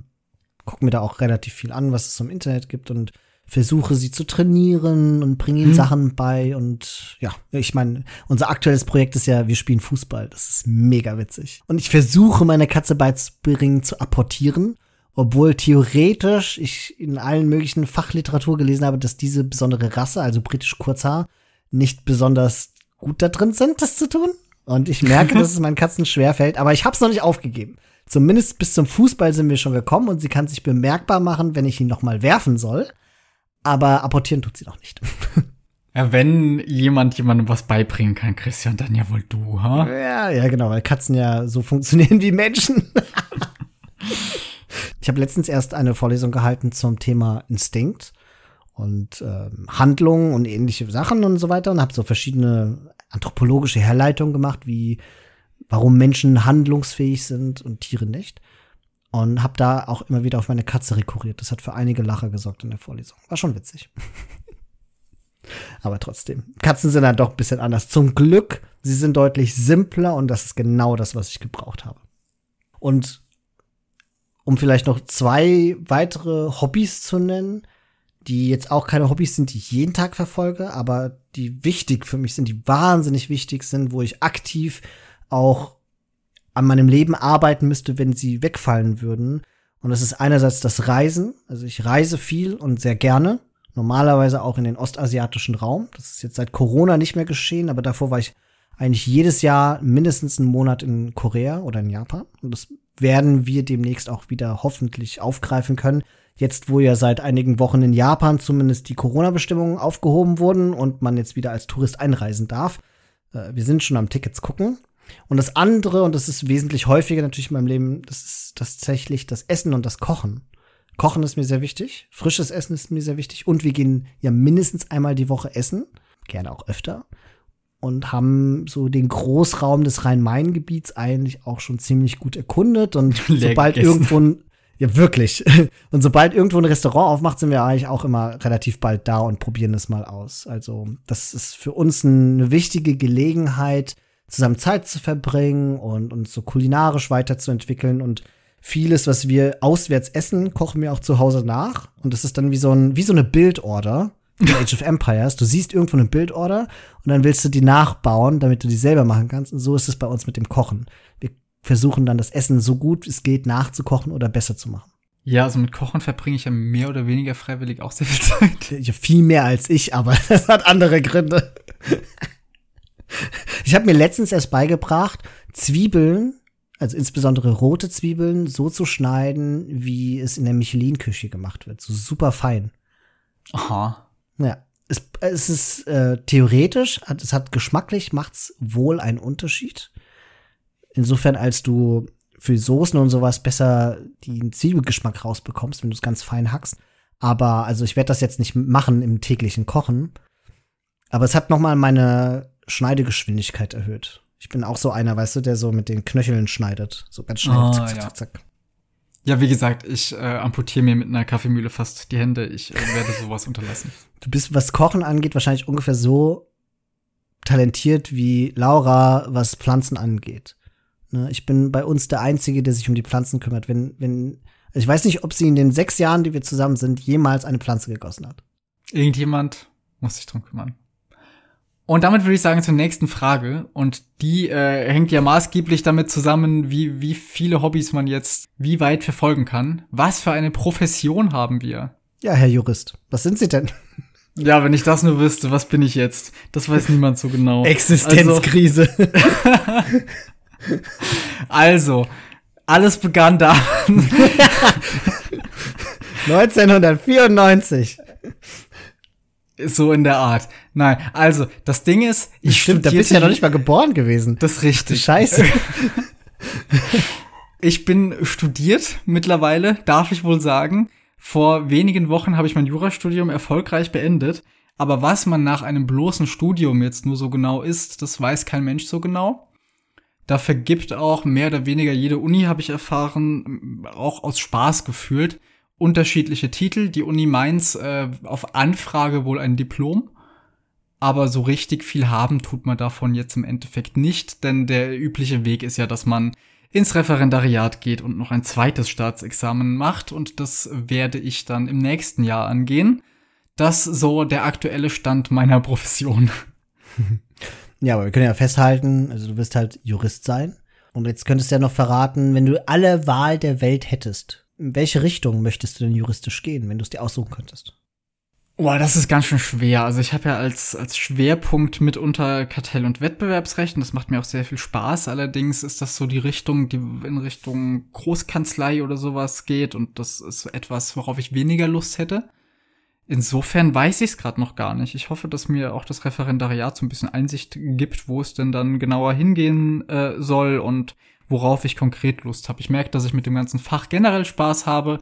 gucke mir da auch relativ viel an, was es im Internet gibt und versuche sie zu trainieren und bringe ihnen hm. Sachen bei und ja, ich meine, unser aktuelles Projekt ist ja, wir spielen Fußball. Das ist mega witzig. Und ich versuche meine Katze beizubringen zu apportieren, obwohl theoretisch ich in allen möglichen Fachliteratur gelesen habe, dass diese besondere Rasse, also britisch Kurzhaar, nicht besonders gut da drin sind, das zu tun. Und ich merke, dass es meinen Katzen schwerfällt, aber ich habe es noch nicht aufgegeben. Zumindest bis zum Fußball sind wir schon gekommen und sie kann sich bemerkbar machen, wenn ich ihn noch mal werfen soll. Aber apportieren tut sie noch nicht. Ja, wenn jemand jemandem was beibringen kann, Christian, dann ja wohl du, ha? Ja, ja, genau, weil Katzen ja so funktionieren wie Menschen. (laughs) ich habe letztens erst eine Vorlesung gehalten zum Thema Instinkt und ähm, Handlungen und ähnliche Sachen und so weiter und habe so verschiedene anthropologische Herleitungen gemacht, wie warum Menschen handlungsfähig sind und Tiere nicht. Und habe da auch immer wieder auf meine Katze rekurriert. Das hat für einige Lacher gesorgt in der Vorlesung. War schon witzig. (laughs) Aber trotzdem, Katzen sind dann doch ein bisschen anders. Zum Glück, sie sind deutlich simpler und das ist genau das, was ich gebraucht habe. Und um vielleicht noch zwei weitere Hobbys zu nennen, die jetzt auch keine Hobbys sind, die ich jeden Tag verfolge, aber die wichtig für mich sind, die wahnsinnig wichtig sind, wo ich aktiv auch an meinem Leben arbeiten müsste, wenn sie wegfallen würden. Und das ist einerseits das Reisen. Also ich reise viel und sehr gerne. Normalerweise auch in den ostasiatischen Raum. Das ist jetzt seit Corona nicht mehr geschehen, aber davor war ich eigentlich jedes Jahr mindestens einen Monat in Korea oder in Japan. Und das werden wir demnächst auch wieder hoffentlich aufgreifen können. Jetzt, wo ja seit einigen Wochen in Japan zumindest die Corona-Bestimmungen aufgehoben wurden und man jetzt wieder als Tourist einreisen darf. Äh, wir sind schon am Tickets gucken. Und das andere, und das ist wesentlich häufiger natürlich in meinem Leben, das ist tatsächlich das Essen und das Kochen. Kochen ist mir sehr wichtig, frisches Essen ist mir sehr wichtig und wir gehen ja mindestens einmal die Woche essen, gerne auch öfter und haben so den Großraum des Rhein-Main-Gebiets eigentlich auch schon ziemlich gut erkundet. Und (laughs) sobald irgendwo ein, ja wirklich, (laughs) und sobald irgendwo ein Restaurant aufmacht, sind wir eigentlich auch immer relativ bald da und probieren es mal aus. Also das ist für uns eine wichtige Gelegenheit, zusammen Zeit zu verbringen und uns so kulinarisch weiterzuentwickeln. Und vieles, was wir auswärts essen, kochen wir auch zu Hause nach. Und das ist dann wie so ein wie so eine Bildorder in Age of Empires. Du siehst irgendwo eine Bildorder und dann willst du die nachbauen, damit du die selber machen kannst und so ist es bei uns mit dem Kochen. Wir versuchen dann das Essen so gut es geht nachzukochen oder besser zu machen. Ja, also mit Kochen verbringe ich ja mehr oder weniger freiwillig auch sehr viel Zeit. Ja, viel mehr als ich, aber (laughs) das hat andere Gründe. Ich habe mir letztens erst beigebracht, Zwiebeln, also insbesondere rote Zwiebeln, so zu schneiden, wie es in der Michelin-Küche gemacht wird. So super fein. Aha. Ja. Es, es ist äh, theoretisch, es hat geschmacklich, macht's wohl einen Unterschied. Insofern, als du für Soßen und sowas besser den Zwiebelgeschmack rausbekommst, wenn du es ganz fein hackst. Aber also ich werde das jetzt nicht machen im täglichen Kochen. Aber es hat noch mal meine Schneidegeschwindigkeit erhöht. Ich bin auch so einer, weißt du, der so mit den Knöcheln schneidet. So ganz schnell. Oh, zack, zack, ja. zack, zack. Ja, wie gesagt, ich äh, amputiere mir mit einer Kaffeemühle fast die Hände. Ich äh, werde sowas (laughs) unterlassen. Du bist, was Kochen angeht, wahrscheinlich ungefähr so talentiert wie Laura, was Pflanzen angeht. Ne? Ich bin bei uns der Einzige, der sich um die Pflanzen kümmert. Wenn, wenn, also ich weiß nicht, ob sie in den sechs Jahren, die wir zusammen sind, jemals eine Pflanze gegossen hat. Irgendjemand muss sich drum kümmern. Und damit würde ich sagen zur nächsten Frage. Und die äh, hängt ja maßgeblich damit zusammen, wie, wie viele Hobbys man jetzt wie weit verfolgen kann. Was für eine Profession haben wir? Ja, Herr Jurist, was sind Sie denn? Ja, wenn ich das nur wüsste, was bin ich jetzt? Das weiß niemand so genau. (laughs) Existenzkrise. Also, (laughs) also alles begann da. 1994. (laughs) so in der Art. Nein, also das Ding ist, ich Stimmt, da bist du ja noch nicht mal geboren gewesen. Das ist richtig. Scheiße. (laughs) Ich bin studiert mittlerweile, darf ich wohl sagen. Vor wenigen Wochen habe ich mein Jurastudium erfolgreich beendet. Aber was man nach einem bloßen Studium jetzt nur so genau ist, das weiß kein Mensch so genau. Da vergibt auch mehr oder weniger jede Uni, habe ich erfahren, auch aus Spaß gefühlt, unterschiedliche Titel. Die Uni Mainz äh, auf Anfrage wohl ein Diplom. Aber so richtig viel haben tut man davon jetzt im Endeffekt nicht, denn der übliche Weg ist ja, dass man ins Referendariat geht und noch ein zweites Staatsexamen macht und das werde ich dann im nächsten Jahr angehen. Das so der aktuelle Stand meiner Profession. (laughs) Ja, aber wir können ja festhalten, also du wirst halt Jurist sein. Und jetzt könntest du ja noch verraten, wenn du alle Wahl der Welt hättest, in welche Richtung möchtest du denn juristisch gehen, wenn du es dir aussuchen könntest? Boah, das ist ganz schön schwer. Also ich habe ja als, als Schwerpunkt mitunter Kartell- und Wettbewerbsrecht und das macht mir auch sehr viel Spaß. Allerdings ist das so die Richtung, die in Richtung Großkanzlei oder sowas geht und das ist etwas, worauf ich weniger Lust hätte. Insofern weiß ich es gerade noch gar nicht. Ich hoffe, dass mir auch das Referendariat so ein bisschen Einsicht gibt, wo es denn dann genauer hingehen äh, soll und worauf ich konkret Lust habe. Ich merke, dass ich mit dem ganzen Fach generell Spaß habe,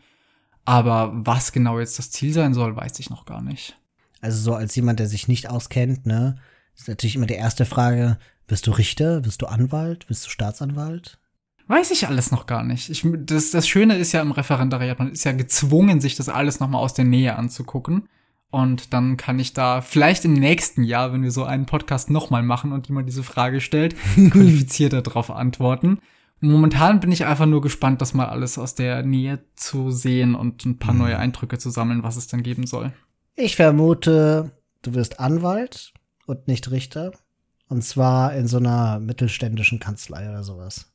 aber was genau jetzt das Ziel sein soll, weiß ich noch gar nicht. Also so als jemand, der sich nicht auskennt, ne, ist natürlich immer die erste Frage, wirst du Richter, wirst du Anwalt, wirst du Staatsanwalt? Weiß ich alles noch gar nicht. Ich, das, das Schöne ist ja im Referendariat, man ist ja gezwungen, sich das alles nochmal aus der Nähe anzugucken. Und dann kann ich da vielleicht im nächsten Jahr, wenn wir so einen Podcast nochmal machen und jemand diese Frage stellt, (laughs) qualifizierter darauf antworten. Momentan bin ich einfach nur gespannt, das mal alles aus der Nähe zu sehen und ein paar neue Eindrücke zu sammeln, was es dann geben soll. Ich vermute, du wirst Anwalt und nicht Richter. Und zwar in so einer mittelständischen Kanzlei oder sowas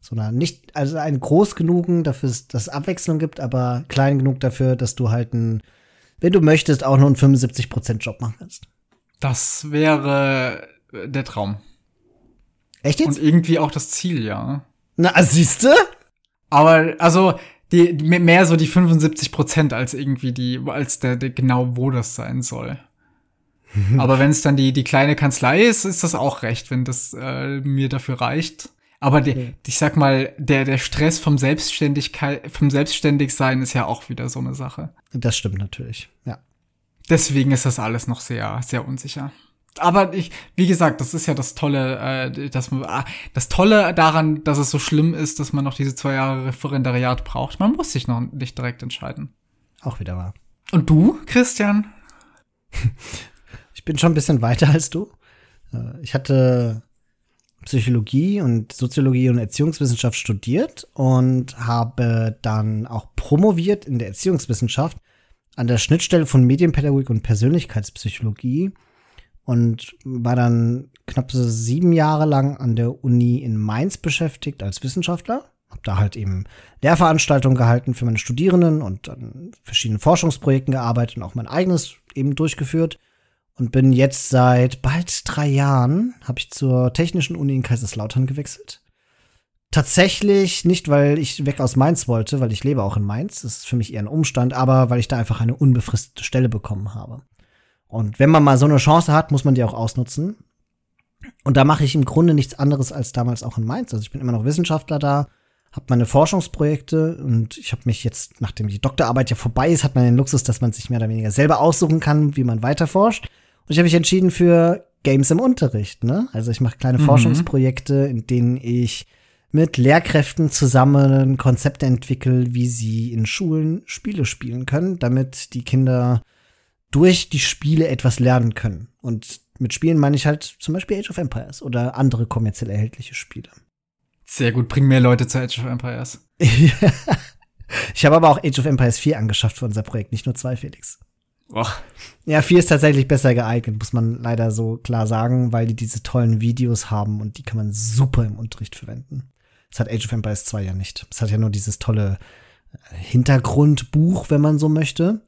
so einer nicht, also ein groß genugen, dafür, dass es Abwechslung gibt, aber klein genug dafür, dass du halt ein, wenn du möchtest, auch nur einen 75% Job machen kannst. Das wäre äh, der Traum. Echt jetzt? Und irgendwie auch das Ziel, ja. Na, siehste? Aber, also, die, mehr so die 75% als irgendwie die, als der, der genau wo das sein soll. (laughs) Aber wenn es dann die, die kleine Kanzlei ist, ist das auch recht, wenn das äh, mir dafür reicht. Aber der, okay. ich sag mal, der, der Stress vom Selbstständigkeit, vom Selbstständigsein ist ja auch wieder so eine Sache. Das stimmt natürlich, ja. Deswegen ist das alles noch sehr, sehr unsicher. Aber ich, wie gesagt, das ist ja das Tolle, äh, dass man, ah, das Tolle daran, dass es so schlimm ist, dass man noch diese zwei Jahre Referendariat braucht. Man muss sich noch nicht direkt entscheiden. Auch wieder wahr. Und du, Christian? (laughs) ich bin schon ein bisschen weiter als du. Äh, ich hatte Psychologie und Soziologie und Erziehungswissenschaft studiert und habe dann auch promoviert in der Erziehungswissenschaft an der Schnittstelle von Medienpädagogik und Persönlichkeitspsychologie und war dann knapp sieben Jahre lang an der Uni in Mainz beschäftigt als Wissenschaftler. Hab da halt eben Lehrveranstaltungen gehalten für meine Studierenden und an verschiedenen Forschungsprojekten gearbeitet und auch mein eigenes eben durchgeführt und bin jetzt seit bald drei Jahren, habe ich zur Technischen Uni in Kaiserslautern gewechselt. Tatsächlich nicht, weil ich weg aus Mainz wollte, weil ich lebe auch in Mainz. Das ist für mich eher ein Umstand, aber weil ich da einfach eine unbefristete Stelle bekommen habe. Und wenn man mal so eine Chance hat, muss man die auch ausnutzen. Und da mache ich im Grunde nichts anderes als damals auch in Mainz. Also ich bin immer noch Wissenschaftler da, habe meine Forschungsprojekte und ich habe mich jetzt, nachdem die Doktorarbeit ja vorbei ist, hat man den Luxus, dass man sich mehr oder weniger selber aussuchen kann, wie man weiter forscht. Und ich habe mich entschieden für Games im Unterricht. Ne? Also ich mache kleine mhm. Forschungsprojekte, in denen ich mit Lehrkräften zusammen Konzepte entwickle, wie sie in Schulen Spiele spielen können, damit die Kinder durch die Spiele etwas lernen können. Und mit Spielen meine ich halt zum Beispiel Age of Empires oder andere kommerziell erhältliche Spiele. Sehr gut, bring mehr Leute zu Age of Empires. (laughs) ich habe aber auch Age of Empires 4 angeschafft für unser Projekt, nicht nur zwei, Felix. Och. Ja, 4 ist tatsächlich besser geeignet, muss man leider so klar sagen, weil die diese tollen Videos haben und die kann man super im Unterricht verwenden. Das hat Age of Empires 2 ja nicht. Es hat ja nur dieses tolle äh, Hintergrundbuch, wenn man so möchte.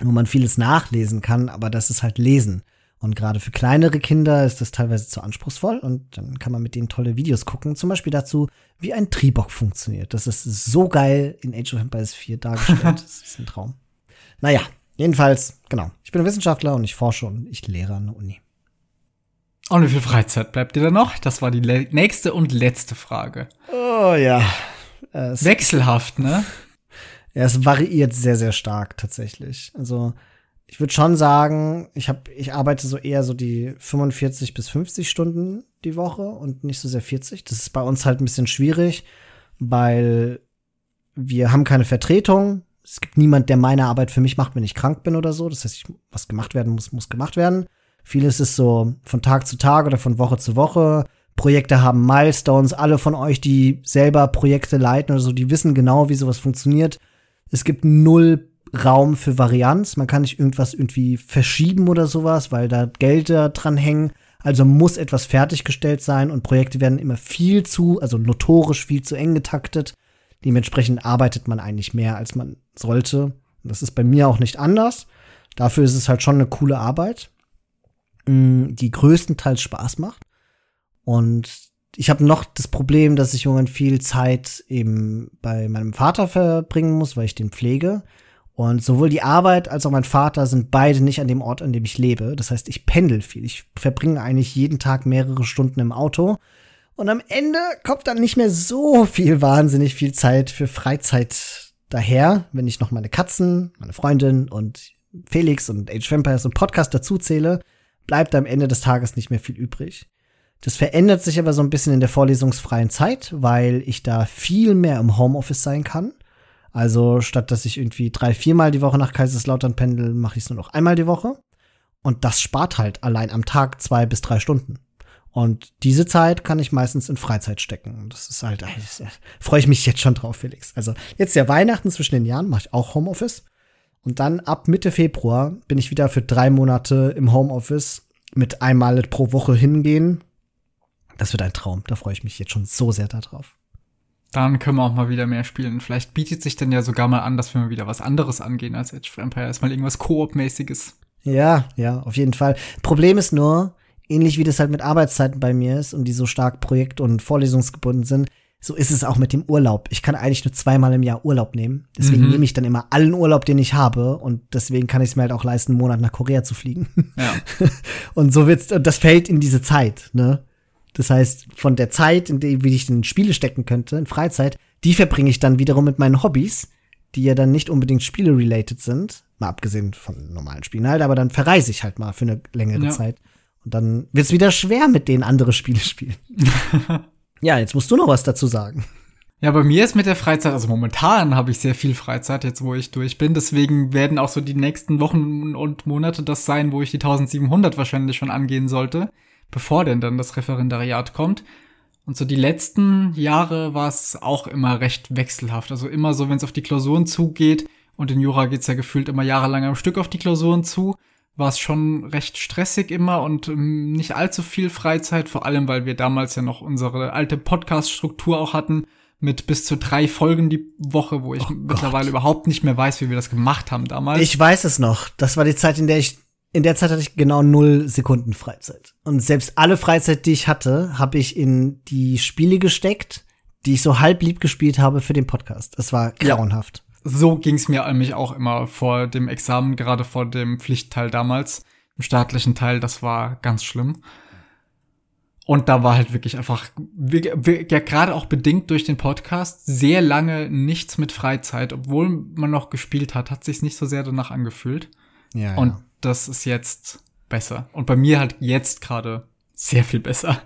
wo man vieles nachlesen kann, aber das ist halt Lesen. Und gerade für kleinere Kinder ist das teilweise zu anspruchsvoll und dann kann man mit denen tolle Videos gucken. Zum Beispiel dazu, wie ein Triebock funktioniert. Das ist so geil in Age of Empires 4 dargestellt. (laughs) das ist ein Traum. Naja, jedenfalls, genau. Ich bin Wissenschaftler und ich forsche und ich lehre an der Uni. Und wie viel Freizeit bleibt dir da noch? Das war die nächste und letzte Frage. Oh ja. Es Wechselhaft, ne? Ja, es variiert sehr, sehr stark tatsächlich. Also ich würde schon sagen, ich habe, ich arbeite so eher so die 45 bis 50 Stunden die Woche und nicht so sehr 40. Das ist bei uns halt ein bisschen schwierig, weil wir haben keine Vertretung. Es gibt niemand, der meine Arbeit für mich macht, wenn ich krank bin oder so. Das heißt, ich, was gemacht werden muss, muss gemacht werden. Vieles ist so von Tag zu Tag oder von Woche zu Woche. Projekte haben Milestones. Alle von euch, die selber Projekte leiten oder so, die wissen genau, wie sowas funktioniert. Es gibt null Raum für Varianz. Man kann nicht irgendwas irgendwie verschieben oder sowas, weil da Gelder dran hängen. Also muss etwas fertiggestellt sein und Projekte werden immer viel zu, also notorisch viel zu eng getaktet. Dementsprechend arbeitet man eigentlich mehr, als man sollte. Das ist bei mir auch nicht anders. Dafür ist es halt schon eine coole Arbeit, mm, die größtenteils Spaß macht. Und ich habe noch das Problem, dass ich irgendwann viel Zeit eben bei meinem Vater verbringen muss, weil ich den pflege. Und sowohl die Arbeit als auch mein Vater sind beide nicht an dem Ort, an dem ich lebe. Das heißt, ich pendel viel. Ich verbringe eigentlich jeden Tag mehrere Stunden im Auto. Und am Ende kommt dann nicht mehr so viel wahnsinnig viel Zeit für Freizeit daher, wenn ich noch meine Katzen, meine Freundin und Felix und Age Vampires und Podcast dazu zähle, bleibt am Ende des Tages nicht mehr viel übrig. Das verändert sich aber so ein bisschen in der vorlesungsfreien Zeit, weil ich da viel mehr im Homeoffice sein kann also statt dass ich irgendwie drei, viermal die Woche nach Kaiserslautern pendel, mache ich es nur noch einmal die Woche. Und das spart halt allein am Tag zwei bis drei Stunden. Und diese Zeit kann ich meistens in Freizeit stecken. Das ist halt, das, freue ich mich jetzt schon drauf, Felix. Also jetzt ja Weihnachten zwischen den Jahren mache ich auch Homeoffice. Und dann ab Mitte Februar bin ich wieder für drei Monate im Homeoffice mit einmal pro Woche hingehen. Das wird ein Traum. Da freue ich mich jetzt schon so sehr darauf. Dann können wir auch mal wieder mehr spielen. Vielleicht bietet sich dann ja sogar mal an, dass wir mal wieder was anderes angehen als Age of Empires. Mal irgendwas Koop-mäßiges. Ja, ja, auf jeden Fall. Problem ist nur, ähnlich wie das halt mit Arbeitszeiten bei mir ist und die so stark projekt- und vorlesungsgebunden sind, so ist es auch mit dem Urlaub. Ich kann eigentlich nur zweimal im Jahr Urlaub nehmen. Deswegen mhm. nehme ich dann immer allen Urlaub, den ich habe. Und deswegen kann ich es mir halt auch leisten, einen Monat nach Korea zu fliegen. Ja. (laughs) und so wird's, und das fällt in diese Zeit, ne? Das heißt, von der Zeit, in die wie ich in Spiele stecken könnte, in Freizeit, die verbringe ich dann wiederum mit meinen Hobbys, die ja dann nicht unbedingt Spiele-related sind, mal abgesehen von normalen Spielen halt, aber dann verreise ich halt mal für eine längere ja. Zeit. Und dann wird es wieder schwer, mit denen andere Spiele spielen. (laughs) ja, jetzt musst du noch was dazu sagen. Ja, bei mir ist mit der Freizeit, also momentan habe ich sehr viel Freizeit, jetzt wo ich durch bin. Deswegen werden auch so die nächsten Wochen und Monate das sein, wo ich die 1700 wahrscheinlich schon angehen sollte bevor denn dann das Referendariat kommt. Und so die letzten Jahre war es auch immer recht wechselhaft. Also immer so, wenn es auf die Klausuren zugeht, und in Jura geht's ja gefühlt immer jahrelang am Stück auf die Klausuren zu, war es schon recht stressig immer und ähm, nicht allzu viel Freizeit, vor allem weil wir damals ja noch unsere alte Podcast-Struktur auch hatten, mit bis zu drei Folgen die Woche, wo ich oh mittlerweile Gott. überhaupt nicht mehr weiß, wie wir das gemacht haben damals. Ich weiß es noch. Das war die Zeit, in der ich in der Zeit hatte ich genau null Sekunden Freizeit. Und selbst alle Freizeit, die ich hatte, habe ich in die Spiele gesteckt, die ich so halb lieb gespielt habe für den Podcast. Es war grauenhaft. Ja, so ging's mir nämlich auch immer vor dem Examen, gerade vor dem Pflichtteil damals, im staatlichen Teil. Das war ganz schlimm. Und da war halt wirklich einfach, ja gerade auch bedingt durch den Podcast, sehr lange nichts mit Freizeit. Obwohl man noch gespielt hat, hat sich's nicht so sehr danach angefühlt. Ja, und ja das ist jetzt besser. Und bei mir halt jetzt gerade sehr viel besser.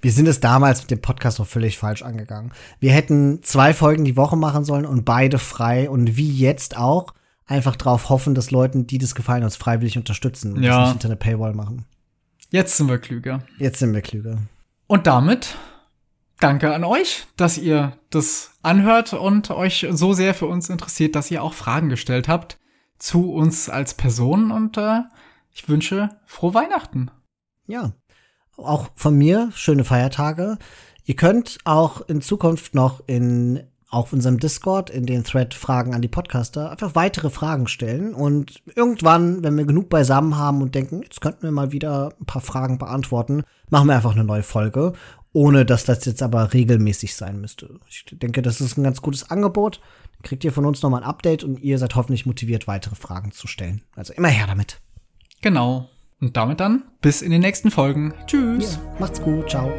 Wir sind es damals mit dem Podcast noch völlig falsch angegangen. Wir hätten zwei Folgen die Woche machen sollen und beide frei und wie jetzt auch einfach drauf hoffen, dass Leuten, die das gefallen, uns freiwillig unterstützen und ja. das nicht hinter eine Paywall machen. Jetzt sind wir klüger. Jetzt sind wir klüger. Und damit danke an euch, dass ihr das anhört und euch so sehr für uns interessiert, dass ihr auch Fragen gestellt habt zu uns als Person und äh, ich wünsche frohe Weihnachten. Ja, auch von mir schöne Feiertage. Ihr könnt auch in Zukunft noch in auf unserem Discord in den Thread Fragen an die Podcaster einfach weitere Fragen stellen. Und irgendwann, wenn wir genug beisammen haben und denken, jetzt könnten wir mal wieder ein paar Fragen beantworten, machen wir einfach eine neue Folge, ohne dass das jetzt aber regelmäßig sein müsste. Ich denke, das ist ein ganz gutes Angebot. Kriegt ihr von uns nochmal ein Update und ihr seid hoffentlich motiviert, weitere Fragen zu stellen. Also immer her damit. Genau. Und damit dann bis in den nächsten Folgen. Tschüss. Ja, macht's gut. Ciao.